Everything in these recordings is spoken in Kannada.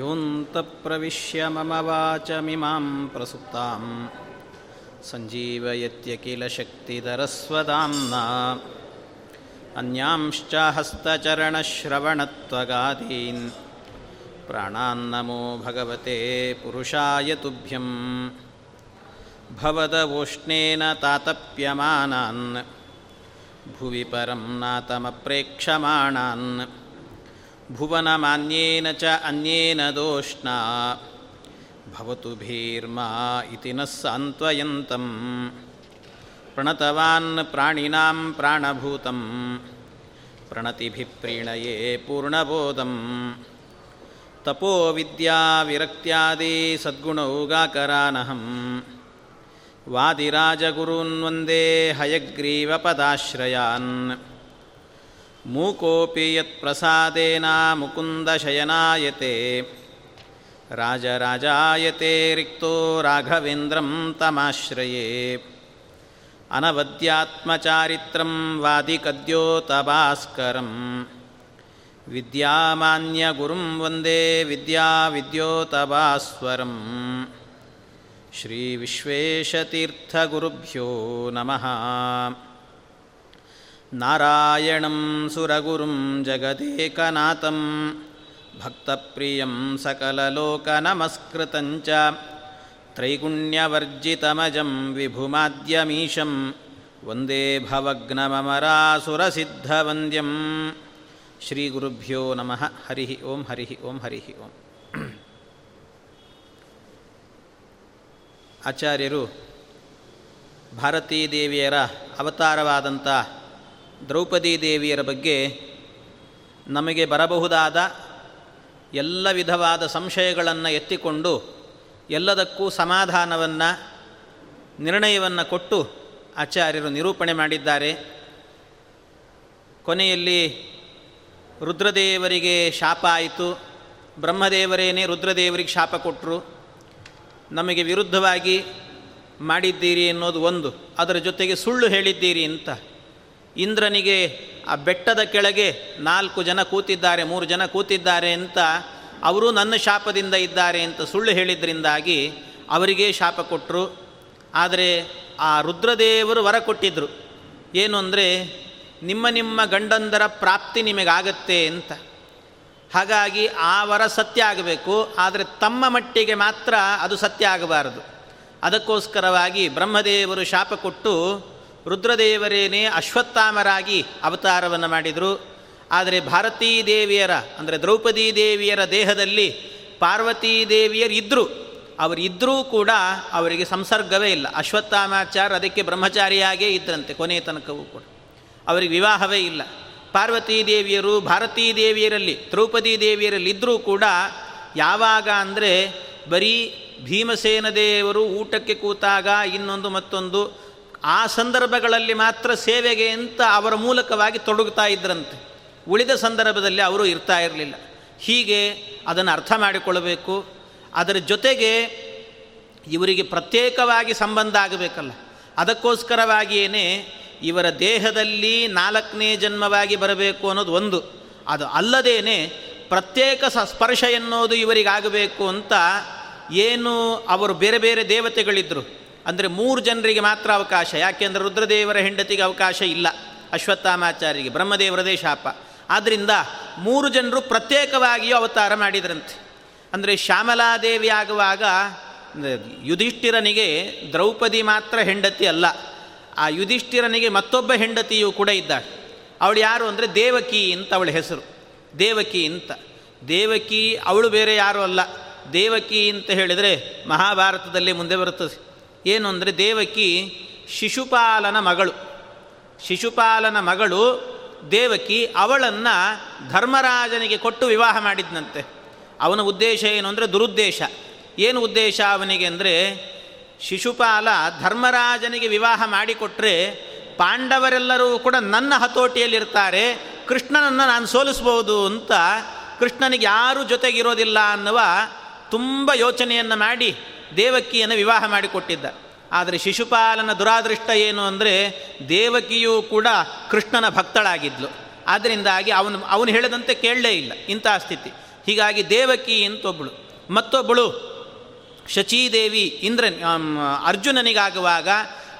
योऽन्तप्रविश्य मम वाचमिमां प्रसुप्तां सञ्जीवयत्यखिलशक्तिधरस्वदाम्ना अन्यांश्च हस्तचरणश्रवणत्वगादीन् प्राणान्नमो भगवते पुरुषाय तुभ्यं भवदवोष्णेन तातप्यमानान् भुवि परं नातमप्रेक्षमाणान् ಭುವನಮಾನ್ಯೇನ ಚ ಅನ್ಯೇನ ದೋಷ್ಣಾ ಭವತು ಭೀರ್ಮ ಇತಿ ನ ಸಾಂತ್ವಯಂತಂ ಪ್ರಣತವಾನ್ ಪ್ರಾಣಿನಾಂ ಪ್ರಾಣಭೂತಂ ಪ್ರಣತಿಭಿಪ್ರೀಣಯೇ ಪೂರ್ಣಬೋಧಂ ತಪೋ ವಿದ್ಯಾ ವಿರಕ್ತ್ಯಾದಿ ಸದ್ಗುಣೌಗಾಕರಾನಹಂ ವಾದಿರಾಜಗುರೂನ್ವಂದೇ ಹಯಗ್ರೀವಪದಾಶ್ರಯಾನ್ ಮೂಕೋಪಿ ಯತ್ಪ್ರಸಾದೇನ ಮುಕುಂದಶಯನಾಯತೆ ರಾಜರಾಜಾಯತೆ ರಿಕ್ತೋ ರಾಘವೇಂದ್ರಂ ತಮಾಶ್ರಯೇ. ಅನವದ್ಯಾತ್ಮಚಾರಿತ್ರಂ ವಾದಿಕದ್ಯೋತಭಾಸ್ಕರಂ ವಿದ್ಯಾಮಾನ್ಯಗುರುಂ ವಂದೇ ವಿದ್ಯಾವಿದ್ಯೋತಭಾಸ್ವರಂ ಶ್ರೀವಿಶ್ವೇಶತೀರ್ಥಗುರುಭ್ಯೋ ನಮಃ. ನಾರಾಯಣಂ ಸುರಗುರುಂ ಜಗದೇಕನಾಥಂ ಭಕ್ತಪ್ರಿಯಂ ಸಕಲಲೋಕನಮಸ್ಕೃತಂಚ ತ್ರೈಗುಣ್ಯವರ್ಜಿತಮಜಂ ವಿಭುಮಾದ್ಯಮೀಶಂ ವಂದೇ ಭವಗ್ನಮಮರಾಸುರಸಿದ್ಧವಂದ್ಯಂ ಶ್ರೀಗುರುಭ್ಯೋ ನಮಃ ಹರಿ ಓಂ ಹರಿ ಓಂ ಹರಿ ಓಂ ಆಚಾರ್ಯರು ಭಾರತೀ ದೇವಿಯರ ಅವತಾರವಾದಂಥ ದ್ರೌಪದಿ ದೇವಿಯರ ಬಗ್ಗೆ ನಮಗೆ ಬರಬಹುದಾದ ಎಲ್ಲ ವಿಧವಾದ ಸಂಶಯಗಳನ್ನು ಎತ್ತಿಕೊಂಡು ಎಲ್ಲದಕ್ಕೂ ಸಮಾಧಾನವನ್ನು, ನಿರ್ಣಯವನ್ನು ಕೊಟ್ಟು ಆಚಾರ್ಯರು ನಿರೂಪಣೆ ಮಾಡಿದ್ದಾರೆ. ಕೊನೆಯಲ್ಲಿ ರುದ್ರದೇವರಿಗೆ ಶಾಪ ಆಯಿತು. ಬ್ರಹ್ಮದೇವರೇನೇ ರುದ್ರದೇವರಿಗೆ ಶಾಪ ಕೊಟ್ಟರು ನಮಗೆ ವಿರುದ್ಧವಾಗಿ ಮಾಡಿದ್ದೀರಿ ಅನ್ನೋದು ಒಂದು. ಅದರ ಜೊತೆಗೆ ಸುಳ್ಳು ಹೇಳಿದ್ದೀರಿ ಅಂತ. ಇಂದ್ರನಿಗೆ ಆ ಬೆಟ್ಟದ ಕೆಳಗೆ ನಾಲ್ಕು ಜನ ಕೂತಿದ್ದಾರೆ, ಮೂರು ಜನ ಕೂತಿದ್ದಾರೆ ಅಂತ ಅವರು ನನ್ನ ಶಾಪದಿಂದ ಇದ್ದಾರೆ ಅಂತ ಸುಳ್ಳು ಹೇಳಿದ್ರಿಂದಾಗಿ ಅವರಿಗೆ ಶಾಪ ಕೊಟ್ಟರು ಆದರೆ ಆ ರುದ್ರದೇವರು ವರ ಕೊಟ್ಟಿದ್ದರು ಏನು ಅಂದರೆ, ನಿಮ್ಮ ನಿಮ್ಮ ಗಂಡಂದರ ಪ್ರಾಪ್ತಿ ನಿಮಗಾಗತ್ತೆ ಅಂತ. ಹಾಗಾಗಿ ಆ ವರ ಸತ್ಯ ಆಗಬೇಕು, ಆದರೆ ತಮ್ಮ ಮಟ್ಟಿಗೆ ಮಾತ್ರ ಅದು ಸತ್ಯ ಆಗಬಾರದು. ಅದಕ್ಕೋಸ್ಕರವಾಗಿ ಬ್ರಹ್ಮದೇವರು ಶಾಪ ಕೊಟ್ಟು ರುದ್ರದೇವರೇನೇ ಅಶ್ವತ್ಥಾಮರಾಗಿ ಅವತಾರವನ್ನು ಮಾಡಿದರು. ಆದರೆ ಭಾರತೀ ದೇವಿಯರ ಅಂದರೆ ದ್ರೌಪದಿ ದೇವಿಯರ ದೇಹದಲ್ಲಿ ಪಾರ್ವತೀ ದೇವಿಯರು ಇದ್ದರು ಅವರಿದ್ದರೂ ಕೂಡ ಅವರಿಗೆ ಸಂಸರ್ಗವೇ ಇಲ್ಲ. ಅಶ್ವತ್ಥಾಮಾಚಾರ ಅದಕ್ಕೆ ಬ್ರಹ್ಮಚಾರಿಯಾಗೇ ಇದ್ದರಂತೆ ಕೊನೆಯ ತನಕವೂ ಕೂಡ. ಅವರಿಗೆ ವಿವಾಹವೇ ಇಲ್ಲ. ಪಾರ್ವತೀ ದೇವಿಯರು ಭಾರತೀ ದೇವಿಯರಲ್ಲಿ ದ್ರೌಪದಿ ದೇವಿಯರಲ್ಲಿ ಇದ್ದರೂ ಕೂಡ ಯಾವಾಗ ಅಂದರೆ ಬರೀ ಭೀಮಸೇನ ದೇವರು ಊಟಕ್ಕೆ ಕೂತಾಗ ಇನ್ನೊಂದು ಮತ್ತೊಂದು ಆ ಸಂದರ್ಭಗಳಲ್ಲಿ ಮಾತ್ರ ಸೇವೆಗೆ ಅಂತ ಅವರ ಮೂಲಕವಾಗಿ ತೊಡಗುತ್ತಾ ಇದ್ರಂತೆ. ಉಳಿದ ಸಂದರ್ಭದಲ್ಲಿ ಅವರು ಇರ್ತಾ ಇರಲಿಲ್ಲ. ಹೀಗೆ ಅದನ್ನು ಅರ್ಥ ಮಾಡಿಕೊಳ್ಳಬೇಕು. ಅದರ ಜೊತೆಗೆ ಇವರಿಗೆ ಪ್ರತ್ಯೇಕವಾಗಿ ಸಂಬಂಧ ಆಗಬೇಕಲ್ಲ. ಅದಕ್ಕೋಸ್ಕರವಾಗಿಯೇ ಇವರ ದೇಹದಲ್ಲಿ ನಾಲ್ಕನೇ ಜನ್ಮವಾಗಿ ಬರಬೇಕು ಅನ್ನೋದು ಒಂದು. ಅದು ಅಲ್ಲದೇನೆ ಪ್ರತ್ಯೇಕ ಸ್ಪರ್ಶ ಎನ್ನುವುದು ಇವರಿಗಾಗಬೇಕು ಅಂತ ಏನು ಅವರು ಬೇರೆ ಬೇರೆ ದೇವತೆಗಳಿದ್ದರು ಅಂದರೆ ಮೂರು ಜನರಿಗೆ ಮಾತ್ರ ಅವಕಾಶ. ಯಾಕೆಂದರೆ ರುದ್ರದೇವರ ಹೆಂಡತಿಗೆ ಅವಕಾಶ ಇಲ್ಲ. ಅಶ್ವತ್ಥಾಮಾಚಾರ್ಯರಿಗೆ ಬ್ರಹ್ಮದೇವರದೇ ಶಾಪ ಆದ್ದರಿಂದ ಮೂರು ಜನರು ಪ್ರತ್ಯೇಕವಾಗಿಯೂ ಅವತಾರ ಮಾಡಿದ್ರಂತೆ. ಅಂದರೆ ಶ್ಯಾಮಲಾದೇವಿ ಆಗುವಾಗ ಯುಧಿಷ್ಠಿರನಿಗೆ ದ್ರೌಪದಿ ಮಾತ್ರ ಹೆಂಡತಿ ಅಲ್ಲ. ಆ ಯುಧಿಷ್ಠಿರನಿಗೆ ಮತ್ತೊಬ್ಬ ಹೆಂಡತಿಯೂ ಕೂಡ ಇದ್ದಾಳೆ. ಅವಳು ಯಾರು ಅಂದರೆ ದೇವಕಿ ಅಂತ ಅವಳ ಹೆಸರು. ದೇವಕಿ ಅಂತ. ದೇವಕಿ ಅವಳು ಬೇರೆ ಯಾರೂ ಅಲ್ಲ. ದೇವಕಿ ಅಂತ ಹೇಳಿದರೆ ಮಹಾಭಾರತದಲ್ಲಿ ಮುಂದೆ ಬರುತ್ತದೆ. ಏನು ಅಂದರೆ ದೇವಕಿ ಶಿಶುಪಾಲನ ಮಗಳು. ಶಿಶುಪಾಲನ ಮಗಳು ದೇವಕಿ ಅವಳನ್ನು ಧರ್ಮರಾಜನಿಗೆ ಕೊಟ್ಟು ವಿವಾಹ ಮಾಡಿದ್ನಂತೆ. ಅವನ ಉದ್ದೇಶ ಏನು ಅಂದರೆ ದುರುದ್ದೇಶ. ಏನು ಉದ್ದೇಶ ಅವನಿಗೆ ಅಂದರೆ ಶಿಶುಪಾಲ ಧರ್ಮರಾಜನಿಗೆ ವಿವಾಹ ಮಾಡಿಕೊಟ್ರೆ ಪಾಂಡವರೆಲ್ಲರೂ ಕೂಡ ನನ್ನ ಹತೋಟಿಯಲ್ಲಿರ್ತಾರೆ, ಕೃಷ್ಣನನ್ನು ನಾನು ಸೋಲಿಸ್ಬೋದು ಅಂತ ಕೃಷ್ಣನಿಗೆ ಯಾರೂ ಜೊತೆಗಿರೋದಿಲ್ಲ ಅನ್ನುವ ತುಂಬ ಯೋಚನೆಯನ್ನು ಮಾಡಿ ದೇವಕಿಯನ್ನು ವಿವಾಹ ಮಾಡಿಕೊಟ್ಟಿದ್ದ. ಆದರೆ ಶಿಶುಪಾಲನ ದುರಾದೃಷ್ಟ ಏನು ಅಂದರೆ ದೇವಕಿಯೂ ಕೂಡ ಕೃಷ್ಣನ ಭಕ್ತಳಾಗಿದ್ಲು. ಆದ್ದರಿಂದಾಗಿ ಅವನು ಅವನು ಹೇಳದಂತೆ ಕೇಳಲೇ ಇಲ್ಲ. ಇಂಥ ಸ್ಥಿತಿ. ಹೀಗಾಗಿ ದೇವಕಿ ಅಂತೊಬ್ಬಳು ಮತ್ತೊಬ್ಬಳು ಶಚೀದೇವಿ ಇಂದ್ರ ಅರ್ಜುನನಿಗಾಗುವಾಗ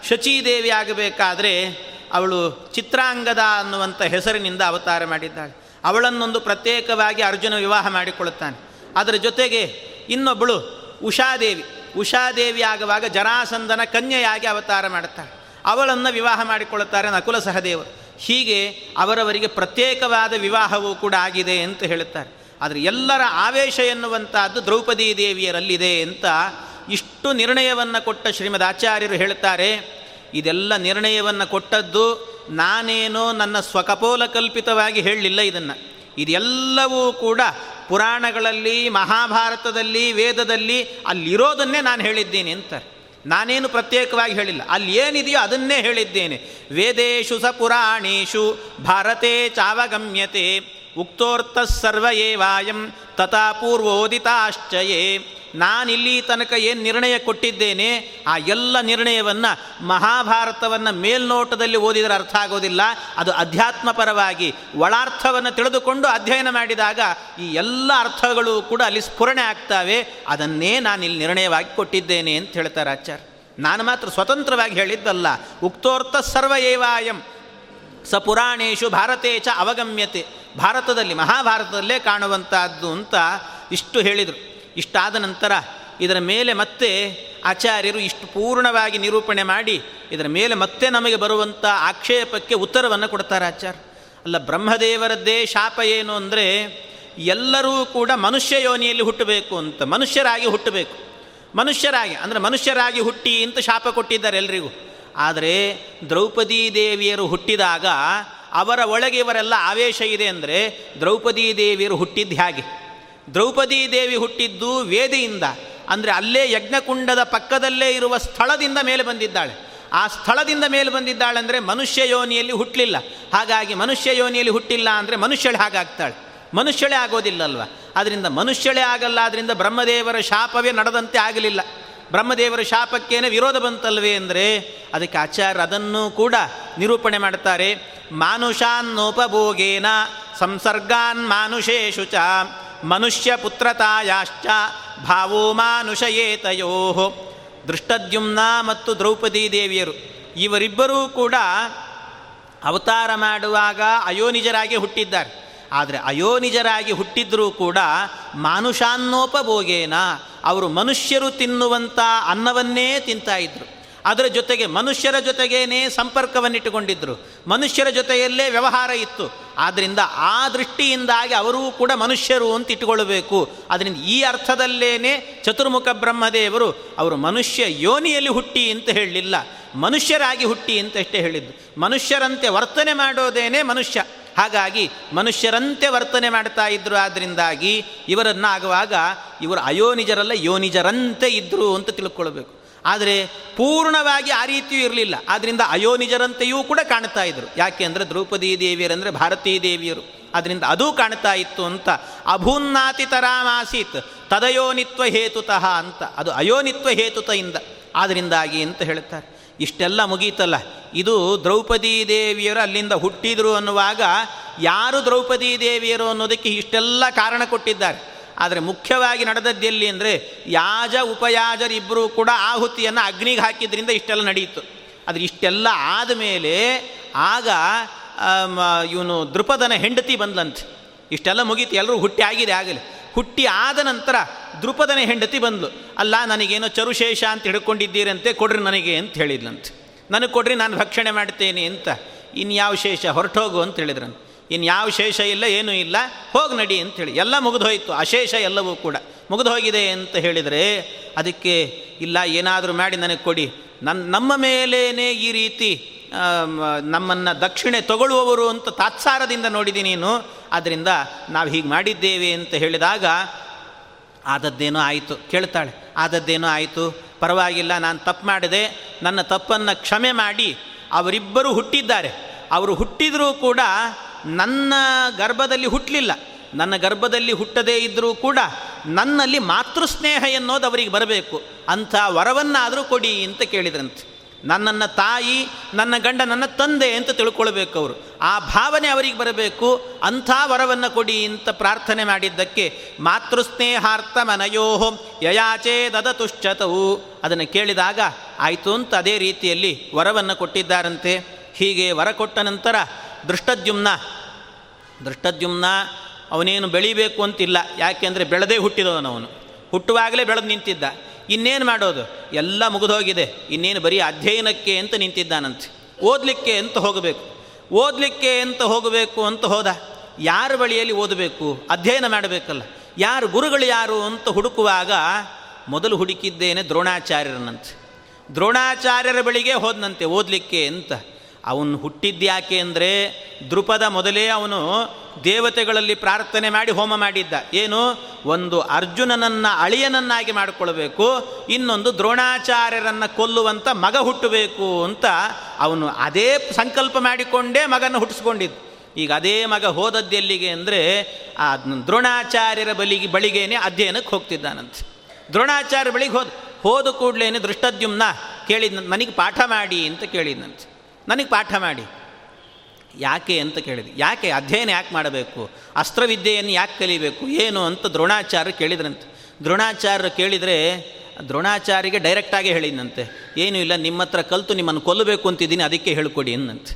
ಶಚೀದೇವಿ ಆಗಬೇಕಾದ್ರೆ ಅವಳು ಚಿತ್ರಾಂಗದ ಅನ್ನುವಂಥ ಹೆಸರಿನಿಂದ ಅವತಾರ ಮಾಡಿದ್ದಾಳೆ. ಅವಳನ್ನೊಂದು ಪ್ರತ್ಯೇಕವಾಗಿ ಅರ್ಜುನ ವಿವಾಹ ಮಾಡಿಕೊಳ್ಳುತ್ತಾನೆ. ಅದರ ಜೊತೆಗೆ ಇನ್ನೊಬ್ಬಳು ಉಷಾದೇವಿ. ಉಷಾದೇವಿ ಆಗುವಾಗ ಜರಾಸಂದನ ಕನ್ಯೆಯಾಗಿ ಅವತಾರ ಮಾಡುತ್ತಾಳೆ ಅವಳನ್ನು ವಿವಾಹ ಮಾಡಿಕೊಳ್ಳುತ್ತಾರೆ ನಕುಲ ಸಹದೇವರು. ಹೀಗೆ ಅವರವರಿಗೆ ಪ್ರತ್ಯೇಕವಾದ ವಿವಾಹವೂ ಕೂಡ ಆಗಿದೆ ಅಂತ ಹೇಳುತ್ತಾರೆ. ಆದರೆ ಎಲ್ಲರ ಆವೇಶ ಎನ್ನುವಂಥದ್ದು ದ್ರೌಪದಿ ದೇವಿಯರಲ್ಲಿದೆ ಅಂತ ಇಷ್ಟು ನಿರ್ಣಯವನ್ನು ಕೊಟ್ಟ ಶ್ರೀಮದ್ ಆಚಾರ್ಯರು ಹೇಳುತ್ತಾರೆ. ಇದೆಲ್ಲ ನಿರ್ಣಯವನ್ನು ಕೊಟ್ಟದ್ದು ನಾನೇನೋ ನನ್ನ ಸ್ವಕಪೋಲ ಕಲ್ಪಿತವಾಗಿ ಹೇಳಲಿಲ್ಲ ಇದನ್ನು. ಇದೆಲ್ಲವೂ ಕೂಡ ಪುರಾಣಗಳಲ್ಲಿ, ಮಹಾಭಾರತದಲ್ಲಿ, ವೇದದಲ್ಲಿ ಅಲ್ಲಿರೋದನ್ನೇ ನಾನು ಹೇಳಿದ್ದೀನಿ ಅಂತಾರೆ. ನಾನೇನು ಪ್ರತ್ಯೇಕವಾಗಿ ಹೇಳಿಲ್ಲ. ಅಲ್ಲಿ ಏನಿದೆಯೋ ಅದನ್ನೇ ಹೇಳಿದ್ದೇನೆ. ವೇದೇಶು ಸ ಪುರಾಣೇಶು, ಭಾರತೇ ಚಾವಗಮ್ಯತೆ ಉಕ್ತೋರ್ಥ ಸರ್ವ ಏವಾಯಂ ತಥಾ ಪೂರ್ವೋದಿತಾಶ್ಚಯೇ. ನಾನಿಲ್ಲಿ ತನಕ ಏನು ನಿರ್ಣಯ ಕೊಟ್ಟಿದ್ದೇನೆ, ಆ ಎಲ್ಲ ನಿರ್ಣಯವನ್ನು ಮಹಾಭಾರತವನ್ನು ಮೇಲ್ನೋಟದಲ್ಲಿ ಓದಿದರೆ ಅರ್ಥ ಆಗೋದಿಲ್ಲ. ಅದು ಅಧ್ಯಾತ್ಮಪರವಾಗಿ ಒಳಾರ್ಥವನ್ನು ತಿಳಿದುಕೊಂಡು ಅಧ್ಯಯನ ಮಾಡಿದಾಗ ಈ ಎಲ್ಲ ಅರ್ಥಗಳು ಕೂಡ ಅಲ್ಲಿ ಸ್ಫುರಣೆ ಆಗ್ತವೆ. ಅದನ್ನೇ ನಾನು ಇಲ್ಲಿ ನಿರ್ಣಯವಾಗಿ ಕೊಟ್ಟಿದ್ದೇನೆ ಅಂತ ಹೇಳ್ತಾರೆ ಆಚಾರ್ಯ. ನಾನು ಮಾತ್ರ ಸ್ವತಂತ್ರವಾಗಿ ಹೇಳಿದ್ದಲ್ಲ. ಉಕ್ತೋರ್ಥ ಸರ್ವ ಏವಾಯಂ ಸ ಪುರಾಣೇಶು ಭಾರತೇ ಚ ಅವಗಮ್ಯತೆ. ಭಾರತದಲ್ಲಿ, ಮಹಾಭಾರತದಲ್ಲೇ ಕಾಣುವಂತಹದ್ದು ಅಂತ ಇಷ್ಟು ಹೇಳಿದರು. ಇಷ್ಟಾದ ನಂತರ ಇದರ ಮೇಲೆ ಮತ್ತೆ ಆಚಾರ್ಯರು ಇಷ್ಟು ಪೂರ್ಣವಾಗಿ ನಿರೂಪಣೆ ಮಾಡಿ ಇದರ ಮೇಲೆ ಮತ್ತೆ ನಮಗೆ ಬರುವಂಥ ಆಕ್ಷೇಪಕ್ಕೆ ಉತ್ತರವನ್ನು ಕೊಡ್ತಾರೆ ಆಚಾರ್ಯ. ಅಲ್ಲ, ಬ್ರಹ್ಮದೇವರದ್ದೇ ಶಾಪ ಏನು ಅಂದರೆ ಎಲ್ಲರೂ ಕೂಡ ಮನುಷ್ಯ ಯೋನಿಯಲ್ಲಿ ಹುಟ್ಟಬೇಕು ಅಂತ, ಮನುಷ್ಯರಾಗಿ ಹುಟ್ಟಬೇಕು. ಮನುಷ್ಯರಾಗಿ, ಅಂದರೆ ಮನುಷ್ಯರಾಗಿ ಹುಟ್ಟಿ ಅಂತ ಶಾಪ ಕೊಟ್ಟಿದ್ದಾರೆ ಎಲ್ರಿಗೂ. ಆದರೆ ದ್ರೌಪದೀ ದೇವಿಯರು ಹುಟ್ಟಿದಾಗ ಅವರ ಒಳಗೆ ಇವರೆಲ್ಲ ಆವೇಶ ಇದೆ ಅಂದರೆ ದ್ರೌಪದೀ ದೇವಿಯರು ಹುಟ್ಟಿದ್ದು ಹೇಗೆ ದ್ರೌಪದೀ ದೇವಿ ಹುಟ್ಟಿದ್ದು ವೇದಿಯಿಂದ, ಅಂದರೆ ಅಲ್ಲೇ ಯಜ್ಞಕುಂಡದ ಪಕ್ಕದಲ್ಲೇ ಇರುವ ಸ್ಥಳದಿಂದ ಮೇಲೆ ಬಂದಿದ್ದಾಳೆ. ಆ ಸ್ಥಳದಿಂದ ಮೇಲೆ ಬಂದಿದ್ದಾಳೆ ಅಂದರೆ ಮನುಷ್ಯ ಯೋನಿಯಲ್ಲಿ ಹುಟ್ಟಲಿಲ್ಲ ಹಾಗಾಗಿ ಮನುಷ್ಯ ಯೋನಿಯಲ್ಲಿ ಹುಟ್ಟಿಲ್ಲ ಅಂದರೆ ಮನುಷ್ಯಳೆ ಹಾಗಾಗ್ತಾಳೆ. ಮನುಷ್ಯಳೆ ಆಗೋದಿಲ್ಲಲ್ವ? ಅದರಿಂದ ಮನುಷ್ಯಳೆ ಆಗಲ್ಲ ಅದರಿಂದ ಬ್ರಹ್ಮದೇವರ ಶಾಪವೇ ನಡೆದಂತೆ ಆಗಲಿಲ್ಲ. ಬ್ರಹ್ಮದೇವರ ಶಾಪಕ್ಕೇನೆ ವಿರೋಧ ಬಂತಲ್ವೇ ಅಂದರೆ ಅದಕ್ಕೆ ಆಚಾರ್ಯ ಅದನ್ನು ಕೂಡ ನಿರೂಪಣೆ ಮಾಡ್ತಾರೆ. ಮಾನುಷಾನ್ನೋಪಭೋಗೇನ ಸಂಸರ್ಗಾನ್ ಮಾನುಷೇಶು ಚ. ಮನುಷ್ಯ ಪುತ್ರತಾಯಾಶ್ಚ ಭಾವೋ ಮಾನುಷಯೇತಯೋ. ದೃಷ್ಟದ್ಯುಮ್ನ ಮತ್ತು ದ್ರೌಪದಿ ದೇವಿಯರು. ಇವರಿಬ್ಬರೂ ಕೂಡ ಅವತಾರ ಮಾಡುವಾಗ ಅಯೋನಿಜರಾಗಿ ಹುಟ್ಟಿದ್ದಾರೆ. ಆದರೆ ಅಯೋನಿಜರಾಗಿ ಹುಟ್ಟಿದ್ರೂ ಕೂಡ ಮಾನುಷಾನ್ನೋಪಭೋಗೇನ. ಅವರು ಮನುಷ್ಯರು ತಿನ್ನುವಂಥ ಅನ್ನವನ್ನೇ ತಿಂತಾ ಇದ್ರು. ಅದರ ಜೊತೆಗೆ ಮನುಷ್ಯರ ಜೊತೆಗೇನೆ ಸಂಪರ್ಕವನ್ನಿಟ್ಟುಕೊಂಡಿದ್ದರು ಮನುಷ್ಯರ ಜೊತೆಯಲ್ಲೇ ವ್ಯವಹಾರ ಇತ್ತು. ಆದ್ದರಿಂದ ಆ ದೃಷ್ಟಿಯಿಂದಾಗಿ ಅವರೂ ಕೂಡ ಮನುಷ್ಯರು ಅಂತ ಇಟ್ಟುಕೊಳ್ಳಬೇಕು. ಅದರಿಂದ ಈ ಅರ್ಥದಲ್ಲೇನೆ ಚತುರ್ಮುಖ ಬ್ರಹ್ಮದೇವರು ಅವರು ಮನುಷ್ಯ ಯೋನಿಯಲ್ಲಿ ಹುಟ್ಟಿ ಅಂತ ಹೇಳಲಿಲ್ಲ. ಮನುಷ್ಯರಾಗಿ ಹುಟ್ಟಿ ಅಂತ ಅಷ್ಟೇ ಹೇಳಿದ್ದು. ಮನುಷ್ಯರಂತೆ ವರ್ತನೆ ಮಾಡೋದೇನೆ ಮನುಷ್ಯ. ಹಾಗಾಗಿ ಮನುಷ್ಯರಂತೆ ವರ್ತನೆ ಮಾಡ್ತಾ ಇದ್ದರು ಆದ್ದರಿಂದಾಗಿ ಇವರನ್ನಾಗುವಾಗ ಇವರು ಅಯೋನಿಜರಲ್ಲ ಯೋನಿಜರಂತೆ ಇದ್ದರು ಅಂತ ತಿಳ್ಕೊಳ್ಬೇಕು. ಆದರೆ ಪೂರ್ಣವಾಗಿ ಆ ರೀತಿಯೂ ಇರಲಿಲ್ಲ. ಆದ್ದರಿಂದ ಅಯೋನಿಜರಂತೆಯೂ ಕೂಡ ಕಾಣ್ತಾ ಇದ್ರು. ಯಾಕೆ ಅಂದರೆ ದ್ರೌಪದಿ ದೇವಿಯರಂದರೆ ಭಾರತೀ ದೇವಿಯರು. ಅದರಿಂದ ಅದೂ ಕಾಣ್ತಾ ಇತ್ತು ಅಂತ ಅಭೂನ್ನಾತಿ ತರಾಮಾಸೀತ್ ತದಯೋನಿತ್ವ ಹೇತುತಃ ಅಂತ. ಅದು ಅಯೋನಿತ್ವ ಹೇತುತೆಯಿಂದ. ಆದ್ದರಿಂದಾಗಿ ಅಂತ ಹೇಳ್ತಾರೆ. ಇಷ್ಟೆಲ್ಲ ಮುಗೀತಲ್ಲ. ಇದು ದ್ರೌಪದಿ ದೇವಿಯರು ಅಲ್ಲಿಂದ ಹುಟ್ಟಿದರು ಅನ್ನುವಾಗ ಯಾರು ದ್ರೌಪದಿ ದೇವಿಯರು ಅನ್ನೋದಕ್ಕೆ ಇಷ್ಟೆಲ್ಲ ಕಾರಣ ಕೊಟ್ಟಿದ್ದಾರೆ. ಆದರೆ ಮುಖ್ಯವಾಗಿ ನಡೆದದ್ದೆಲ್ಲಿ ಅಂದರೆ ಯಾಜ ಉಪಯಾಜರಿಬ್ಬರೂ ಕೂಡ ಆಹುತಿಯನ್ನು ಅಗ್ನಿಗೆ ಹಾಕಿದ್ರಿಂದ ಇಷ್ಟೆಲ್ಲ ನಡೆಯಿತು. ಆದರೆ ಇಷ್ಟೆಲ್ಲ ಆದಮೇಲೆ ಆಗ ಇವನು ದೃಪದನ ಹೆಂಡತಿ ಬಂದ್ಲಂತೆ. ಇಷ್ಟೆಲ್ಲ ಮುಗೀತು ಎಲ್ಲರೂ ಹುಟ್ಟಿ ಆಗಿದೆ ಆಗಲಿ. ಹುಟ್ಟಿ ಆದ ನಂತರ ದೃಪದನ ಹೆಂಡತಿ ಬಂದ್ಲು. ಅಲ್ಲ, ನನಗೇನೋ ಚರುಶೇಷ ಅಂತ ಹಿಡ್ಕೊಂಡಿದ್ದೀರಂತೆ, ಕೊಡ್ರಿ ನನಗೆ ಅಂತ ಹೇಳಿದ್ಲಂತೆ. ನನಗೆ ಕೊಡ್ರಿ, ನಾನು ಭಕ್ಷಣೆ ಮಾಡ್ತೇನೆ ಅಂತ. ಇನ್ಯಾವ ಶೇಷ, ಹೊರಟೋಗು ಅಂತ ಹೇಳಿದ್ರಂತೆ. ಇನ್ಯಾವ ಶೇಷ ಇಲ್ಲ, ಏನೂ ಇಲ್ಲ, ಹೋಗಿ ನಡಿ ಅಂಥೇಳಿ ಎಲ್ಲ ಮುಗಿದು ಹೋಯಿತು. ಅಶೇಷ ಎಲ್ಲವೂ ಕೂಡ. ಮುಗಿದು ಹೋಗಿದೆ ಅಂತ ಹೇಳಿದರೆ, ಅದಕ್ಕೆ, ಇಲ್ಲ, ಏನಾದರೂ ಮಾಡಿ ನನಗೆ ಕೊಡಿ. ನನ್ನ ನಮ್ಮ ಮೇಲೇ ಈ ರೀತಿ ನಮ್ಮನ್ನು ದಕ್ಷಿಣೆ ತಗೊಳ್ಳುವವರು ಅಂತ ತಾತ್ಸಾರದಿಂದ ನೋಡಿದ್ದೀನಿ ನೀನು. ಆದ್ದರಿಂದ ನಾವು ಹೀಗೆ ಮಾಡಿದ್ದೇವೆ ಅಂತ ಹೇಳಿದಾಗ, ಆದದ್ದೇನೋ ಆಯಿತು. ಕೇಳ್ತಾಳೆ, ಆದದ್ದೇನೋ ಆಯಿತು. ಪರವಾಗಿಲ್ಲ, ನಾನು ತಪ್ಪು ಮಾಡಿದೆ. ನನ್ನ ತಪ್ಪನ್ನು ಕ್ಷಮೆ ಮಾಡಿ ಅವರಿಬ್ಬರು ಹುಟ್ಟಿದ್ದಾರೆ. ಅವರು ಹುಟ್ಟಿದರೂ ಕೂಡ ನನ್ನ ಗರ್ಭದಲ್ಲಿ ಹುಟ್ಟಲಿಲ್ಲ ನನ್ನ ಗರ್ಭದಲ್ಲಿ ಹುಟ್ಟದೇ ಇದ್ದರೂ ಕೂಡ ನನ್ನಲ್ಲಿ ಮಾತೃಸ್ನೇಹ ಎನ್ನೋದು ಅವರಿಗೆ ಬರಬೇಕು. ಅಂಥ ವರವನ್ನಾದರೂ ಕೊಡಿ ಅಂತ ಕೇಳಿದ್ರಂತೆ. ನನ್ನನ್ನು ತಾಯಿ, ನನ್ನ ಗಂಡ, ನನ್ನ ತಂದೆ ಅಂತ ತಿಳ್ಕೊಳ್ಬೇಕು ಅವರು. ಆ ಭಾವನೆ ಅವರಿಗೆ ಬರಬೇಕು. ಅಂಥ ವರವನ್ನು ಕೊಡಿ ಅಂತ ಪ್ರಾರ್ಥನೆ ಮಾಡಿದ್ದಕ್ಕೆ ಮಾತೃಸ್ನೇಹಾರ್ಥ ಮನಯೋಹೋ ಯಯಾಚೇ ದದತುಶ್ಚತವು ಅದನ್ನು ಕೇಳಿದಾಗ ಆಯಿತು ಅಂತ ಅದೇ ರೀತಿಯಲ್ಲಿ ವರವನ್ನು ಕೊಟ್ಟಿದ್ದಾರಂತೆ. ಹೀಗೆ ವರ ಕೊಟ್ಟ ನಂತರ ದೃಷ್ಟದ್ಯುಮ್ನ. ದೃಷ್ಟದ್ಯುಮ್ನ ಅವನೇನು ಬೆಳಿಬೇಕು ಅಂತಿಲ್ಲ. ಯಾಕೆಂದರೆ ಬೆಳೆದೇ ಹುಟ್ಟಿದವನವನು ಹುಟ್ಟುವಾಗಲೇ ಬೆಳೆದು ನಿಂತಿದ್ದ. ಇನ್ನೇನು ಮಾಡೋದು? ಎಲ್ಲ ಮುಗಿದೋಗಿದೆ. ಇನ್ನೇನು ಬರೀ ಅಧ್ಯಯನಕ್ಕೆ ಅಂತ ನಿಂತಿದ್ದಾನಂತೆ. ಓದಲಿಕ್ಕೆ ಅಂತ ಹೋಗಬೇಕು. ಓದಲಿಕ್ಕೆ ಅಂತ ಹೋಗಬೇಕು ಅಂತ ಹೋದ. ಯಾರ ಬಳಿಯಲ್ಲಿ ಓದಬೇಕು? ಅಧ್ಯಯನ ಮಾಡಬೇಕಲ್ಲ. ಯಾರು ಗುರುಗಳು ಯಾರು ಅಂತ ಹುಡುಕುವಾಗ ಮೊದಲು ಹುಡುಕಿದ್ದೇನೆ ದ್ರೋಣಾಚಾರ್ಯರನ್ನಂತೆ. ದ್ರೋಣಾಚಾರ್ಯರ ಬಳಿಗೆ ಹೋದನಂತೆ ಓದಲಿಕ್ಕೆ ಅಂತ. ಅವನು ಹುಟ್ಟಿದ್ಯಾಕೆ ಅಂದರೆ ದೃಪದ ಮೊದಲೇ ಅವನು ದೇವತೆಗಳಲ್ಲಿ ಪ್ರಾರ್ಥನೆ ಮಾಡಿ ಹೋಮ ಮಾಡಿದ್ದ. ಏನು? ಒಂದು ಅರ್ಜುನನನ್ನು ಅಳಿಯನನ್ನಾಗಿ ಮಾಡಿಕೊಳ್ಬೇಕು, ಇನ್ನೊಂದು ದ್ರೋಣಾಚಾರ್ಯರನ್ನು ಕೊಲ್ಲುವಂಥ ಮಗ ಹುಟ್ಟಬೇಕು ಅಂತ ಅವನು ಅದೇ ಸಂಕಲ್ಪ ಮಾಡಿಕೊಂಡೇ ಮಗನ ಹುಟ್ಟಿಸ್ಕೊಂಡಿದ್ದು. ಈಗ ಅದೇ ಮಗ ಹೋದದ್ದೆಲ್ಲಿಗೆ ಅಂದರೆ ಆ ದ್ರೋಣಾಚಾರ್ಯರ ಬಲಿಗೆ ಬಳಿಗೇನೆ ಅಧ್ಯಯನಕ್ಕೆ ಹೋಗ್ತಿದ್ದಾನಂತೆ. ದ್ರೋಣಾಚಾರ್ಯ ಬಳಿಗೆ ಹೋದ. ಹೋದ ಕೂಡಲೇನೆ ದೃಷ್ಟದ್ಯುಮ್ನ ಕೇಳಿದ ನನಗೆ ಪಾಠ ಮಾಡಿ ಅಂತ ಕೇಳಿದ್ನಂತೆ. ನನಗೆ ಪಾಠ ಮಾಡಿ. ಯಾಕೆ ಅಂತ ಕೇಳಿದೆ. ಯಾಕೆ ಅಧ್ಯಯನ ಯಾಕೆ ಮಾಡಬೇಕು? ಅಸ್ತ್ರವಿದ್ಯೆಯನ್ನು ಯಾಕೆ ಕಲಿಬೇಕು? ಏನು ಅಂತ ದ್ರೋಣಾಚಾರ್ಯ ಕೇಳಿದ್ರಂತೆ. ದ್ರೋಣಾಚಾರ್ಯರು ಕೇಳಿದರೆ ದ್ರೋಣಾಚಾರ್ಯಗೆ ಡೈರೆಕ್ಟಾಗಿ ಹೇಳಿದಂತೆ ಏನೂ ಇಲ್ಲ ನಿಮ್ಮ ಹತ್ರ ಕಲಿತು ನಿಮ್ಮನ್ನು ಕೊಲ್ಲಬೇಕು ಅಂತಿದ್ದೀನಿ, ಅದಕ್ಕೆ ಹೇಳಿಕೊಡಿ ಅನ್ನಂತೆ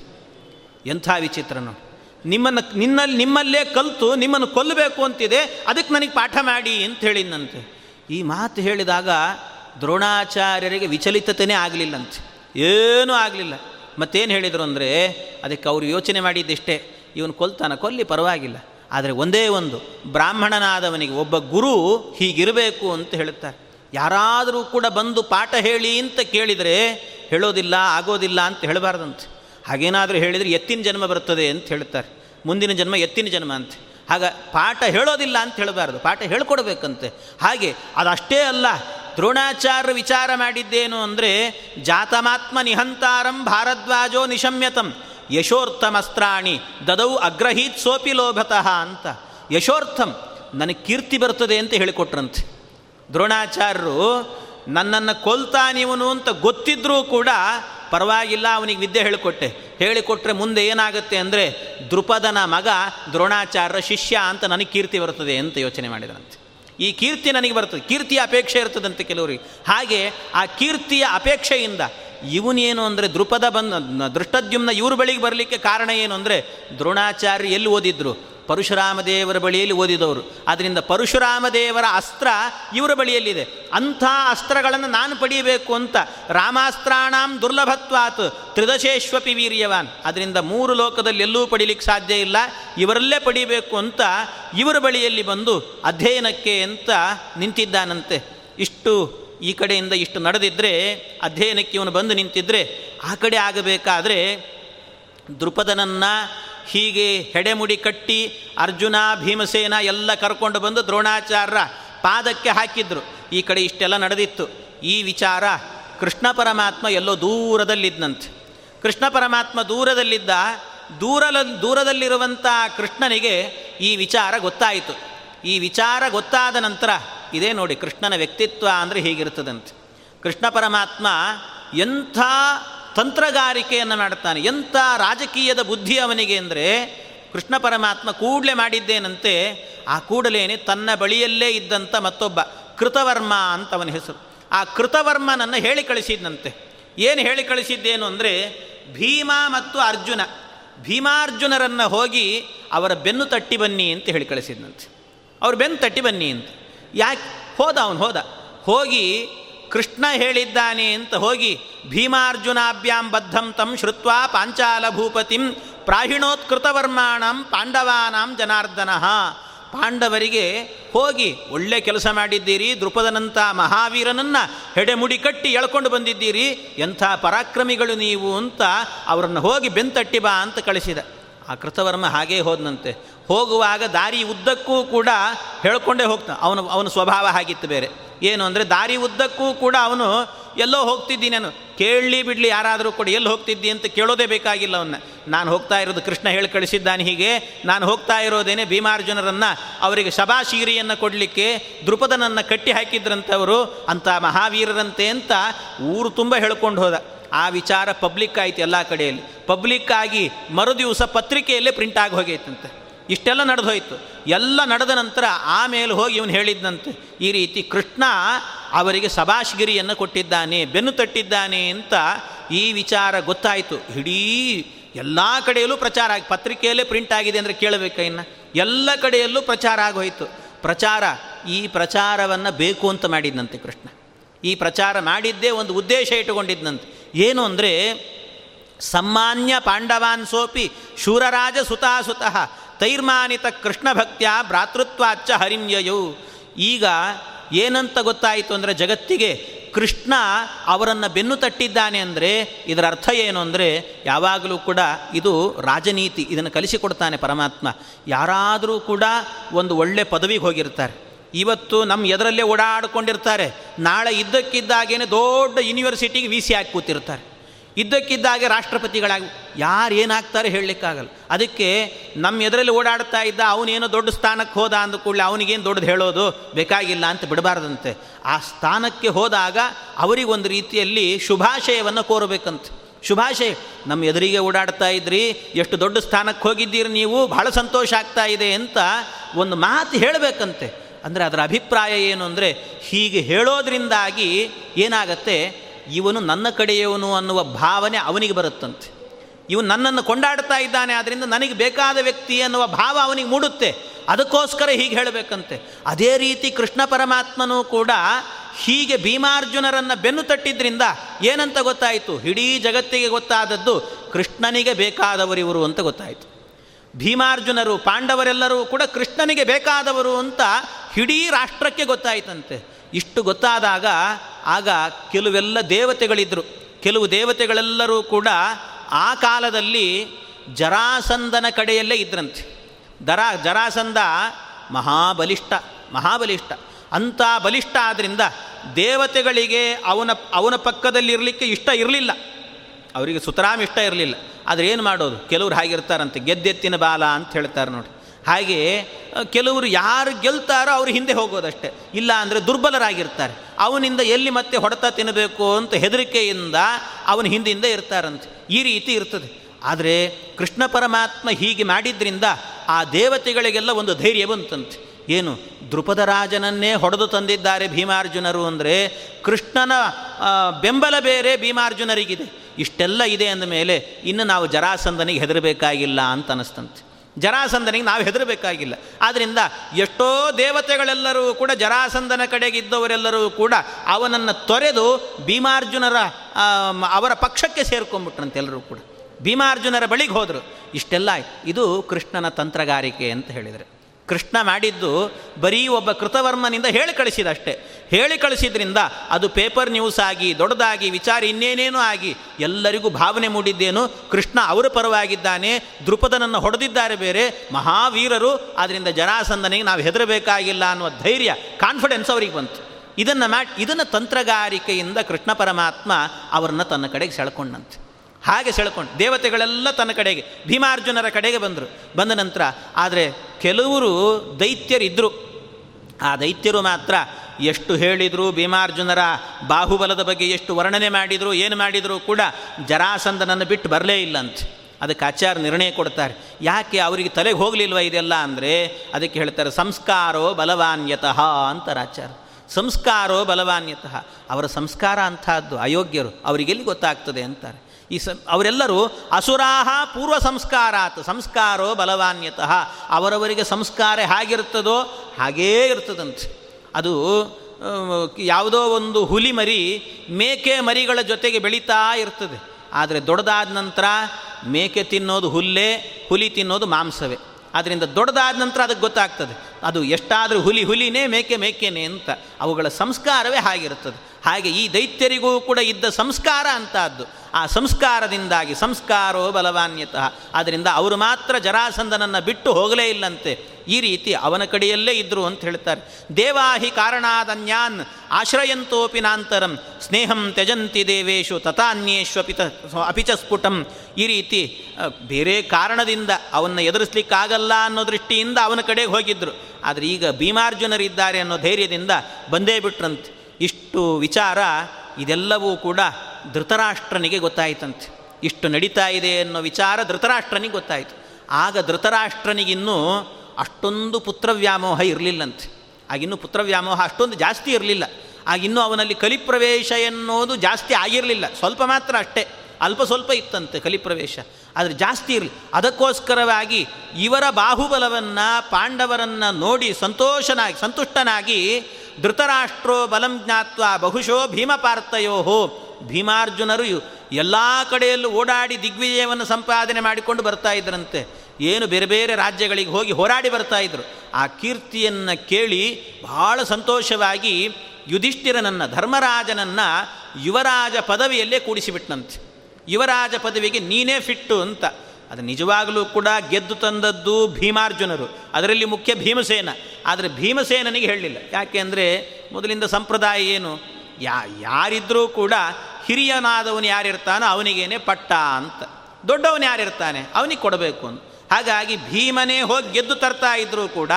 ಎಂಥ ವಿಚಿತ್ರ ನೋಡಿ. ನಿಮ್ಮನ್ನು, ನಿನ್ನಲ್ಲಿ, ನಿಮ್ಮಲ್ಲೇ ಕಲಿತು ನಿಮ್ಮನ್ನು ಕೊಲ್ಲಬೇಕು ಅಂತಿದೆ, ಅದಕ್ಕೆ ನನಗೆ ಪಾಠ ಮಾಡಿ ಅಂತ ಹೇಳಿದ್ನಂತೆ. ಈ ಮಾತು ಹೇಳಿದಾಗ ದ್ರೋಣಾಚಾರ್ಯರಿಗೆ ವಿಚಲಿತತೆಯೇ ಆಗಲಿಲ್ಲಂತೆ. ಏನೂ ಆಗಲಿಲ್ಲ. ಮತ್ತೇನು ಹೇಳಿದರು ಅಂದರೆ, ಅದಕ್ಕೆ ಅವರು ಯೋಚನೆ ಮಾಡಿದ್ದಿಷ್ಟೇ. ಇವನು ಕೊಲ್ತಾನ, ಕೊಲ್ಲಿ ಪರವಾಗಿಲ್ಲ. ಆದರೆ ಒಂದೇ ಒಂದು, ಬ್ರಾಹ್ಮಣನಾದವನಿಗೆ ಒಬ್ಬ ಗುರು ಹೀಗಿರಬೇಕು ಅಂತ ಹೇಳುತ್ತಾರೆ. ಯಾರಾದರೂ ಕೂಡ ಬಂದು ಪಾಠ ಹೇಳಿ ಅಂತ ಕೇಳಿದರೆ, ಹೇಳೋದಿಲ್ಲ, ಆಗೋದಿಲ್ಲ ಅಂತ ಹೇಳಬಾರ್ದಂತೆ. ಹಾಗೇನಾದರೂ ಹೇಳಿದರೆ ಎತ್ತಿನ ಜನ್ಮ ಬರ್ತದೆ ಅಂತ ಹೇಳ್ತಾರೆ ಮುಂದಿನ ಜನ್ಮ ಎತ್ತಿನ ಜನ್ಮ ಅಂತ. ಹಾಗ ಪಾಠ ಹೇಳೋದಿಲ್ಲ ಅಂತ ಹೇಳಬಾರ್ದು. ಪಾಠ ಹೇಳ್ಕೊಡ್ಬೇಕಂತೆ. ಹಾಗೆ ಅದಷ್ಟೇ ಅಲ್ಲ. ದ್ರೋಣಾಚಾರ್ಯ ವಿಚಾರ ಮಾಡಿದ್ದೇನು ಅಂದರೆ, ಜಾತಮಾತ್ಮ ನಿಹಂತಾರಂ ಭಾರದ್ವಾಜೋ ನಿಶಮ್ಯತಂ ಯಶೋರ್ಥಮಸ್ತ್ರಾಣಿ ದದೌ ಅಗ್ರಹೀತ್ ಸೋಪಿ ಲೋಭತಃ ಅಂತ. ಯಶೋರ್ಥಂ, ನನಗೆ ಕೀರ್ತಿ ಬರ್ತದೆ ಅಂತ ಹೇಳಿಕೊಟ್ರಂತೆ. ದ್ರೋಣಾಚಾರ್ಯರು, ನನ್ನನ್ನು ಕೊಲ್ತಾನಿವನು ಅಂತ ಗೊತ್ತಿದ್ರೂ ಕೂಡ ಪರವಾಗಿಲ್ಲ, ಅವನಿಗೆ ವಿದ್ಯೆ ಹೇಳಿಕೊಟ್ಟೆ. ಹೇಳಿಕೊಟ್ರೆ ಮುಂದೆ ಏನಾಗುತ್ತೆ ಅಂದರೆ ದೃಪದನ ಮಗ ದ್ರೋಣಾಚಾರ್ಯ ಶಿಷ್ಯ ಅಂತ ನನಗೆ ಕೀರ್ತಿ ಬರ್ತದೆ ಅಂತ ಯೋಚನೆ ಮಾಡಿದರಂತೆ. ಈ ಕೀರ್ತಿ ನನಗೆ ಬರ್ತದೆ, ಕೀರ್ತಿಯ ಅಪೇಕ್ಷೆ ಇರ್ತದಂತೆ ಕೆಲವರಿಗೆ. ಹಾಗೆ ಆ ಕೀರ್ತಿಯ ಅಪೇಕ್ಷೆಯಿಂದ ಇವನೇನು ಅಂದರೆ ದೃಪದ ಬಂದ ದೃಷ್ಟದ್ಯುಮ್ನ ಇವ್ರ ಬಳಿಗೆ ಬರಲಿಕ್ಕೆ ಕಾರಣ ಏನು ಅಂದರೆ ದ್ರೋಣಾಚಾರ್ಯ ಎಲ್ಲಿ ಓದಿದ್ರು? ಪರಶುರಾಮ ದೇವರ ಬಳಿಯಲ್ಲಿ ಓದಿದವರು. ಆದ್ದರಿಂದ ಪರಶುರಾಮ ದೇವರ ಅಸ್ತ್ರ ಇವರ ಬಳಿಯಲ್ಲಿದೆ. ಅಂಥ ಅಸ್ತ್ರಗಳನ್ನು ನಾನು ಪಡೆಯಬೇಕು ಅಂತ ರಾಮಾಸ್ತ್ರಾಣಾಂ ದುರ್ಲಭತ್ವಾತ್ ತ್ರಿದಶೇಶ್ವಪಿ ವೀರ್ಯವಾನ್. ಅದರಿಂದ ಮೂರು ಲೋಕದಲ್ಲಿ ಎಲ್ಲೂ ಪಡೀಲಿಕ್ಕೆ ಸಾಧ್ಯ ಇಲ್ಲ. ಇವರಲ್ಲೇ ಪಡಿಬೇಕು ಅಂತ ಇವರ ಬಳಿಯಲ್ಲಿ ಬಂದು ಅಧ್ಯಯನಕ್ಕೆ ಅಂತ ನಿಂತಿದ್ದಾನಂತೆ. ಇಷ್ಟು ಈ ಕಡೆಯಿಂದ ಇಷ್ಟು ನಡೆದಿದ್ದರೆ ಅಧ್ಯಯನಕ್ಕೆ ಇವನು ಬಂದು ನಿಂತಿದ್ದರೆ ಆ ಕಡೆ ಆಗಬೇಕಾದ್ರೆ ದೃಪದನನ್ನು ಹೀಗೆ ಹೆಡೆಮುಡಿ ಕಟ್ಟಿ ಅರ್ಜುನ, ಭೀಮಸೇನ ಎಲ್ಲ ಕರ್ಕೊಂಡು ಬಂದು ದ್ರೋಣಾಚಾರ್ಯ ಪಾದಕ್ಕೆ ಹಾಕಿದ್ರು. ಈ ಕಡೆ ಇಷ್ಟೆಲ್ಲ ನಡೆದಿತ್ತು. ಈ ವಿಚಾರ ಕೃಷ್ಣ ಪರಮಾತ್ಮ ಎಲ್ಲೋ ದೂರದಲ್ಲಿದ್ದಂತೆ ಕೃಷ್ಣ ಪರಮಾತ್ಮ ದೂರದಲ್ಲಿದ್ದ, ದೂರಲ ದೂರದಲ್ಲಿರುವಂಥ ಕೃಷ್ಣನಿಗೆ ಈ ವಿಚಾರ ಗೊತ್ತಾಯಿತು. ಈ ವಿಚಾರ ಗೊತ್ತಾದ ನಂತರ ಇದೇ ನೋಡಿ ಕೃಷ್ಣನ ವ್ಯಕ್ತಿತ್ವ ಅಂದರೆ ಹೀಗಿರ್ತದಂತೆ. ಕೃಷ್ಣ ಪರಮಾತ್ಮ ಎಂಥ ತಂತ್ರಗಾರಿಕೆಯನ್ನು ಮಾಡ್ತಾನೆ ಎಂಥ ರಾಜಕೀಯದ ಬುದ್ಧಿ ಅವನಿಗೆ ಅಂದರೆ, ಕೃಷ್ಣ ಪರಮಾತ್ಮ ಕೂಡಲೇ ಮಾಡಿದ್ದೇನಂತೆ, ಆ ಕೂಡಲೇನೆ ತನ್ನ ಬಳಿಯಲ್ಲೇ ಇದ್ದಂಥ ಮತ್ತೊಬ್ಬ ಕೃತವರ್ಮ ಅಂತ ಅವನ ಹೆಸರು. ಆ ಕೃತವರ್ಮನನ್ನು ಹೇಳಿ ಕಳಿಸಿದ್ನಂತೆ. ಏನು ಹೇಳಿ ಕಳಿಸಿದ್ದೇನು ಅಂದರೆ, ಭೀಮ ಮತ್ತು ಅರ್ಜುನ, ಭೀಮಾರ್ಜುನರನ್ನು ಹೋಗಿ ಅವರ ಬೆನ್ನು ತಟ್ಟಿ ಬನ್ನಿ ಅಂತ ಹೇಳಿ ಕಳಿಸಿದ್ನಂತೆ. ಅವ್ರ ಬೆನ್ನು ತಟ್ಟಿ ಬನ್ನಿ ಅಂತ. ಯಾಕೆ? ಹೋದ ಅವನು, ಹೋದ. ಹೋಗಿ ಕೃಷ್ಣ ಹೇಳಿದ್ದಾನೆ ಅಂತ ಹೋಗಿ ಭೀಮಾರ್ಜುನಾಭ್ಯಾಂ ಬದ್ಧಂ ತಂ ಶ್ರುತ್ವಾ ಪಾಂಚಾಲ ಭೂಪತಿಂ ಪ್ರಾಹಿಣೋತ್ಕೃತವರ್ಮಾಣಂ ಪಾಂಡವಾನಾಂ ಜನಾರ್ದನಃ. ಪಾಂಡವರಿಗೆ ಹೋಗಿ ಒಳ್ಳೆ ಕೆಲಸ ಮಾಡಿದ್ದೀರಿ ದೃಪದನಂಥ ಮಹಾವೀರನನ್ನು ಹೆಡೆಮುಡಿ ಕಟ್ಟಿ ಎಳ್ಕೊಂಡು ಬಂದಿದ್ದೀರಿ, ಎಂಥ ಪರಾಕ್ರಮಿಗಳು ನೀವು ಅಂತ ಅವರನ್ನು ಹೋಗಿ ಬೆಂತಟ್ಟಿ ಬಾ ಅಂತ ಕಳಿಸಿದ. ಆ ಕೃತವರ್ಮ ಹಾಗೇ ಹೋದನಂತೆ. ಹೋಗುವಾಗ ದಾರಿ ಉದ್ದಕ್ಕೂ ಕೂಡ ಹೇಳ್ಕೊಂಡೇ ಹೋಗ್ತಾನೆ. ಅವನು, ಅವನ ಸ್ವಭಾವ ಹಾಗಿತ್ತು ಬೇರೆ. ಏನು ಅಂದರೆ ದಾರಿ ಉದ್ದಕ್ಕೂ ಕೂಡ ಅವನು ಎಲ್ಲೋ ಹೋಗ್ತಿದ್ದೀನಿ ನಾನು. ಕೇಳಲಿ ಬಿಡಲಿ ಯಾರಾದರೂ ಕೂಡ ಎಲ್ಲಿ ಹೋಗ್ತಿದ್ದಿ ಅಂತ ಕೇಳೋದೇ ಬೇಕಾಗಿಲ್ಲ ಅವನ್ನ. ನಾನು ಹೋಗ್ತಾ ಇರೋದು ಕೃಷ್ಣ ಹೇಳಿ ಕಳಿಸಿದ್ದಾನೆ ಹೀಗೆ. ನಾನು ಹೋಗ್ತಾ ಇರೋದೇನೆ ಭೀಮಾರ್ಜುನರನ್ನು, ಅವರಿಗೆ ಶಬಾಶೀರಿಯನ್ನು ಕೊಡಲಿಕ್ಕೆ ದೃಪದನನ್ನು ಕಟ್ಟಿ ಹಾಕಿದ್ರಂಥವರು ಅಂಥ ಮಹಾವೀರರಂತೆ ಅಂತ ಊರು ತುಂಬ ಹೇಳ್ಕೊಂಡು ಹೋದ. ಆ ವಿಚಾರ ಪಬ್ಲಿಕ್ ಆಯಿತು ಎಲ್ಲ ಕಡೆಯಲ್ಲಿ. ಪಬ್ಲಿಕ್ ಆಗಿ ಮರುದಿವಸ ಪತ್ರಿಕೆಯಲ್ಲೇ ಪ್ರಿಂಟ್ ಆಗಿ ಹೋಗೈತಂತೆ. ಇಷ್ಟೆಲ್ಲ ನಡೆದು ಹೋಯಿತು ಎಲ್ಲ ನಡೆದ ನಂತರ ಆಮೇಲೆ ಹೋಗಿ ಇವನು ಹೇಳಿದ್ದಂತೆ ಈ ರೀತಿ ಕೃಷ್ಣ ಅವರಿಗೆ ಸಭಾಶ್ಗಿರಿಯನ್ನು ಕೊಟ್ಟಿದ್ದಾನೆ, ಬೆನ್ನು ತಟ್ಟಿದ್ದಾನೆ ಅಂತ ಈ ವಿಚಾರ ಗೊತ್ತಾಯಿತು. ಇಡೀ ಎಲ್ಲ ಕಡೆಯಲ್ಲೂ ಪ್ರಚಾರ ಆಗಿ, ಪತ್ರಿಕೆಯಲ್ಲೇ ಪ್ರಿಂಟ್ ಆಗಿದೆ ಅಂದರೆ ಕೇಳಬೇಕು ಇನ್ನು. ಎಲ್ಲ ಕಡೆಯಲ್ಲೂ ಪ್ರಚಾರ ಆಗೋಯ್ತು. ಪ್ರಚಾರ, ಈ ಪ್ರಚಾರವನ್ನು ಬೇಕು ಅಂತ ಮಾಡಿದ್ದಂತೆ ಕೃಷ್ಣ. ಈ ಪ್ರಚಾರ ಮಾಡಿದ್ದೇ ಒಂದು ಉದ್ದೇಶ ಇಟ್ಟುಕೊಂಡಿದ್ದಂತೆ ಏನು ಅಂದರೆ, ಸಮ್ಮಾನ್ಯ ಪಾಂಡವಾನ್ ಸೋಪಿ ಶೂರರಾಜ ಸುತಾಸುತಃ ತೈರ್ಮಾನಿತ ಕೃಷ್ಣ ಭಕ್ತ್ಯ ಭ್ರಾತೃತ್ವಾಚ್ಚ ಹರಿಂಜಯು ಈಗ ಏನಂತ ಗೊತ್ತಾಯಿತು ಅಂದರೆ ಜಗತ್ತಿಗೆ ಕೃಷ್ಣ ಅವರನ್ನು ಬೆನ್ನು ತಟ್ಟಿದ್ದಾನೆ ಅಂದರೆ ಇದರ ಅರ್ಥ ಏನು ಅಂದರೆ ಯಾವಾಗಲೂ ಕೂಡ ಇದು ರಾಜನೀತಿ, ಇದನ್ನು ಕಲಿಸಿಕೊಡ್ತಾನೆ ಪರಮಾತ್ಮ. ಯಾರಾದರೂ ಕೂಡ ಒಂದು ಒಳ್ಳೆ ಪದವಿಗೆ ಹೋಗಿರ್ತಾರೆ. ಇವತ್ತು ನಮ್ಮ ಎದರಲ್ಲೇ ಓಡಾಡಿಕೊಂಡಿರ್ತಾರೆ. ನಾಳೆ ಇದ್ದಕ್ಕಿದ್ದಾಗೇನೆ ದೊಡ್ಡ ಯೂನಿವರ್ಸಿಟಿಗೆ ವಿ ಸಿ ಹಾಕಿ ಕೂತಿರ್ತಾರೆ. ಇದ್ದಕ್ಕಿದ್ದಾಗೆ ರಾಷ್ಟ್ರಪತಿಗಳಾಗಿ ಯಾರು ಏನಾಗ್ತಾರೆ ಹೇಳಲಿಕ್ಕಾಗಲ್ಲ. ಅದಕ್ಕೆ ನಮ್ಮ ಎದುರಲ್ಲಿ ಓಡಾಡ್ತಾ ಇದ್ದ ಅವನೇನೋ ದೊಡ್ಡ ಸ್ಥಾನಕ್ಕೆ ಹೋದ ಅಂದ ಕೂಡಲೇ ಅವನಿಗೇನು ದೊಡ್ಡದು ಹೇಳೋದು ಬೇಕಾಗಿಲ್ಲ ಅಂತ ಬಿಡಬಾರ್ದಂತೆ. ಆ ಸ್ಥಾನಕ್ಕೆ ಹೋದಾಗ ಅವರಿಗೊಂದು ರೀತಿಯಲ್ಲಿ ಶುಭಾಶಯವನ್ನು ಕೋರಬೇಕಂತೆ. ಶುಭಾಶಯ ನಮ್ಮ ಎದುರಿಗೆ ಓಡಾಡ್ತಾ ಇದ್ರಿ, ಎಷ್ಟು ದೊಡ್ಡ ಸ್ಥಾನಕ್ಕೆ ಹೋಗಿದ್ದೀರಿ ನೀವು, ಬಹಳ ಸಂತೋಷ ಆಗ್ತಾ ಇದೆ ಅಂತ ಒಂದು ಮಾತು ಹೇಳಬೇಕಂತೆ. ಅಂದರೆ ಅದರ ಅಭಿಪ್ರಾಯ ಏನು ಅಂದರೆ, ಹೀಗೆ ಹೇಳೋದ್ರಿಂದಾಗಿ ಏನಾಗತ್ತೆ ಇವನು ನನ್ನ ಕಡೆಯವನು ಅನ್ನುವ ಭಾವನೆ ಅವನಿಗೆ ಬರುತ್ತಂತೆ. ಇವನು ನನ್ನನ್ನು ಕೊಂಡಾಡ್ತಾ ಇದ್ದಾನೆ ಆದ್ದರಿಂದ ನನಗೆ ಬೇಕಾದ ವ್ಯಕ್ತಿ ಅನ್ನುವ ಭಾವ ಅವನಿಗೆ ಮೂಡುತ್ತೆ. ಅದಕ್ಕೋಸ್ಕರ ಹೀಗೆ ಹೇಳಬೇಕಂತೆ. ಅದೇ ರೀತಿ ಕೃಷ್ಣ ಪರಮಾತ್ಮನೂ ಕೂಡ ಹೀಗೆ ಭೀಮಾರ್ಜುನರನ್ನು ಬೆನ್ನು ತಟ್ಟಿದ್ರಿಂದ ಏನಂತ ಗೊತ್ತಾಯಿತು? ಇಡೀ ಜಗತ್ತಿಗೆ ಗೊತ್ತಾದದ್ದು ಕೃಷ್ಣನಿಗೆ ಬೇಕಾದವರಿವರು ಅಂತ ಗೊತ್ತಾಯಿತು. ಭೀಮಾರ್ಜುನರು, ಪಾಂಡವರೆಲ್ಲರೂ ಕೂಡ ಕೃಷ್ಣನಿಗೆ ಬೇಕಾದವರು ಅಂತ ಇಡೀ ರಾಷ್ಟ್ರಕ್ಕೆ ಗೊತ್ತಾಯಿತಂತೆ. ಇಷ್ಟು ಗೊತ್ತಾದಾಗ ಆಗ ಕೆಲವೆಲ್ಲ ದೇವತೆಗಳಿದ್ದರು ಕೆಲವು ದೇವತೆಗಳೆಲ್ಲರೂ ಕೂಡ ಆ ಕಾಲದಲ್ಲಿ ಜರಾಸಂದನ ಕಡೆಯಲ್ಲೇ ಇದ್ರಂತೆ. ದರ, ಜರಾಸಂದ ಮಹಾಬಲಿಷ್ಠ ಮಹಾಬಲಿಷ್ಠ. ಅಂಥ ಬಲಿಷ್ಠ ಆದ್ದರಿಂದ ದೇವತೆಗಳಿಗೆ ಅವನ ಅವನ ಪಕ್ಕದಲ್ಲಿ ಇರಲಿಕ್ಕೆ ಇಷ್ಟ ಇರಲಿಲ್ಲ. ಅವರಿಗೆ ಸುತರಾಮ್ ಇಷ್ಟ ಇರಲಿಲ್ಲ. ಆದರೆ ಏನು ಮಾಡೋದು? ಕೆಲವ್ರು ಹಾಗಿರ್ತಾರಂತೆ. ಗೆದ್ದೆತ್ತಿನ ಬಾಲ ಅಂತ ಹೇಳ್ತಾರೆ ನೋಡಿ. ಹಾಗೆ ಕೆಲವರು ಯಾರು ಗೆಲ್ತಾರೋ ಅವ್ರ ಹಿಂದೆ ಹೋಗೋದಷ್ಟೆ. ಇಲ್ಲ ಅಂದರೆ ದುರ್ಬಲರಾಗಿರ್ತಾರೆ. ಅವನಿಂದ ಎಲ್ಲಿ ಮತ್ತೆ ಹೊಡೆತ ತಿನ್ನಬೇಕು ಅಂತ ಹೆದರಿಕೆಯಿಂದ ಅವನ ಹಿಂದಿಂದ ಇರ್ತಾರಂತೆ. ಈ ರೀತಿ ಇರ್ತದೆ. ಆದರೆ ಕೃಷ್ಣ ಪರಮಾತ್ಮ ಹೀಗೆ ಮಾಡಿದ್ರಿಂದ ಆ ದೇವತೆಗಳಿಗೆಲ್ಲ ಒಂದು ಧೈರ್ಯ ಬಂತಂತೆ. ಏನು? ದೃಪದ ರಾಜನನ್ನೇ ಹೊಡೆದು ತಂದಿದ್ದಾರೆ ಭೀಮಾರ್ಜುನರು ಅಂದರೆ ಕೃಷ್ಣನ ಬೆಂಬಲ ಬೇರೆ ಭೀಮಾರ್ಜುನರಿಗಿದೆ. ಇಷ್ಟೆಲ್ಲ ಇದೆ ಅಂದ ಮೇಲೆ ಇನ್ನು ನಾವು ಜರಾಸಂದನಿಗೆ ಹೆದರಬೇಕಾಗಿಲ್ಲ ಅಂತ ಅನಿಸ್ತಂತೆ. ಜರಾಸಂದನಿಗೆ ನಾವು ಹೆದರಬೇಕಾಗಿಲ್ಲ. ಆದ್ದರಿಂದ ಎಷ್ಟೋ ದೇವತೆಗಳೆಲ್ಲರೂ ಕೂಡ ಜರಾಸಂದನ ಕಡೆಗಿದ್ದವರೆಲ್ಲರೂ ಕೂಡ ಅವನನ್ನು ತೊರೆದು ಭೀಮಾರ್ಜುನರ ಅವರ ಪಕ್ಷಕ್ಕೆ ಸೇರ್ಕೊಂಡ್ಬಿಟ್ರಂತೆ ಎಲ್ಲರೂ ಕೂಡ. ಭೀಮಾರ್ಜುನರ ಬಳಿಗೆ ಹೋದರು. ಇಷ್ಟೆಲ್ಲ ಇದು ಕೃಷ್ಣನ ತಂತ್ರಗಾರಿಕೆ ಅಂತ ಹೇಳಿದರೆ. ಕೃಷ್ಣ ಮಾಡಿದ್ದು ಬರೀ ಒಬ್ಬ ಕೃತವರ್ಮನಿಂದ ಹೇಳಿ ಕಳಿಸಿದಷ್ಟೇ ಹೇಳಿ ಕಳಿಸಿದ್ರಿಂದ ಅದು ಪೇಪರ್ ನ್ಯೂಸ್ ಆಗಿ, ದೊಡ್ಡದಾಗಿ, ವಿಚಾರ ಇನ್ನೇನೇನೋ ಆಗಿ ಎಲ್ಲರಿಗೂ ಭಾವನೆ ಮೂಡಿದ್ದೇನು. ಕೃಷ್ಣ ಅವರ ಪರವಾಗಿದ್ದಾನೆ ದೃಪದನನ್ನು ಹೊಡೆದಿದ್ದಾರೆ ಬೇರೆ. ಮಹಾವೀರರು ಆದ್ದರಿಂದ ಜನಾಸಂದನಿಗೆ ನಾವು ಹೆದರಬೇಕಾಗಿಲ್ಲ ಅನ್ನುವ ಧೈರ್ಯ ಕಾನ್ಫಿಡೆನ್ಸ್ ಅವರಿಗೆ ಬಂತು. ಇದನ್ನು ಮ್ಯಾಟ್ ಇದನ್ನು ತಂತ್ರಗಾರಿಕೆಯಿಂದ ಕೃಷ್ಣ ಪರಮಾತ್ಮ ಅವರನ್ನು ತನ್ನ ಕಡೆಗೆ ಸೆಳ್ಕೊಂಡಂತೆ. ಹಾಗೆ ಸೆಳ್ಕೊಂಡು ದೇವತೆಗಳೆಲ್ಲ ತನ್ನ ಕಡೆಗೆ, ಭೀಮಾರ್ಜುನರ ಕಡೆಗೆ ಬಂದರು. ಬಂದ ನಂತರ ಆದರೆ ಕೆಲವರು ದೈತ್ಯರಿದ್ದರು ಆ ದೈತ್ಯರು ಮಾತ್ರ ಎಷ್ಟು ಹೇಳಿದರು ಭೀಮಾರ್ಜುನರ ಬಾಹುಬಲದ ಬಗ್ಗೆ ಎಷ್ಟು ವರ್ಣನೆ ಮಾಡಿದರು, ಏನು ಮಾಡಿದರೂ ಕೂಡ ಜರಾಸಂದನನ್ನು ಬಿಟ್ಟು ಬರಲೇ ಇಲ್ಲ ಅಂತ ಅದಕ್ಕೆ ಆಚಾರ ನಿರ್ಣಯ ಕೊಡ್ತಾರೆ. ಯಾಕೆ ಅವರಿಗೆ ತಲೆಗೆ ಹೋಗಲಿಲ್ವ ಇದೆಲ್ಲ ಅಂದರೆ ಅದಕ್ಕೆ ಹೇಳ್ತಾರೆ, ಸಂಸ್ಕಾರೋ ಬಲವಾನ್ಯತಃ ಅಂತಾರೆ ಆಚಾರ ಸಂಸ್ಕಾರೋ ಬಲವಾನ್ಯತಃ. ಅವರ ಸಂಸ್ಕಾರ ಅಂಥದ್ದು ಅಯೋಗ್ಯರು. ಅವರಿಗೆಲ್ಲಿ ಗೊತ್ತಾಗ್ತದೆ ಅಂತಾರೆ. ಈ ಸ, ಅವರೆಲ್ಲರೂ ಅಸುರಾಹ ಪೂರ್ವ ಸಂಸ್ಕಾರಾತ್, ಸಂಸ್ಕಾರೋ ಬಲವಾನ್ಯತಃ. ಅವರವರಿಗೆ ಸಂಸ್ಕಾರ ಹೇಗಿರ್ತದೋ ಹಾಗೇ ಇರ್ತದಂತೆ ಅದು ಯಾವುದೋ ಒಂದು ಹುಲಿ ಮರಿ ಮೇಕೆ ಮರಿಗಳ ಜೊತೆಗೆ ಬೆಳೀತಾ ಇರ್ತದೆ. ಆದರೆ ದೊಡ್ಡದಾದ ನಂತರ ಮೇಕೆ ತಿನ್ನೋದು ಹುಲ್ಲೇ, ಹುಲಿ ತಿನ್ನೋದು ಮಾಂಸವೇ. ಆದ್ದರಿಂದ ದೊಡ್ಡದಾದ ನಂತರ ಅದಕ್ಕೆ ಗೊತ್ತಾಗ್ತದೆ. ಅದು ಎಷ್ಟಾದರೂ ಹುಲಿ ಹುಲಿನೇ, ಮೇಕೆ ಮೇಕೆನೇ ಅಂತ. ಅವುಗಳ ಸಂಸ್ಕಾರವೇ ಹಾಗಿರುತ್ತದೆ. ಹಾಗೆ ಈ ದೈತ್ಯರಿಗೂ ಕೂಡ ಇದ್ದ ಸಂಸ್ಕಾರ ಅಂತಹದ್ದು ಆ ಸಂಸ್ಕಾರದಿಂದಾಗಿ ಸಂಸ್ಕಾರೋ ಬಲವಾನ್ಯತಃ. ಆದ್ದರಿಂದ ಅವರು ಮಾತ್ರ ಜರಾಸಂದನನ್ನು ಬಿಟ್ಟು ಹೋಗಲೇ ಇಲ್ಲಂತೆ. ಈ ರೀತಿ ಅವನ ಕಡೆಯಲ್ಲೇ ಇದ್ದರು ಅಂತ ಹೇಳ್ತಾರೆ. ದೇವಾಹಿ ಕಾರಣಾದನ್ಯಾನ್ ಆಶ್ರಯಂತೋಪಿ ನಾಂತರಂ. ಸ್ನೇಹಂ ತ್ಯಜಂತಿ ದೇವೇಶು ತಥಾನ್ಯೇಶ್ವಪಿತ ಅಪಿಚ ಸ್ಫುಟಂ ಈ ರೀತಿ ಬೇರೆ ಕಾರಣದಿಂದ ಅವನ್ನ ಎದುರಿಸ್ಲಿಕ್ಕಾಗಲ್ಲ ಅನ್ನೋ ದೃಷ್ಟಿಯಿಂದ ಅವನ ಕಡೆಗೆ ಹೋಗಿದ್ದರು ಆದರೆ ಈಗ ಭೀಮಾರ್ಜುನರಿದ್ದಾರೆ ಅನ್ನೋ ಧೈರ್ಯದಿಂದ ಬಂದೇ ಬಿಟ್ರಂತೆ. ಇಷ್ಟು ವಿಚಾರ ಇದೆಲ್ಲವೂ ಕೂಡ ಧೃತರಾಷ್ಟ್ರನಿಗೆ ಗೊತ್ತಾಯಿತಂತೆ. ಇಷ್ಟು ನಡೀತಾ ಇದೆ ಅನ್ನೋ ವಿಚಾರ ಧೃತರಾಷ್ಟ್ರನಿಗೆ ಗೊತ್ತಾಯಿತು. ಆಗ ಧೃತರಾಷ್ಟ್ರನಿಗಿನ್ನೂ ಅಷ್ಟೊಂದು ಪುತ್ರವ್ಯಾಮೋಹ ಇರಲಿಲ್ಲಂತೆ. ಆಗಿನ್ನೂ ಪುತ್ರವ್ಯಾಮೋಹ ಅಷ್ಟೊಂದು ಜಾಸ್ತಿ ಇರಲಿಲ್ಲ. ಆಗಿನ್ನೂ ಅವನಲ್ಲಿ ಕಲಿಪ್ರವೇಶ ಎನ್ನುವುದು ಜಾಸ್ತಿ ಆಗಿರಲಿಲ್ಲ. ಸ್ವಲ್ಪ ಮಾತ್ರ ಅಷ್ಟೇ. ಅಲ್ಪ ಸ್ವಲ್ಪ ಇತ್ತಂತೆ ಕಲಿಪ್ರವೇಶ. ಆದರೆ ಜಾಸ್ತಿ ಇರಲಿ. ಅದಕ್ಕೋಸ್ಕರವಾಗಿ ಇವರ ಬಾಹುಬಲವನ್ನು, ಪಾಂಡವರನ್ನು ನೋಡಿ ಸಂತೋಷನಾಗಿ, ಸಂತುಷ್ಟನಾಗಿ ಧೃತರಾಷ್ಟ್ರೋ ಬಲಂ ಜ್ಞಾತ್ವ ಬಹುಶೋ ಭೀಮಪಾರ್ಥಯೋ ಭೀಮಾರ್ಜುನರು ಎಲ್ಲ ಕಡೆಯಲ್ಲೂ ಓಡಾಡಿ ದಿಗ್ವಿಜಯವನ್ನು ಸಂಪಾದನೆ ಮಾಡಿಕೊಂಡು ಬರ್ತಾ ಇದ್ರಂತೆ. ಏನು ಬೇರೆ ಬೇರೆ ರಾಜ್ಯಗಳಿಗೆ ಹೋಗಿ ಹೋರಾಡಿ ಬರ್ತಾ ಇದ್ರು. ಆ ಕೀರ್ತಿಯನ್ನು ಕೇಳಿ ಬಹಳ ಸಂತೋಷವಾಗಿ ಯುಧಿಷ್ಠಿರನನ್ನು, ಧರ್ಮರಾಜನನ್ನು ಯುವರಾಜ ಪದವಿಯಲ್ಲೇ ಕೂಡಿಸಿಬಿಟ್ನಂತೆ. ಯುವರಾಜ ಪದವಿಗೆ ನೀನೇ ಫಿಟ್ಟು ಅಂತ. ಅದು ನಿಜವಾಗಲೂ ಕೂಡ ಗೆದ್ದು ತಂದದ್ದು ಭೀಮಾರ್ಜುನರು. ಅದರಲ್ಲಿ ಮುಖ್ಯ ಭೀಮಸೇನ. ಆದರೆ ಭೀಮಸೇನನಿಗೆ ಹೇಳಲಿಲ್ಲ. ಯಾಕೆ ಅಂದರೆ ಮೊದಲಿಂದ ಸಂಪ್ರದಾಯ ಏನು? ಯಾ ಯಾರಿದ್ರೂ ಕೂಡ ಹಿರಿಯನಾದವನು ಯಾರಿರ್ತಾನೋ ಅವನಿಗೇನೆ ಪಟ್ಟ ಅಂತ. ದೊಡ್ಡವನು ಯಾರಿರ್ತಾನೆ? ಅವನಿಗೆ ಕೊಡಬೇಕು ಅಂತ. ಹಾಗಾಗಿ ಭೀಮನೇ ಹೋಗಿ ಗೆದ್ದು ತರ್ತಾ ಇದ್ದರೂ ಕೂಡ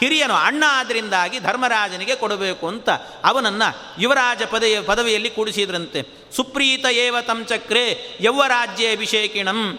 ಹಿರಿಯನು ಅಣ್ಣ ಆದ್ದರಿಂದಾಗಿ ಧರ್ಮರಾಜನಿಗೆ ಕೊಡಬೇಕು ಅಂತ ಅವನನ್ನು ಯುವರಾಜ ಪದವಿ, ಪದವಿಯಲ್ಲಿ ಕೂಡಿಸಿದ್ರಂತೆ. ಸುಪ್ರೀತ ಏವ ತಂಚಕ್ರೆ ಯೌವರಾಜ್ಯ ಅಭಿಷೇಕಿಣಂ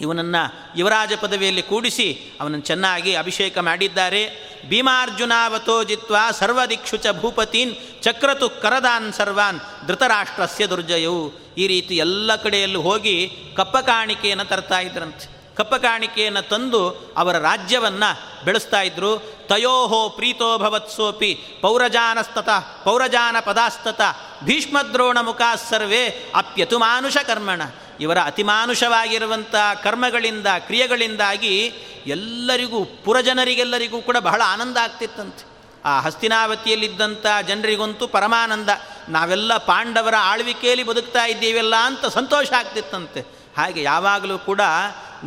ಇವನನ್ನು ಯುವರಾಜ ಪದವಿಯಲ್ಲಿ ಕೂಡಿಸಿ ಅವನನ್ನು ಚೆನ್ನಾಗಿ ಅಭಿಷೇಕ ಮಾಡಿದ್ದಾರೆ. ಭೀಮಾರ್ಜುನಾವತೋ ಜಿತ್ವ ಸರ್ವದಿಕ್ಷುಚ ಭೂಪತೀನ್ ಚಕ್ರತು ಕರದಾನ್ ಸರ್ವಾನ್ ಧೃತರಾಷ್ಟ್ರಸ್ಯ ದುರ್ಜಯವು ಈ ರೀತಿ ಎಲ್ಲ ಕಡೆಯಲ್ಲೂ ಹೋಗಿ ಕಪ್ಪ ಕಾಣಿಕೆಯನ್ನು ತರ್ತಾ ಇದ್ರಂತೆ. ಕಪ್ಪ ಕಾಣಿಕೆಯನ್ನು ತಂದು ಅವರ ರಾಜ್ಯವನ್ನು ಬೆಳೆಸ್ತಾ ಇದ್ದರು ತಯೋಹೋ ಪ್ರೀತೋ ಭವತ್ಸೋಪಿ ಪೌರಜಾನಸ್ತತ ಪೌರಜಾನ ಪದಾಸ್ತತ ಭೀಷ್ಮದ್ರೋಣ ಮುಖಾ ಸರ್ವೇ ಅಪ್ಯತು ಮಾನುಷ ಕರ್ಮಣ. ಇವರ ಅತಿಮಾನುಷವಾಗಿರುವಂಥ ಕರ್ಮಗಳಿಂದ, ಕ್ರಿಯೆಗಳಿಂದಾಗಿ ಎಲ್ಲರಿಗೂ, ಪುರಜನರಿಗೆಲ್ಲರಿಗೂ ಕೂಡ ಬಹಳ ಆನಂದ ಆಗ್ತಿತ್ತಂತೆ. ಆ ಹಸ್ತಿನಾವತಿಯಲ್ಲಿದ್ದಂಥ ಜನರಿಗಂತೂ ಪರಮಾನಂದ. ನಾವೆಲ್ಲ ಪಾಂಡವರ ಆಳ್ವಿಕೆಯಲ್ಲಿ ಬದುಕ್ತಾ ಇದ್ದೀವೆಲ್ಲ ಅಂತ ಸಂತೋಷ ಆಗ್ತಿತ್ತಂತೆ. ಹಾಗೆ ಯಾವಾಗಲೂ ಕೂಡ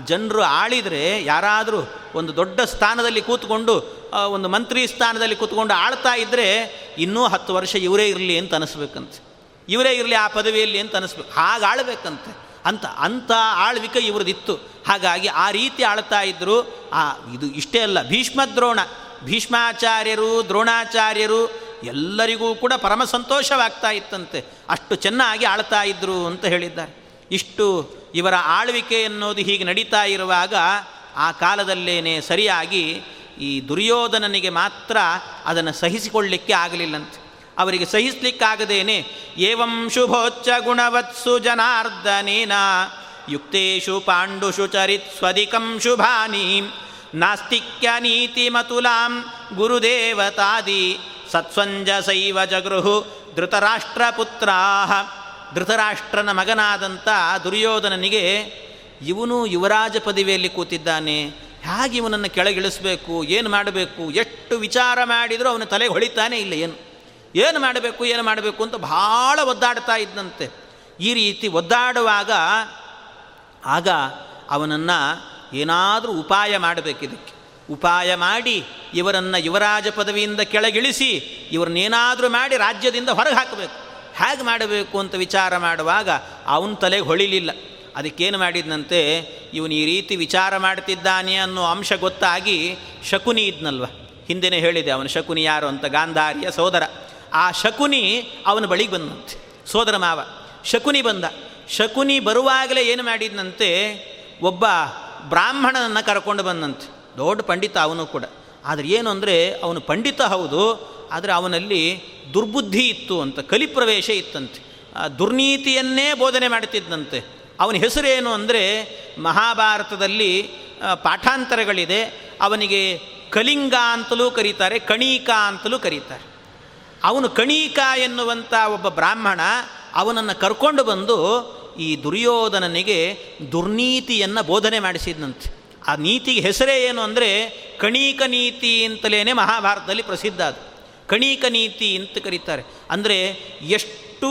ಜನರು ಆಳಿದರೆ ಯಾರಾದರೂ ಒಂದು ದೊಡ್ಡ ಸ್ಥಾನದಲ್ಲಿ ಕೂತ್ಕೊಂಡು ಒಂದು ಮಂತ್ರಿ ಸ್ಥಾನದಲ್ಲಿ ಕೂತ್ಕೊಂಡು ಆಳ್ತಾ ಇದ್ದರೆ ಇನ್ನೂ ಹತ್ತು ವರ್ಷ ಇವರೇ ಇರಲಿ ಅಂತ ಅನಿಸ್ಬೇಕಂತೆ. ಇವರೇ ಇರಲಿ ಆ ಪದವಿಯಲ್ಲಿ ಅಂತ ಅನಿಸ್ಬೇಕು. ಹಾಗೆ ಆಳ್ಬೇಕಂತೆ ಅಂತ ಅಂಥ ಆಳ್ವಿಕೆ ಇವ್ರದ್ದಿತ್ತು ಹಾಗಾಗಿ ಆ ರೀತಿ ಆಳ್ತಾ ಇದ್ದರು ಆ, ಇದು ಇಷ್ಟೇ ಅಲ್ಲ, ಭೀಷ್ಮದ್ರೋಣ, ಭೀಷ್ಮಾಚಾರ್ಯರು, ದ್ರೋಣಾಚಾರ್ಯರು, ಎಲ್ಲರಿಗೂ ಕೂಡ ಪರಮ ಸಂತೋಷವಾಗ್ತಾ ಇತ್ತಂತೆ. ಅಷ್ಟು ಚೆನ್ನಾಗಿ ಆಳ್ತಾ ಇದ್ದರು ಅಂತ ಹೇಳಿದ್ದಾರೆ. ಇಷ್ಟು ಇವರ ಆಳ್ವಿಕೆ ಅನ್ನೋದು ಹೀಗೆ ನಡೀತಾ ಇರುವಾಗ ಆ ಕಾಲದಲ್ಲೇನೆ ಸರಿಯಾಗಿ ಈ ದುರ್ಯೋಧನನಿಗೆ ಮಾತ್ರ ಅದನ್ನು ಸಹಿಸಿಕೊಳ್ಳಿಕ್ಕೆ ಆಗಲಿಲ್ಲಂತೆ. ಅವರಿಗೆ ಸಹಿಸ್ಲಿಕ್ಕಾಗದೇನೆ. ಏವಂ ಶುಭೋಚ್ಚ ಗುಣವತ್ಸು ಜನಾರ್ದನೇನ. ಯುಕ್ತೇಶು ಪಾಂಡುಷು ಚರಿತ್ ಸ್ವದಿಕಂ ಶುಭಾನಿ. ನಾಸ್ತಿಕ್ಯ ನೀತಿ ಮತುಲಾಂ ಗುರುದೇವತಾದಿ. ಸತ್ಸಂಜಸೈವ ಜಗೃಹು ಧೃತರಾಷ್ಟ್ರಪುತ್ರ ಧೃತರಾಷ್ಟ್ರನ ಮಗನಾದಂಥ ದುರ್ಯೋಧನನಿಗೆ ಇವನು ಯುವರಾಜ ಪದವಿಯಲ್ಲಿ ಕೂತಿದ್ದಾನೆ. ಹೇಗೆ ಇವನನ್ನು ಕೆಳಗಿಳಿಸಬೇಕು, ಏನು ಮಾಡಬೇಕು, ಎಷ್ಟು ವಿಚಾರ ಮಾಡಿದರೂ ಅವನ ತಲೆ ಹೊಳಿತಾನೆ ಇಲ್ಲ ಏನು. ಏನು ಮಾಡಬೇಕು ಏನು ಮಾಡಬೇಕು ಅಂತ ಭಾಳ ಒದ್ದಾಡ್ತಾ ಇದ್ದಂತೆ ಈ ರೀತಿ ಒದ್ದಾಡುವಾಗ ಆಗ ಅವನನ್ನು ಏನಾದರೂ ಉಪಾಯ ಮಾಡಬೇಕಿದಕ್ಕೆ ಉಪಾಯ ಮಾಡಿ ಇವರನ್ನು ಯುವರಾಜ ಪದವಿಯಿಂದ ಕೆಳಗಿಳಿಸಿ ಇವರನ್ನೇನಾದರೂ ಮಾಡಿ ರಾಜ್ಯದಿಂದ ಹೊರಗೆ ಹಾಕಬೇಕು. ಹೇಗೆ ಮಾಡಬೇಕು ಅಂತ ವಿಚಾರ ಮಾಡುವಾಗ ಅವನ ತಲೆಗೆ ಹೊಳಿಲಿಲ್ಲ. ಅದಕ್ಕೇನು ಮಾಡಿದ್ನಂತೆ, ಇವನು ಈ ರೀತಿ ವಿಚಾರ ಮಾಡ್ತಿದ್ದಾನೆ ಅನ್ನೋ ಅಂಶ ಗೊತ್ತಾಗಿ ಶಕುನಿ ಇದ್ನಲ್ವ. ಹಿಂದೆನೇ ಹೇಳಿದೆ, ಅವನು ಶಕುನಿ ಯಾರು ಅಂತ, ಗಾಂಧಾರಿಯ ಸೋದರ. ಆ ಶಕುನಿ ಅವನ ಬಳಿಗೆ ಬಂದಂತೆ. ಸೋದರ ಮಾವ, ಶಕುನಿ ಬಂದ. ಶಕುನಿ ಬರುವಾಗಲೇ ಏನು ಮಾಡಿದ್ನಂತೆ? ಒಬ್ಬ ಬ್ರಾಹ್ಮಣನನ್ನು ಕರ್ಕೊಂಡು ಬಂದಂತೆ. ದೊಡ್ಡ ಪಂಡಿತ ಅವನು ಕೂಡ. ಆದರೆ ಏನು ಅಂದರೆ, ಅವನು ಪಂಡಿತ ಹೌದು, ಆದರೆ ಅವನಲ್ಲಿ ದುರ್ಬುದ್ಧಿ ಇತ್ತು ಅಂತ, ಕಲಿಪ್ರವೇಶ ಇತ್ತಂತೆ. ದುರ್ನೀತಿಯನ್ನೇ ಬೋಧನೆ ಮಾಡುತ್ತಿದ್ದಂತೆ ಅವನ ಹೆಸರೇನು ಅಂದರೆ, ಮಹಾಭಾರತದಲ್ಲಿ ಪಾಠಾಂತರಗಳಿದೆ. ಅವನಿಗೆ ಕಲಿಂಗ ಅಂತಲೂ ಕರೀತಾರೆ, ಕಣಿಕಾ ಅಂತಲೂ ಕರೀತಾರೆ. ಅವನು ಕಣೀಕ ಎನ್ನುವಂಥ ಒಬ್ಬ ಬ್ರಾಹ್ಮಣ ಅವನನ್ನು ಕರ್ಕೊಂಡು ಬಂದು ಈ ದುರ್ಯೋಧನನಿಗೆ ದುರ್ನೀತಿಯನ್ನು ಬೋಧನೆ ಮಾಡಿಸಿದ್ನಂತೆ. ಆ ನೀತಿಗೆ ಹೆಸರೇ ಏನು ಅಂದರೆ ಕಣೀಕ ನೀತಿ ಅಂತಲೇ ಮಹಾಭಾರತದಲ್ಲಿ ಪ್ರಸಿದ್ಧ ಅದು. ಕಣೀಕ ನೀತಿ ಅಂತ ಕರೀತಾರೆ. ಅಂದರೆ ಎಷ್ಟು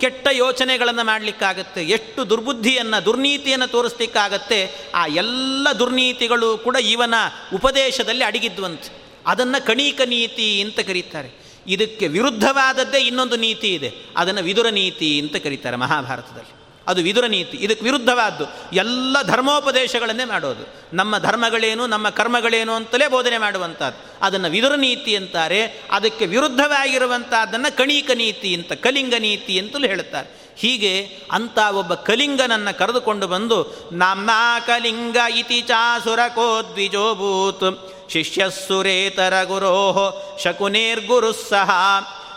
ಕೆಟ್ಟ ಯೋಚನೆಗಳನ್ನು ಮಾಡಲಿಕ್ಕಾಗತ್ತೆ, ಎಷ್ಟು ದುರ್ಬುದ್ಧಿಯನ್ನು, ದುರ್ನೀತಿಯನ್ನು ತೋರಿಸ್ಲಿಕ್ಕಾಗತ್ತೆ, ಆ ಎಲ್ಲ ದುರ್ನೀತಿಗಳು ಕೂಡ ಇವನ ಉಪದೇಶದಲ್ಲಿ ಅಡಗಿದ್ವಂತೆ. ಅದನ್ನು ಕಣೀಕ ನೀತಿ ಅಂತ ಕರೀತಾರೆ. ಇದಕ್ಕೆ ವಿರುದ್ಧವಾದದ್ದೇ ಇನ್ನೊಂದು ನೀತಿ ಇದೆ. ಅದನ್ನು ವಿದುರ ನೀತಿ ಅಂತ ಕರೀತಾರೆ ಮಹಾಭಾರತದಲ್ಲಿ. ಅದು ವಿದುರ ನೀತಿ. ಇದಕ್ಕೆ ವಿರುದ್ಧವಾದ್ದು. ಎಲ್ಲ ಧರ್ಮೋಪದೇಶಗಳನ್ನೇ ಮಾಡೋದು. ನಮ್ಮ ಧರ್ಮಗಳೇನು, ನಮ್ಮ ಕರ್ಮಗಳೇನು ಅಂತಲೇ ಬೋಧನೆ ಮಾಡುವಂಥದ್ದು. ಅದನ್ನು ವಿದುರ ನೀತಿ ಅಂತಾರೆ. ಅದಕ್ಕೆ ವಿರುದ್ಧವಾಗಿರುವಂಥದ್ದನ್ನು ಕಣಿಕ ನೀತಿ ಅಂತ, ಕಲಿಂಗ ನೀತಿ ಅಂತಲೂ ಹೇಳುತ್ತಾರೆ. ಹೀಗೆ ಅಂತ ಒಬ್ಬ ಕಲಿಂಗನನ್ನು ಕರೆದುಕೊಂಡು ಬಂದು, ನಮ್ಮ ಕಲಿಂಗ ಇತಿ ಚಾಸುರಕೋ ದ್ವಿಜೋಭೂತ್ ಶಿಷ್ಯಸ್ಸುರೇತರ ಗುರೋ ಶಕುನೇರ್ಗುರು ಸಹ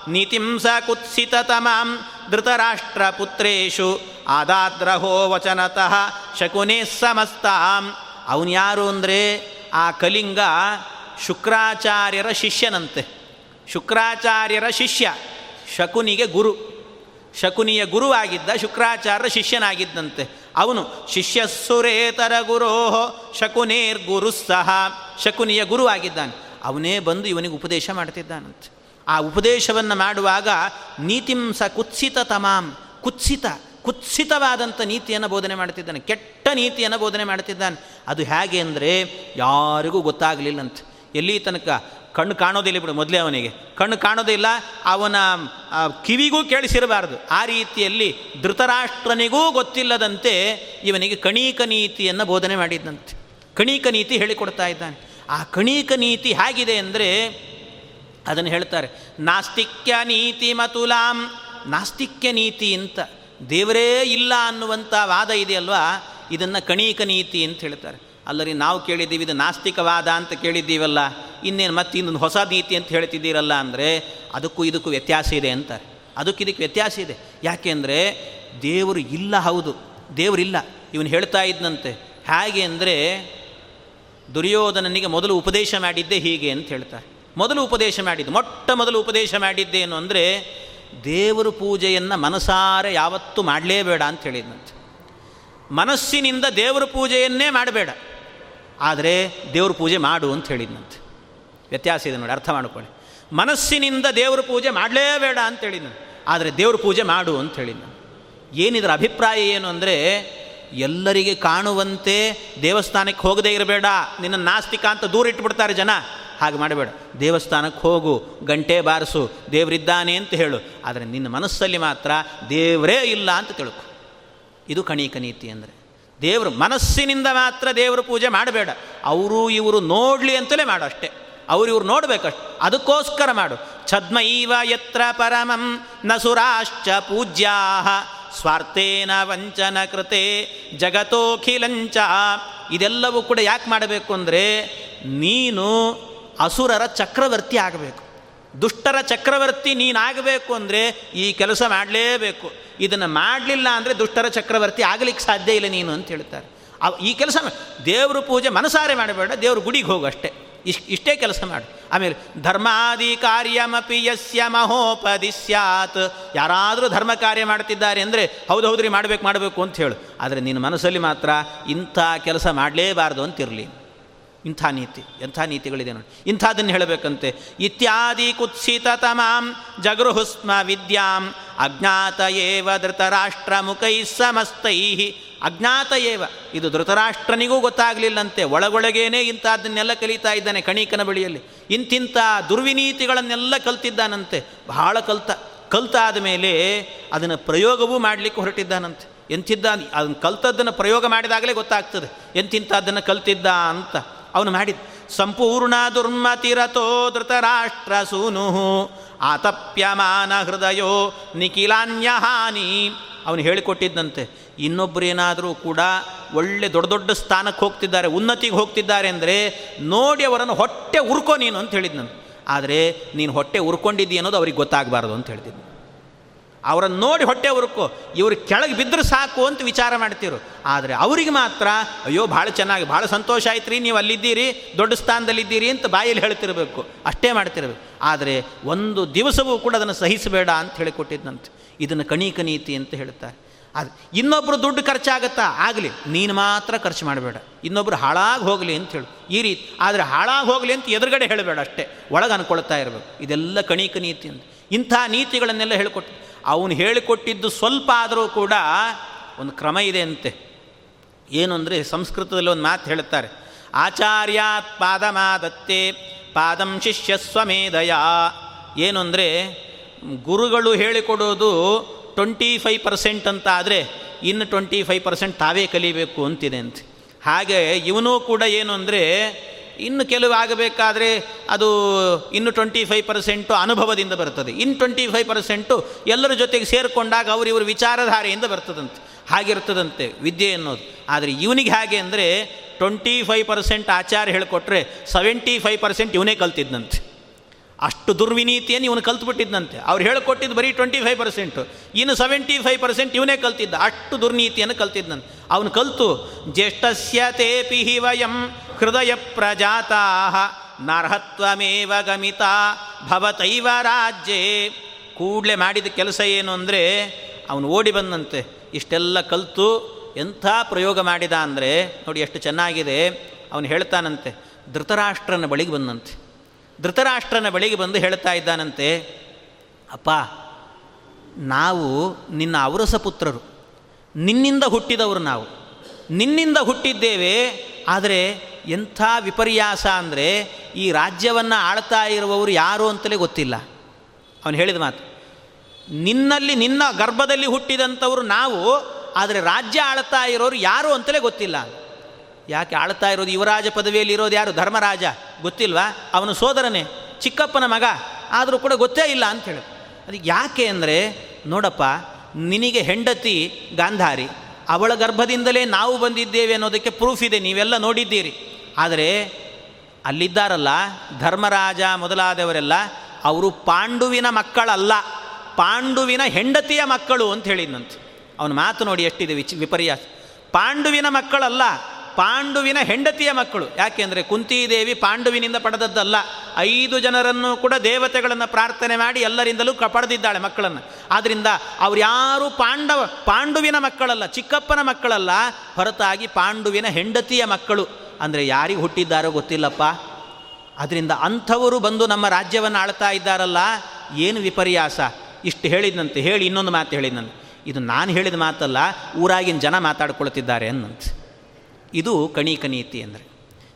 ನೀತಿಂ ಕುತ್ಸಿತತಮಾಂ ಧೃತರಾಷ್ಟ್ರಪುತ್ರೇಷು ಆದಾದ್ರಹೋ ವಚನತಃ ಶಕುನೇ ಸಮಸ್ತಾಂ. ಅವನು ಯಾರು ಅಂದರೆ ಆ ಕಲಿಂಗ ಶುಕ್ರಾಚಾರ್ಯರ ಶಿಷ್ಯನಂತೆ. ಶುಕ್ರಾಚಾರ್ಯರ ಶಿಷ್ಯ, ಶಕುನಿಗೆ ಗುರು. ಶಕುನಿಯ ಗುರುವಾಗಿದ್ದ ಶುಕ್ರಾಚಾರ್ಯರ ಶಿಷ್ಯನಾಗಿದ್ದಂತೆ. ಅವನು ಶಿಷ್ಯ ಸುರೇತರ ಗುರೋ ಶಕುನೇರ್ ಗುರು ಸಹ ಶಕುನಿಯ ಗುರು ಆಗಿದ್ದಾನೆ. ಅವನೇ ಬಂದು ಇವನಿಗೆ ಉಪದೇಶ ಮಾಡ್ತಿದ್ದಾನಂತೆ. ಆ ಉಪದೇಶವನ್ನು ಮಾಡುವಾಗ ನೀತಿಂಸ ಕುತ್ಸಿತ ತಮಾಂ, ಕುತ್ಸಿತ ಕುತ್ಸಿತವಾದಂಥ ನೀತಿಯನ್ನು ಬೋಧನೆ ಮಾಡ್ತಿದ್ದಾನೆ. ಕೆಟ್ಟ ನೀತಿಯನ್ನು ಬೋಧನೆ ಮಾಡ್ತಿದ್ದಾನೆ. ಅದು ಹೇಗೆ ಅಂದರೆ ಯಾರಿಗೂ ಗೊತ್ತಾಗಲಿಲ್ಲಂತೆ. ಎಲ್ಲಿ ತನಕ ಕಣ್ಣು ಕಾಣೋದಿಲ್ಲ ಬಿಡು ಮೊದಲೇ ಅವನಿಗೆ. ಕಣ್ಣು ಕಾಣೋದಿಲ್ಲ ಅವನ ಕಿವಿಗೂ ಕೇಳಿಸಿರಬಾರ್ದು. ಆ ರೀತಿಯಲ್ಲಿ ಧೃತರಾಷ್ಟ್ರನಿಗೂ ಗೊತ್ತಿಲ್ಲದಂತೆ ಇವನಿಗೆ ಕಣೀಕ ನೀತಿಯನ್ನು ಬೋಧನೆ ಮಾಡಿದ್ದಂತೆ ಕಣೀಕ ನೀತಿ ಹೇಳಿಕೊಡ್ತಾ ಇದ್ದಾನೆ. ಆ ಕಣೀಕ ನೀತಿ ಹೇಗಿದೆ ಅಂದರೆ ಅದನ್ನು ಹೇಳ್ತಾರೆ, ನಾಸ್ತಿಕ್ಯ ನೀತಿ ಮತುಲಾಂ. ನಾಸ್ತಿಕ್ಯ ನೀತಿ ಅಂತ ದೇವರೇ ಇಲ್ಲ ಅನ್ನುವಂಥ ವಾದ ಇದೆಯಲ್ವಾ? ಇದನ್ನು ಕಣೀಕ ನೀತಿ ಅಂತ ಹೇಳ್ತಾರೆ. ಅಲ್ಲರಿ ನಾವು ಕೇಳಿದ್ದೀವಿ ಇದು ನಾಸ್ತಿಕವಾದ ಅಂತ ಕೇಳಿದ್ದೀವಲ್ಲ, ಇನ್ನೇನು ಮತ್ತೆ ಇನ್ನೊಂದು ಹೊಸ ನೀತಿ ಅಂತ ಹೇಳ್ತಿದ್ದೀರಲ್ಲ ಅಂದರೆ ಅದಕ್ಕೂ ಇದಕ್ಕೂ ವ್ಯತ್ಯಾಸ ಇದೆ ಅಂತಾರೆ. ಅದಕ್ಕೆ ಇದಕ್ಕೆ ವ್ಯತ್ಯಾಸ ಇದೆ. ಯಾಕೆಂದರೆ ದೇವರು ಇಲ್ಲ, ಹೌದು ದೇವರಿಲ್ಲ ಇವನು ಹೇಳ್ತಾ ಇದ್ದಂತೆ ಹೇಗೆ ಅಂದರೆ ದುರ್ಯೋಧನನಿಗೆ ಮೊದಲು ಉಪದೇಶ ಮಾಡಿದ್ದೆ ಹೀಗೆ ಅಂತ ಹೇಳ್ತಾರೆ. ಮೊದಲು ಉಪದೇಶ ಮಾಡಿದ್ದು, ಮೊಟ್ಟ ಮೊದಲು ಉಪದೇಶ ಮಾಡಿದ್ದೇನು ಅಂದರೆ ದೇವರು ಪೂಜೆಯನ್ನು ಮನಸಾರೆ ಯಾವತ್ತೂ ಮಾಡಲೇಬೇಡ ಅಂತ ಹೇಳಿದಂತೆ ಮನಸ್ಸಿನಿಂದ ದೇವರ ಪೂಜೆಯನ್ನೇ ಮಾಡಬೇಡ. ಆದರೆ ದೇವ್ರ ಪೂಜೆ ಮಾಡು ಅಂತ ಹೇಳಿದ್ನಂತೆ. ವ್ಯತ್ಯಾಸ ಇದೆ ನೋಡಿ, ಅರ್ಥ ಮಾಡ್ಕೊಳ್ಳಿ. ಮನಸ್ಸಿನಿಂದ ದೇವ್ರ ಪೂಜೆ ಮಾಡಲೇಬೇಡ ಅಂತ ಹೇಳಿದ್ನು ಆದರೆ ದೇವ್ರ ಪೂಜೆ ಮಾಡು ಅಂತ ಹೇಳಿದ್ನು ಏನಿದ್ರ ಅಭಿಪ್ರಾಯ ಏನು ಅಂದರೆ, ಎಲ್ಲರಿಗೆ ಕಾಣುವಂತೆ ದೇವಸ್ಥಾನಕ್ಕೆ ಹೋಗದೇ ಇರಬೇಡ, ನಿನ್ನ ನಾಸ್ತಿಕ ಅಂತ ದೂರ ಇಟ್ಬಿಡ್ತಾರೆ ಜನ. ಹಾಗೆ ಮಾಡಬೇಡ. ದೇವಸ್ಥಾನಕ್ಕೆ ಹೋಗು, ಗಂಟೆ ಬಾರಿಸು, ದೇವರಿದ್ದಾನೆ ಅಂತ ಹೇಳು. ಆದರೆ ನಿನ್ನ ಮನಸ್ಸಲ್ಲಿ ಮಾತ್ರ ದೇವರೇ ಇಲ್ಲ ಅಂತ ತಿಳ್ಕೊ. ಇದು ಕಣಿಕ ನೀತಿ ಅಂದರೆ. ದೇವರು ಮನಸ್ಸಿನಿಂದ ಮಾತ್ರ ದೇವರು ಪೂಜೆ ಮಾಡಬೇಡ. ಅವರು ಇವರು ನೋಡಲಿ ಅಂತಲೇ ಮಾಡು ಅಷ್ಟೇ. ಅವರು ಇವ್ರು ನೋಡಬೇಕಷ್ಟು ಅದಕ್ಕೋಸ್ಕರ ಮಾಡು. ಛದ್ಮೈವ ಯತ್ರ ಪರಮಂ ನಸುರಾಶ್ಚ ಸುರಾಶ್ಚ ಪೂಜ್ಯಾ ಸ್ವಾರ್ಥೇನ ವಂಚನ ಕೃತೆ ಜಗತೋಖಿಲಂಚ. ಇದೆಲ್ಲವೂ ಕೂಡ ಯಾಕೆ ಮಾಡಬೇಕು ಅಂದರೆ ನೀನು ಅಸುರರ ಚಕ್ರವರ್ತಿ ಆಗಬೇಕು. ದುಷ್ಟರ ಚಕ್ರವರ್ತಿ ನೀನಾಗಬೇಕು ಅಂದರೆ ಈ ಕೆಲಸ ಮಾಡಲೇಬೇಕು. ಇದನ್ನು ಮಾಡಲಿಲ್ಲ ಅಂದರೆ ದುಷ್ಟರ ಚಕ್ರವರ್ತಿ ಆಗಲಿಕ್ಕೆ ಸಾಧ್ಯ ಇಲ್ಲ ನೀನು ಅಂತ ಹೇಳ್ತಾರೆ. ಅವ ಈ ಕೆಲಸ ದೇವ್ರ ಪೂಜೆ ಮನಸಾರೆ ಮಾಡಬೇಡ, ದೇವ್ರ ಗುಡಿಗೆ ಹೋಗು ಅಷ್ಟೇ. ಇಷ್ಟು ಇಷ್ಟೇ ಕೆಲಸ ಮಾಡು. ಆಮೇಲೆ ಧರ್ಮಾದಿ ಕಾರ್ಯಮಪಿ ಯಸ್ಯ ಮಹೋಪದಿ ಸ್ಯಾತ್. ಯಾರಾದರೂ ಧರ್ಮ ಕಾರ್ಯ ಮಾಡ್ತಿದ್ದಾರೆ ಅಂದರೆ ಹೌದು ಹೌದ್ರಿ ಮಾಡಬೇಕು ಮಾಡಬೇಕು ಅಂತ ಹೇಳು. ಆದರೆ ನಿನ್ನ ಮನಸ್ಸಲ್ಲಿ ಮಾತ್ರ ಇಂಥ ಕೆಲಸ ಮಾಡಲೇಬಾರ್ದು ಅಂತಿರಲಿ. ಇಂಥ ನೀತಿ, ಎಂಥ ನೀತಿಗಳಿದೆ ನೋಡಿ. ಇಂಥದನ್ನು ಹೇಳಬೇಕಂತೆ. ಇತ್ಯಾದಿ ಕುತ್ಸಿತ ತಮಾಂ ಜಗೃಹುಸ್ಮ ವಿದ್ಯಾಂ ಅಜ್ಞಾತ ಏವ ಧೃತರಾಷ್ಟ್ರ ಮುಖೈ ಸಮಸ್ತೈ ಅಜ್ಞಾತ ಏವ, ಇದು ಧೃತರಾಷ್ಟ್ರನಿಗೂ ಗೊತ್ತಾಗಲಿಲ್ಲಂತೆ. ಒಳಗೊಳಗೇನೆ ಇಂಥದ್ದನ್ನೆಲ್ಲ ಕಲಿತಾ ಇದ್ದಾನೆ ಕಣಿಕನ ಬಳಿಯಲ್ಲಿ. ಇಂತಿಂಥ ದುರ್ವಿನೀತಿಗಳನ್ನೆಲ್ಲ ಕಲ್ತಿದ್ದಾನಂತೆ. ಬಹಳ ಕಲ್ತ ಕಲ್ತಾದ ಮೇಲೆ ಅದನ್ನು ಪ್ರಯೋಗವೂ ಮಾಡಲಿಕ್ಕೆ ಹೊರಟಿದ್ದಾನಂತೆ. ಎಂತಿದ್ದ, ಅದನ್ನು ಕಲ್ತದ್ದನ್ನು ಪ್ರಯೋಗ ಮಾಡಿದಾಗಲೇ ಗೊತ್ತಾಗ್ತದೆ. ಎಂತಿಂಥದ್ದನ್ನು ಕಲ್ತಿದ್ದ ಅಂತ. ಅವನು ಮಾಡಿದ. ಸಂಪೂರ್ಣ ದುರ್ಮತಿರತೋ ಧೃತರಾಷ್ಟ್ರ ಸೂನು. ಆತಪ್ಯಮಾನ ಹೃದಯೋ ನಿಖಿಲಾನ್ಯಹಾನಿ. ಅವನು ಹೇಳಿಕೊಟ್ಟಿದ್ದಂತೆ ಇನ್ನೊಬ್ಬರೇನಾದರೂ ಕೂಡ ಒಳ್ಳೆ ದೊಡ್ಡ ದೊಡ್ಡ ಸ್ಥಾನಕ್ಕೆ ಹೋಗ್ತಿದ್ದಾರೆ, ಉನ್ನತಿಗೆ ಹೋಗ್ತಿದ್ದಾರೆ ಅಂದರೆ ನೋಡಿ ಅವರನ್ನು ಹೊಟ್ಟೆ ಉರ್ಕೋ ನೀನು ಅಂತ ಹೇಳಿದ್ನು ಆದರೆ ನೀನು ಹೊಟ್ಟೆ ಉರ್ಕೊಂಡಿದ್ದೀಯ ಅನ್ನೋದು ಅವ್ರಿಗೆ ಗೊತ್ತಾಗಬಾರ್ದು ಅಂತ ಹೇಳ್ತಿದ್ನು ಅವರನ್ನು ನೋಡಿ ಹೊಟ್ಟೆ ಉರುಕು ಇವರು ಕೆಳಗೆ ಬಿದ್ದರೆ ಸಾಕು ಅಂತ ವಿಚಾರ ಮಾಡ್ತಿರು. ಆದರೆ ಅವರಿಗೆ ಮಾತ್ರ, ಅಯ್ಯೋ, ಭಾಳ ಚೆನ್ನಾಗಿ, ಭಾಳ ಸಂತೋಷ ಆಯ್ತು ರೀ ನೀವು ಅಲ್ಲಿದ್ದೀರಿ, ದೊಡ್ಡ ಸ್ಥಾನದಲ್ಲಿದ್ದೀರಿ ಅಂತ ಬಾಯಲ್ಲಿ ಹೇಳ್ತಿರಬೇಕು. ಅಷ್ಟೇ ಮಾಡ್ತಿರಬೇಕು. ಆದರೆ ಒಂದು ದಿವಸವೂ ಕೂಡ ಅದನ್ನು ಸಹಿಸಬೇಡ ಅಂತ ಹೇಳಿಕೊಟ್ಟಿದ್ದಂತೆ ಇದನ್ನು ಕಣೀಕ ನೀತಿ ಅಂತ ಹೇಳ್ತಾರೆ ಅದು ಇನ್ನೊಬ್ಬರು ದುಡ್ಡು ಖರ್ಚಾಗತ್ತಾ? ಆಗಲಿ. ನೀನು ಮಾತ್ರ ಖರ್ಚು ಮಾಡಬೇಡ. ಇನ್ನೊಬ್ಬರು ಹಾಳಾಗಿ ಹೋಗಲಿ ಅಂತ ಹೇಳು. ಈ ರೀತಿ ಆದರೆ ಹಾಳಾಗಿ ಹೋಗಲಿ ಅಂತ ಎದುರುಗಡೆ ಹೇಳಬೇಡ ಅಷ್ಟೇ. ಒಳಗೆ ಅನ್ಕೊಳ್ತಾ ಇರಬೇಕು. ಇದೆಲ್ಲ ಕಣಿಕ ನೀತಿ ಅಂತ. ಇಂಥ ನೀತಿಗಳನ್ನೆಲ್ಲ ಹೇಳಿಕೊಟ್ಟು ಅವನು ಹೇಳಿಕೊಟ್ಟಿದ್ದು ಸ್ವಲ್ಪ ಆದರೂ ಕೂಡ ಒಂದು ಕ್ರಮ ಇದೆ ಅಂತೆ. ಏನು ಅಂದರೆ ಸಂಸ್ಕೃತದಲ್ಲಿ ಒಂದು ಮಾತು ಹೇಳುತ್ತಾರೆ. ಆಚಾರ್ಯಾತ್ ಪಾದಮಾದತ್ತೆ, ಪಾದಂ ಶಿಷ್ಯ ಸ್ವಮೇಧಯ. ಏನು ಅಂದರೆ ಗುರುಗಳು ಹೇಳಿಕೊಡೋದು ಟ್ವೆಂಟಿ ಫೈವ್ ಪರ್ಸೆಂಟ್ ಅಂತ ಆದರೆ ಇನ್ನು ಟ್ವೆಂಟಿ ಫೈವ್ ಪರ್ಸೆಂಟ್ ತಾವೇ ಕಲಿಬೇಕು ಅಂತಿದೆ ಅಂತೆ. ಹಾಗೆ ಇವನೂ ಕೂಡ ಏನು ಅಂದರೆ ಇನ್ನು ಕೆಲವು ಆಗಬೇಕಾದರೆ ಅದು ಇನ್ನು ಟ್ವೆಂಟಿ ಫೈವ್ ಪರ್ಸೆಂಟು ಅನುಭವದಿಂದ ಬರ್ತದೆ ಇನ್ನು ಟ್ವೆಂಟಿ ಫೈವ್ ಪರ್ಸೆಂಟು ಎಲ್ಲರ ಜೊತೆಗೆ ಸೇರಿಕೊಂಡಾಗ ಅವರು ಇವರು ವಿಚಾರಧಾರೆಯಿಂದ ಬರ್ತದಂತೆ. ಹಾಗಿರ್ತದಂತೆ ವಿದ್ಯೆ ಅನ್ನೋದು ಆದರೆ ಇವನಿಗೆ ಹಾಗೆ ಅಂದರೆ ಟ್ವೆಂಟಿ ಫೈವ್ ಪರ್ಸೆಂಟ್ ಆಚಾರ ಹೇಳಿಕೊಟ್ರೆ ಸೆವೆಂಟಿ ಫೈವ್ ಪರ್ಸೆಂಟ್ ಇವನೇ ಕಲ್ತಿದ್ದಂತೆ ಅಷ್ಟು ದುರ್ವಿನೀತಿಯನ್ನು ಇವನು ಕಲ್ತ್ಬಿಟ್ಟಿದ್ದಂತೆ ಅವ್ರು ಹೇಳಿಕೊಟ್ಟಿದ್ದು ಬರೀ ಟ್ವೆಂಟಿ ಫೈವ್ ಪರ್ಸೆಂಟು ಇನ್ನು ಸೆವೆಂಟಿ ಫೈವ್ ಪರ್ಸೆಂಟ್ ಇವನೇ ಕಲ್ತಿದ್ದ. ಅಷ್ಟು ದುರ್ನೀತಿಯನ್ನು ಕಲ್ತಿದ್ದಂತೆ ಅವನು ಕಲ್ತು, ಜ್ಯೇಷ್ಠಸ್ಯ ತೇಪಿ ವಯಂ ಹೃದಯ ಪ್ರಜಾತಾ ನಾರ್ಹತ್ವಮೇವ ಗಮಿತ ಭವತೈವ ರಾಜ್ಯೇ. ಕೂಡಲೇ ಮಾಡಿದ ಕೆಲಸ ಏನು ಅಂದರೆ ಅವನು ಓಡಿ ಬಂದಂತೆ ಇಷ್ಟೆಲ್ಲ ಕಲಿತು ಎಂಥ ಪ್ರಯೋಗ ಮಾಡಿದ ಅಂದರೆ ನೋಡಿ ಎಷ್ಟು ಚೆನ್ನಾಗಿದೆ. ಅವನು ಹೇಳ್ತಾನಂತೆ, ಧೃತರಾಷ್ಟ್ರನ ಬಳಿಗೆ ಬಂದಂತೆ. ಧೃತರಾಷ್ಟ್ರನ ಬಳಿಗೆ ಬಂದು ಹೇಳ್ತಾ ಇದ್ದಾನಂತೆ, ಅಪ್ಪ, ನಾವು ನಿನ್ನ ಅವರಸ ಪುತ್ರರು. ನಿನ್ನಿಂದ ಹುಟ್ಟಿದವರು ನಾವು. ನಿನ್ನಿಂದ ಹುಟ್ಟಿದ್ದೇವೆ, ಆದರೆ ಎಂಥ ವಿಪರ್ಯಾಸ ಅಂದರೆ ಈ ರಾಜ್ಯವನ್ನು ಆಳ್ತಾ ಇರುವವರು ಯಾರು ಅಂತಲೇ ಗೊತ್ತಿಲ್ಲ. ಅವನು ಹೇಳಿದ ಮಾತು, ನಿನ್ನಲ್ಲಿ ನಿನ್ನ ಗರ್ಭದಲ್ಲಿ ಹುಟ್ಟಿದಂಥವರು ನಾವು, ಆದರೆ ರಾಜ್ಯ ಆಳ್ತಾ ಇರೋರು ಯಾರು ಅಂತಲೇ ಗೊತ್ತಿಲ್ಲ. ಯಾಕೆ ಆಳ್ತಾ ಇರೋದು ಯುವರಾಜ ಪದವಿಯಲ್ಲಿ ಇರೋದು ಯಾರು? ಧರ್ಮರಾಜ. ಗೊತ್ತಿಲ್ವಾ? ಅವನು ಸೋದರನೇ, ಚಿಕ್ಕಪ್ಪನ ಮಗ, ಆದರೂ ಕೂಡ ಗೊತ್ತೇ ಇಲ್ಲ ಅಂತ ಹೇಳಿ. ಅದಕ್ಕೆ ಯಾಕೆ ಅಂದರೆ, ನೋಡಪ್ಪ, ನಿನಗೆ ಹೆಂಡತಿ ಗಾಂಧಾರಿ, ಅವಳ ಗರ್ಭದಿಂದಲೇ ನಾವು ಬಂದಿದ್ದೇವೆ ಅನ್ನೋದಕ್ಕೆ ಪ್ರೂಫ್ ಇದೆ, ನೀವೆಲ್ಲ ನೋಡಿದ್ದೀರಿ. ಆದರೆ ಅಲ್ಲಿದ್ದಾರಲ್ಲ, ಧರ್ಮರಾಜ ಮೊದಲಾದವರೆಲ್ಲ, ಅವರು ಪಾಂಡುವಿನ ಮಕ್ಕಳಲ್ಲ, ಪಾಂಡುವಿನ ಹೆಂಡತಿಯ ಮಕ್ಕಳು ಅಂತ ಹೇಳಿದ್ನಂತೆ. ಅವನ ಮಾತು ನೋಡಿ ಎಷ್ಟಿದೆ ವಿಚ್, ವಿಪರ್ಯಾಸ. ಪಾಂಡುವಿನ ಮಕ್ಕಳಲ್ಲ, ಪಾಂಡುವಿನ ಹೆಂಡತಿಯ ಮಕ್ಕಳು. ಯಾಕೆಂದರೆ ಕುಂತಿದೇವಿ ಪಾಂಡುವಿನಿಂದ ಪಡೆದದ್ದಲ್ಲ. ಐದು ಜನರನ್ನು ಕೂಡ ದೇವತೆಗಳನ್ನು ಪ್ರಾರ್ಥನೆ ಮಾಡಿ ಎಲ್ಲರಿಂದಲೂ ಕ, ಪಡೆದಿದ್ದಾಳೆ ಮಕ್ಕಳನ್ನು. ಆದ್ದರಿಂದ ಅವ್ರು ಯಾರು ಪಾಂಡವ, ಪಾಂಡುವಿನ ಮಕ್ಕಳಲ್ಲ, ಚಿಕ್ಕಪ್ಪನ ಮಕ್ಕಳಲ್ಲ, ಹೊರತಾಗಿ ಪಾಂಡುವಿನ ಹೆಂಡತಿಯ ಮಕ್ಕಳು. ಅಂದರೆ ಯಾರಿಗೆ ಹುಟ್ಟಿದ್ದಾರೋ ಗೊತ್ತಿಲ್ಲಪ್ಪ. ಅದರಿಂದ ಅಂಥವರು ಬಂದು ನಮ್ಮ ರಾಜ್ಯವನ್ನು ಆಳ್ತಾ ಇದ್ದಾರಲ್ಲ, ಏನು ವಿಪರ್ಯಾಸ? ಇಷ್ಟು ಹೇಳಿದ್ನಂತೆ, ಹೇಳಿ ಇನ್ನೊಂದು ಮಾತು ಹೇಳಿದ್ನಂತೆ. ಇದು ನಾನು ಹೇಳಿದ ಮಾತಲ್ಲ, ಊರಾಗಿನ ಜನ ಮಾತಾಡ್ಕೊಳ್ತಿದ್ದಾರೆ ಅನ್ನಂತೆ ಇದು ಕಣಿಕ ನೀತಿ ಅಂದರೆ.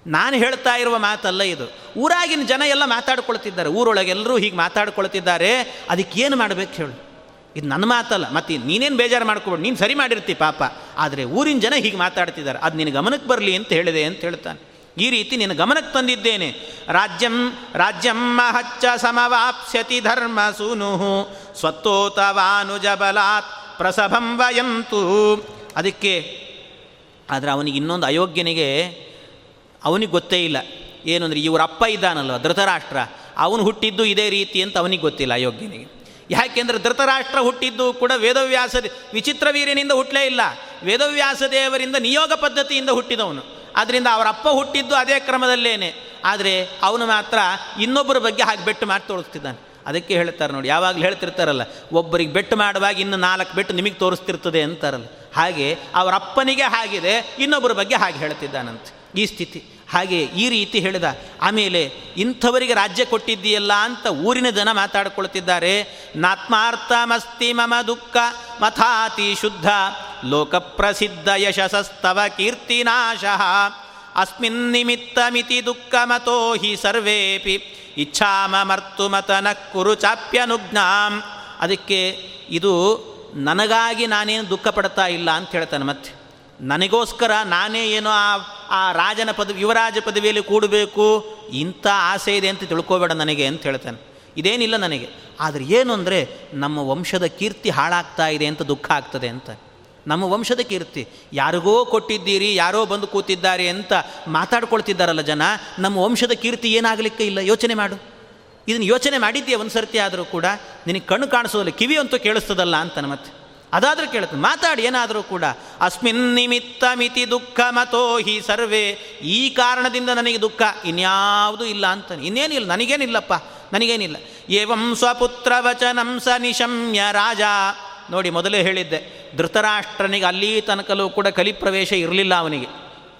ನಾನು ಹೇಳ್ತಾ ಇರುವ ಮಾತಲ್ಲ ಇದು. ಊರಾಗಿನ ಜನ ಎಲ್ಲ ಮಾತಾಡ್ಕೊಳ್ತಿದ್ದಾರೆ ಊರೊಳಗೆ ಎಲ್ಲರೂ ಹೀಗೆ ಮಾತಾಡ್ಕೊಳ್ತಿದ್ದಾರೆ. ಅದಕ್ಕೇನು ಮಾಡಬೇಕು ಹೇಳು? ಇದು ನನ್ನ ಮಾತಲ್ಲ, ಮತ್ತು ನೀನೇನು ಬೇಜಾರು ಮಾಡ್ಕೊಬೇಡು, ನೀನು ಸರಿ ಮಾಡಿರ್ತಿ ಪಾಪ. ಆದರೆ ಊರಿನ ಜನ ಹೀಗೆ ಮಾತಾಡ್ತಿದ್ದಾರೆ. ಅದು ನಿನ್ನ ಗಮನಕ್ಕೆ ಬರಲಿ ಅಂತ ಹೇಳಿದೆ ಅಂತ ಹೇಳ್ತಾನೆ. ಈ ರೀತಿ ನಿನ್ನ ಗಮನಕ್ಕೆ ತಂದಿದ್ದೇನೆ. ರಾಜ್ಯಂ ರಾಜ್ಯಂ ಮಹಚ್ಚ ಸಮವಾಪ್ಸ್ಯತಿ ಧರ್ಮ ಸೂನು ಸ್ವತ್ತೋತವಾನುಜ ಬಲಾತ್ ಪ್ರಸಭಂ ವಯಂತು. ಅದಕ್ಕೆ, ಆದರೆ ಅವನಿಗೆ ಇನ್ನೊಂದು ಅಯೋಗ್ಯನಿಗೆ ಅವನಿಗೆ ಗೊತ್ತೇ ಇಲ್ಲ. ಏನು ಅಂದರೆ ಇವರ ಅಪ್ಪ ಇದ್ದಾನಲ್ವ, ಧೃತರಾಷ್ಟ್ರ. ಅವನು ಹುಟ್ಟಿದ್ದು ಇದೇ ರೀತಿ ಅಂತ ಅವನಿಗೆ ಗೊತ್ತಿಲ್ಲ ಅಯೋಗ್ಯನಿಗೆ. ಯಾಕೆಂದರೆ ಧೃತರಾಷ್ಟ್ರ ಹುಟ್ಟಿದ್ದು ಕೂಡ ವೇದವ್ಯಾಸ ವಿಚಿತ್ರ ವೀರ್ಯನಿಂದ ಹುಟ್ಟಲೇ ಇಲ್ಲ. ವೇದವ್ಯಾಸ ದೇವರಿಂದ ನಿಯೋಗ ಪದ್ಧತಿಯಿಂದ ಹುಟ್ಟಿದವನು. ಆದ್ದರಿಂದ ಅವರ ಅಪ್ಪ ಹುಟ್ಟಿದ್ದು ಅದೇ ಕ್ರಮದಲ್ಲೇನೆ. ಆದರೆ ಅವನು ಮಾತ್ರ ಇನ್ನೊಬ್ಬರ ಬಗ್ಗೆ ಹಾಗೆ ಬೆಟ್ಟು ಮಾಡಿ ತೋರಿಸ್ತಿದ್ದಾನೆ. ಅದಕ್ಕೆ ಹೇಳ್ತಾರೆ ನೋಡಿ, ಯಾವಾಗಲೂ ಹೇಳ್ತಿರ್ತಾರಲ್ಲ, ಒಬ್ಬರಿಗೆ ಬೆಟ್ಟು ಮಾಡುವಾಗ ಇನ್ನು ನಾಲ್ಕು ಬೆಟ್ಟು ನಿಮಗೆ ತೋರಿಸ್ತಿರ್ತದೆ ಅಂತಾರಲ್ಲ. ಹಾಗೆ ಅವರ ಅಪ್ಪನಿಗೆ ಹಾಗಿದೆ, ಇನ್ನೊಬ್ಬರ ಬಗ್ಗೆ ಹಾಗೆ ಹೇಳ್ತಿದ್ದಾನಂತೆ. ಈ ಸ್ಥಿತಿ. ಹಾಗೆ ಈ ರೀತಿ ಹೇಳಿದ, ಆಮೇಲೆ ಇಂಥವರಿಗೆ ರಾಜ್ಯ ಕೊಟ್ಟಿದ್ದೀಯಲ್ಲ ಅಂತ ಊರಿನ ಜನ ಮಾತಾಡ್ಕೊಳ್ತಿದ್ದಾರೆ. ನಾತ್ಮಾರ್ಥಮಸ್ತಿ ಮಮ ದುಃಖ ಮಥಾತಿ ಶುದ್ಧ ಲೋಕಪ್ರಸಿದ್ಧ ಯಶಸಸ್ತವ ಕೀರ್ತಿನಾಶಃ ಅಸ್ಮಿನ್ ನಿಮಿತ್ತಮಿತಿ ದುಃಖಮತೋ ಹಿ ಸರ್ವೇಪಿ ಇಚ್ಛಾಮರ್ತು ಮತನ ಕುರು ಚಾಪ್ಯನುಜ್ಞಾಂ. ಅದಕ್ಕೆ ಇದು ನನಗಾಗಿ ನಾನೇನು ದುಃಖ ಪಡ್ತಾ ಇಲ್ಲ ಅಂತ ಹೇಳ್ತಾನೆ ಮತ್ತೆ. ನನಗೋಸ್ಕರ ನಾನೇ ಏನೋ ಆ ಆ ರಾಜನ ಪದವಿ, ಯುವರಾಜ ಪದವಿಯಲ್ಲಿ ಕೂಡಬೇಕು, ಇಂಥ ಆಸೆ ಇದೆ ಅಂತ ತಿಳ್ಕೋಬೇಡ ನನಗೆ ಅಂತ ಹೇಳ್ತಾನೆ. ಇದೇನಿಲ್ಲ ನನಗೆ. ಆದರೆ ಏನು ಅಂದರೆ ನಮ್ಮ ವಂಶದ ಕೀರ್ತಿ ಹಾಳಾಗ್ತಾ ಇದೆ ಅಂತ ದುಃಖ ಆಗ್ತದೆ ಅಂತ. ನಮ್ಮ ವಂಶದ ಕೀರ್ತಿ, ಯಾರಿಗೋ ಕೊಟ್ಟಿದ್ದೀರಿ, ಯಾರೋ ಬಂದು ಕೂತಿದ್ದಾರೆ ಅಂತ ಮಾತಾಡ್ಕೊಳ್ತಿದ್ದಾರಲ್ಲ ಜನ, ನಮ್ಮ ವಂಶದ ಕೀರ್ತಿ ಏನಾಗಲಿಕ್ಕೆ ಇಲ್ಲ? ಯೋಚನೆ ಮಾಡು. ಇದನ್ನು ಯೋಚನೆ ಮಾಡಿದ್ದೀಯ ಒಂದು ಸರ್ತಿ ಆದರೂ ಕೂಡ, ನಿನಗೆ ಕಣ್ಣು ಕಾಣಿಸೋದಿಲ್ಲ ಕಿವಿ ಅಂತೂ ಕೇಳಿಸ್ತದಲ್ಲ ಅಂತ ಮತ್ತೆ. ಅದಾದರೂ ಕೇಳುತ್ತೆ, ಮಾತಾಡಿ, ಏನಾದರೂ ಕೂಡ. ಅಸ್ಮಿನ್ ನಿಮಿತ್ತ ಮಿತಿ ದುಃಖ ಮತೋ ಹಿ ಸರ್ವೇ. ಈ ಕಾರಣದಿಂದ ನನಗೆ ದುಃಖ. ಇನ್ಯಾವುದೂ ಇಲ್ಲ ಅಂತಾನೆ. ಇನ್ನೇನಿಲ್ಲ, ನನಗೇನಿಲ್ಲಪ್ಪ. ನನಗೇನಿಲ್ಲ. ಏವಂ ಸ್ವಪುತ್ರ ವಚನಂ ಸ ನಿಶಮ್ಯ ರಾಜ. ನೋಡಿ, ಮೊದಲೇ ಹೇಳಿದ್ದೆ, ಧೃತರಾಷ್ಟ್ರನಿಗೆ ಅಲ್ಲಿ ತನಕಲೂ ಕೂಡ ಕಲಿಪ್ರವೇಶ ಇರಲಿಲ್ಲ ಅವನಿಗೆ.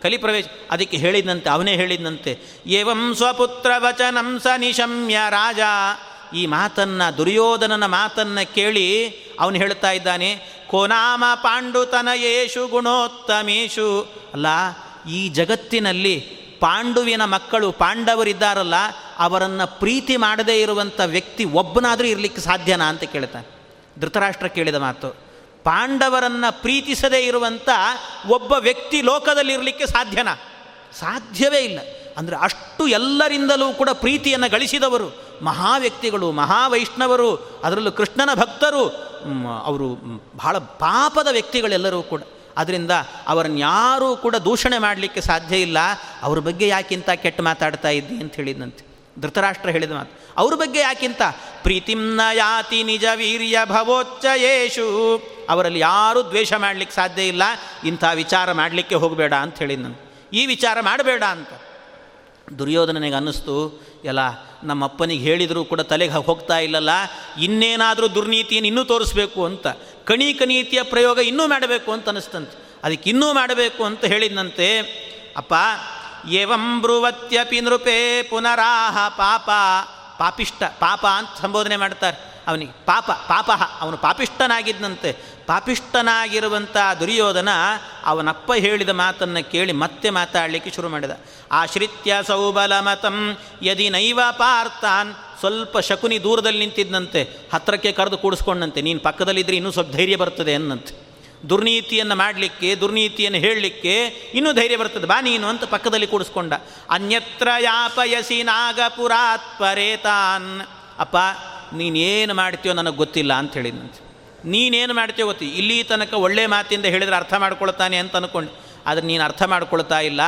ಕಲಿಪ್ರವೇಶ, ಅದಕ್ಕೆ ಹೇಳಿದಂತೆ ಅವನೇ ಹೇಳಿದಂತೆ ಏವಂ ಸ್ವಪುತ್ರ ವಚನಂ ಸ ನಿಶಮ್ಯ ರಾಜ. ಈ ಮಾತನ್ನು, ದುರ್ಯೋಧನನ ಮಾತನ್ನು ಕೇಳಿ ಅವನು ಹೇಳ್ತಾ ಇದ್ದಾನೆ, ಕೋನಾಮ ಪಾಂಡುತನಯೇಶು ಗುಣೋತ್ತಮೇಶು ಅಲ್ಲ, ಈ ಜಗತ್ತಿನಲ್ಲಿ ಪಾಂಡುವಿನ ಮಕ್ಕಳು ಪಾಂಡವರಿದ್ದಾರಲ್ಲ, ಅವರನ್ನು ಪ್ರೀತಿ ಮಾಡದೇ ಇರುವಂಥ ವ್ಯಕ್ತಿ ಒಬ್ಬನಾದರೂ ಇರಲಿಕ್ಕೆ ಸಾಧ್ಯನಾ ಅಂತ ಕೇಳ್ತಾನೆ. ಧೃತರಾಷ್ಟ್ರ ಕೇಳಿದ ಮಾತು, ಪಾಂಡವರನ್ನು ಪ್ರೀತಿಸದೇ ಇರುವಂಥ ಒಬ್ಬ ವ್ಯಕ್ತಿ ಲೋಕದಲ್ಲಿ ಇರಲಿಕ್ಕೆ ಸಾಧ್ಯನಾ? ಸಾಧ್ಯವೇ ಇಲ್ಲ. ಅಂದರೆ ಅಷ್ಟು ಎಲ್ಲರಿಂದಲೂ ಕೂಡ ಪ್ರೀತಿಯನ್ನು ಗಳಿಸಿದವರು ಮಹಾವ್ಯಕ್ತಿಗಳು ಮಹಾವೈಷ್ಣವರು ಅದರಲ್ಲೂ ಕೃಷ್ಣನ ಭಕ್ತರು ಅವರು ಬಹಳ ಪಾಪದ ವ್ಯಕ್ತಿಗಳೆಲ್ಲರೂ ಕೂಡ. ಅದರಿಂದ ಅವರನ್ನು ಯಾರೂ ಕೂಡ ದೂಷಣೆ ಮಾಡಲಿಕ್ಕೆ ಸಾಧ್ಯ ಇಲ್ಲ. ಅವ್ರ ಬಗ್ಗೆ ಯಾಕಿಂತ ಕೆಟ್ಟ ಮಾತಾಡ್ತಾ ಇದ್ದಿ ಅಂತ ಹೇಳಿದಂತೆ ಧೃತರಾಷ್ಟ್ರ ಹೇಳಿದ ಮಾತು. ಅವ್ರ ಬಗ್ಗೆ ಯಾಕಿಂತ? ಪ್ರೀತಿಂನ ಯಾತಿ ನಿಜ ವೀರ್ಯ ಭವೋಚ್ಚಯೇಶು ಅವರಲ್ಲಿ ಯಾರೂ ದ್ವೇಷ ಮಾಡಲಿಕ್ಕೆ ಸಾಧ್ಯ ಇಲ್ಲ. ಇಂಥ ವಿಚಾರ ಮಾಡಲಿಕ್ಕೆ ಹೋಗಬೇಡ ಅಂತ ಹೇಳಿದ ಈ ವಿಚಾರ ಮಾಡಬೇಡ ಅಂತ. ದುರ್ಯೋಧನನಿಗೆ ಅನ್ನಿಸ್ತು ಎಲ್ಲ ನಮ್ಮ ಅಪ್ಪನಿಗೆ ಹೇಳಿದರೂ ಕೂಡ ತಲೆಗೆ ಹೋಗ್ತಾ ಇಲ್ಲಲ್ಲ, ಇನ್ನೇನಾದರೂ ದುರ್ನೀತಿಯನ್ನು ಇನ್ನೂ ತೋರಿಸ್ಬೇಕು ಅಂತ ಕಣಿಕ ನೀತಿಯ ಪ್ರಯೋಗ ಇನ್ನೂ ಮಾಡಬೇಕು ಅಂತ ಅನ್ನಿಸ್ತಂತೆ. ಅದಕ್ಕೆ ಇನ್ನೂ ಮಾಡಬೇಕು ಅಂತ ಹೇಳಿದ್ನಂತೆ. ಅಪ್ಪ, ಏವಂ ಬ್ರುವತ್ಯಪಿ ನೃಪೇ ಪುನರಾಹ ಪಾಪ, ಪಾಪಿಷ್ಟ, ಪಾಪ ಅಂತ ಸಂಬೋಧನೆ ಮಾಡ್ತಾರೆ. ಅವನಿಗೆ ಪಾಪ ಪಾಪ, ಅವನು ಪಾಪಿಷ್ಟನಾಗಿದ್ದಂತೆ ಪಾಪಿಷ್ಟನಾಗಿರುವಂಥ ದುರ್ಯೋಧನ ಅವನಪ್ಪ ಹೇಳಿದ ಮಾತನ್ನು ಕೇಳಿ ಮತ್ತೆ ಮಾತಾಡಲಿಕ್ಕೆ ಶುರು ಮಾಡಿದ. ಆಶ್ರಿತ್ಯ ಸೌಬಲ ಮತಂ ಯದಿ ನೈವ ಪಾರ್ಥಾನ್. ಸ್ವಲ್ಪ ಶಕುನಿ ದೂರದಲ್ಲಿ ನಿಂತಿದ್ದಂತೆ ಹತ್ತಿರಕ್ಕೆ ಕರೆದು ಕೂಡಿಸ್ಕೊಂಡಂತೆ, ನೀನು ಪಕ್ಕದಲ್ಲಿದ್ದರೆ ಇನ್ನೂ ಸ್ವಲ್ಪ ಧೈರ್ಯ ಬರ್ತದೆ ಅನ್ನಂತೆ. ದುರ್ನೀತಿಯನ್ನು ಮಾಡಲಿಕ್ಕೆ, ದುರ್ನೀತಿಯನ್ನು ಹೇಳಲಿಕ್ಕೆ ಇನ್ನೂ ಧೈರ್ಯ ಬರ್ತದೆ, ಬಾ ನೀನು ಅಂತ ಪಕ್ಕದಲ್ಲಿ ಕೂಡಿಸ್ಕೊಂಡ. ಅನ್ಯತ್ರ ಯಾಪಯಸಿ ನಾಗಪುರಾತ್ ಪರೇತಾನ್ ಅಪ್ಪ, ನೀನೇನು ಮಾಡ್ತೀಯೋ ನನಗೆ ಗೊತ್ತಿಲ್ಲ ಅಂತ ಹೇಳಿದಂತೆ ನೀನೇನು ಮಾಡ್ತೀಯೋ ಗೊತ್ತಿ. ಇಲ್ಲಿ ತನಕ ಒಳ್ಳೆ ಮಾತಿಂದ ಹೇಳಿದರೆ ಅರ್ಥ ಮಾಡ್ಕೊಳ್ತಾನೆ ಅಂತ ಅಂದ್ಕೊಂಡು ಆದರೆ ನೀನು ಅರ್ಥ ಮಾಡ್ಕೊಳ್ತಾ ಇಲ್ಲ.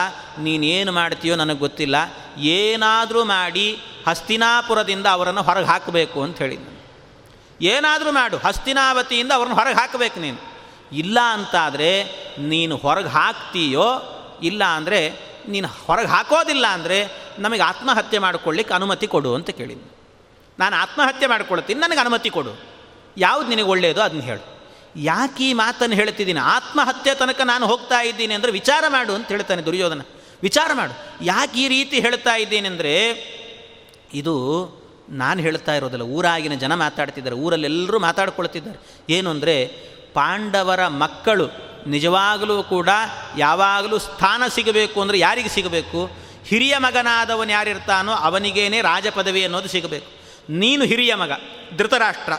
ನೀನೇನು ಮಾಡ್ತೀಯೋ ನನಗೆ ಗೊತ್ತಿಲ್ಲ. ಏನಾದರೂ ಮಾಡಿ ಹಸ್ತಿನಾಪುರದಿಂದ ಅವರನ್ನು ಹೊರಗೆ ಹಾಕಬೇಕು ಅಂತ ಹೇಳಿ ಏನಾದರೂ ಮಾಡು. ಹಸ್ತಿನಾವತಿಯಿಂದ ಅವ್ರನ್ನ ಹೊರಗೆ ಹಾಕಬೇಕು ನೀನು. ಇಲ್ಲ ಅಂತಾದರೆ ನೀನು ಹೊರಗೆ ಹಾಕ್ತೀಯೋ ಇಲ್ಲ ಅಂದರೆ ನೀನು ಹೊರಗೆ ಹಾಕೋದಿಲ್ಲ ಅಂದರೆ ನಮಗೆ ಆತ್ಮಹತ್ಯೆ ಮಾಡಿಕೊಳ್ಳಿಕ್ಕೆ ಅನುಮತಿ ಕೊಡು ಅಂತ ಕೇಳಿದ್ನು ನಾನು ಆತ್ಮಹತ್ಯೆ ಮಾಡ್ಕೊಳ್ತೀನಿ, ನನಗೆ ಅನುಮತಿ ಕೊಡು. ಯಾವುದು ನಿನಗೆ ಒಳ್ಳೆಯದು ಅದನ್ನು ಹೇಳು. ಯಾಕೆ ಈ ಮಾತನ್ನು ಹೇಳ್ತಿದ್ದೀನಿ ಆತ್ಮಹತ್ಯೆ ತನಕ ನಾನು ಹೋಗ್ತಾ ಇದ್ದೀನಿ ಅಂದರೆ ವಿಚಾರ ಮಾಡು ಅಂತ ಹೇಳ್ತಾನೆ ದುರ್ಯೋಧನ. ವಿಚಾರ ಮಾಡು. ಯಾಕೆ ಈ ರೀತಿ ಹೇಳ್ತಾ ಇದ್ದೀನಿ ಅಂದರೆ ಇದು ನಾನು ಹೇಳ್ತಾ ಇರೋದಿಲ್ಲ, ಊರಾಗಿನ ಜನ ಮಾತಾಡ್ತಿದ್ದಾರೆ, ಊರಲ್ಲೆಲ್ಲರೂ ಮಾತಾಡ್ಕೊಳ್ತಿದ್ದಾರೆ. ಏನು ಅಂದರೆ ಪಾಂಡವರ ಮಕ್ಕಳು ನಿಜವಾಗಲೂ ಕೂಡ ಯಾವಾಗಲೂ ಸ್ಥಾನ ಸಿಗಬೇಕು ಅಂದರೆ ಯಾರಿಗೆ ಸಿಗಬೇಕು? ಹಿರಿಯ ಮಗನಾದವನು ಯಾರಿರ್ತಾನೋ ಅವನಿಗೇನೆ ರಾಜಪದವಿ ಅನ್ನೋದು ಸಿಗಬೇಕು. ನೀನು ಹಿರಿಯ ಮಗ, ಧೃತರಾಷ್ಟ್ರ.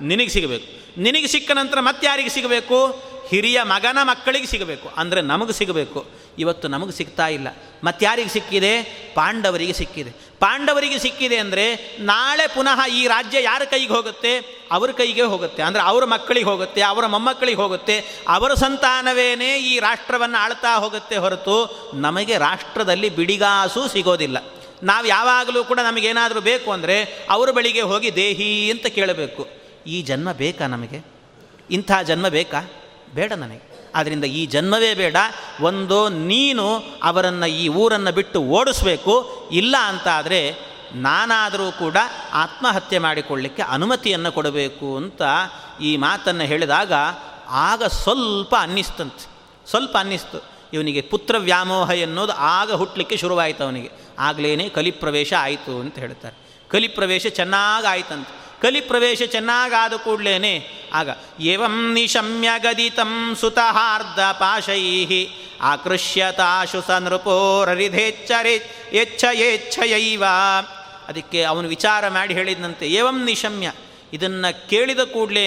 ನಿನಗೆ ಸಿಗಬೇಕು. ನಿನಗೆ ಸಿಕ್ಕ ನಂತರ ಮತ್ತೆ ಯಾರಿಗೆ ಸಿಗಬೇಕು? ಹಿರಿಯ ಮಗನ ಮಕ್ಕಳಿಗೆ ಸಿಗಬೇಕು. ಅಂದರೆ ನಮಗೆ ಸಿಗಬೇಕು. ಇವತ್ತು ನಮಗೆ ಸಿಗ್ತಾ ಇಲ್ಲ. ಮತ್ತಾರಿಗೆ ಸಿಕ್ಕಿದೆ? ಪಾಂಡವರಿಗೆ ಸಿಕ್ಕಿದೆ. ಪಾಂಡವರಿಗೆ ಸಿಕ್ಕಿದೆ ಅಂದರೆ ನಾಳೆ ಪುನಃ ಈ ರಾಜ್ಯ ಯಾರ ಕೈಗೆ ಹೋಗುತ್ತೆ? ಅವ್ರ ಕೈಗೆ ಹೋಗುತ್ತೆ. ಅಂದರೆ ಅವರ ಮಕ್ಕಳಿಗೆ ಹೋಗುತ್ತೆ, ಅವರ ಮೊಮ್ಮಕ್ಕಳಿಗೆ ಹೋಗುತ್ತೆ. ಅವರ ಸಂತಾನವೇನೇ ಈ ರಾಷ್ಟ್ರವನ್ನು ಆಳ್ತಾ ಹೋಗುತ್ತೆ ಹೊರತು ನಮಗೆ ರಾಷ್ಟ್ರದಲ್ಲಿ ಬಿಡಿಗಾಸು ಸಿಗೋದಿಲ್ಲ. ನಾವು ಯಾವಾಗಲೂ ಕೂಡ ನಮಗೇನಾದರೂ ಬೇಕು ಅಂದರೆ ಅವರ ಬಳಿಗೆ ಹೋಗಿ ದೇಹಿ ಅಂತ ಕೇಳಬೇಕು. ಈ ಜನ್ಮ ಬೇಕಾ ನಮಗೆ? ಇಂಥ ಜನ್ಮ ಬೇಕಾ? ಬೇಡ ನನಗೆ. ಆದ್ದರಿಂದ ಈ ಜನ್ಮವೇ ಬೇಡ. ಒಂದು ನೀನು ಅವರನ್ನು ಈ ಊರನ್ನು ಬಿಟ್ಟು ಓಡಿಸ್ಬೇಕು. ಇಲ್ಲ ಅಂತಾದರೆ ನಾನಾದರೂ ಕೂಡ ಆತ್ಮಹತ್ಯೆ ಮಾಡಿಕೊಳ್ಳಿಕ್ಕೆ ಅನುಮತಿಯನ್ನು ಕೊಡಬೇಕು ಅಂತ ಈ ಮಾತನ್ನು ಹೇಳಿದಾಗ ಆಗ ಸ್ವಲ್ಪ ಅನ್ನಿಸ್ತಂತೆ. ಸ್ವಲ್ಪ ಅನ್ನಿಸ್ತು. ಇವನಿಗೆ ಪುತ್ರ ವ್ಯಾಮೋಹ ಎನ್ನುವುದು ಆಗ ಹುಟ್ಟಲಿಕ್ಕೆ ಶುರುವಾಯಿತು ಅವನಿಗೆ. ಆಗಲೇ ಕಲಿಪ್ರವೇಶ ಆಯಿತು ಅಂತ ಹೇಳ್ತಾರೆ. ಕಲಿಪ್ರವೇಶ ಚೆನ್ನಾಗಿ ಆಯ್ತಂತೆ. ಕಲಿಪ್ರವೇಶ ಚೆನ್ನಾಗಾದ ಕೂಡಲೇನೆ. ಆಗ, ಏವಂ ನಿಶಮ್ಯ ಗದಿತಂ ಸುತಹಾರ್ಧ ಪಾಶೈ ಆಕೃಷ್ಯತಾಶು ಸ ನೃಪೋರರಿಧೇಚ್ಛರಿ ಎಚ್ಛ ಯೇಚ್ಛಯೈವ ಅದಕ್ಕೆ ಅವನು ವಿಚಾರ ಮಾಡಿ ಹೇಳಿದಂತೆ, ಏವಂ ನಿಶಮ್ಯ, ಇದನ್ನು ಕೇಳಿದ ಕೂಡಲೇ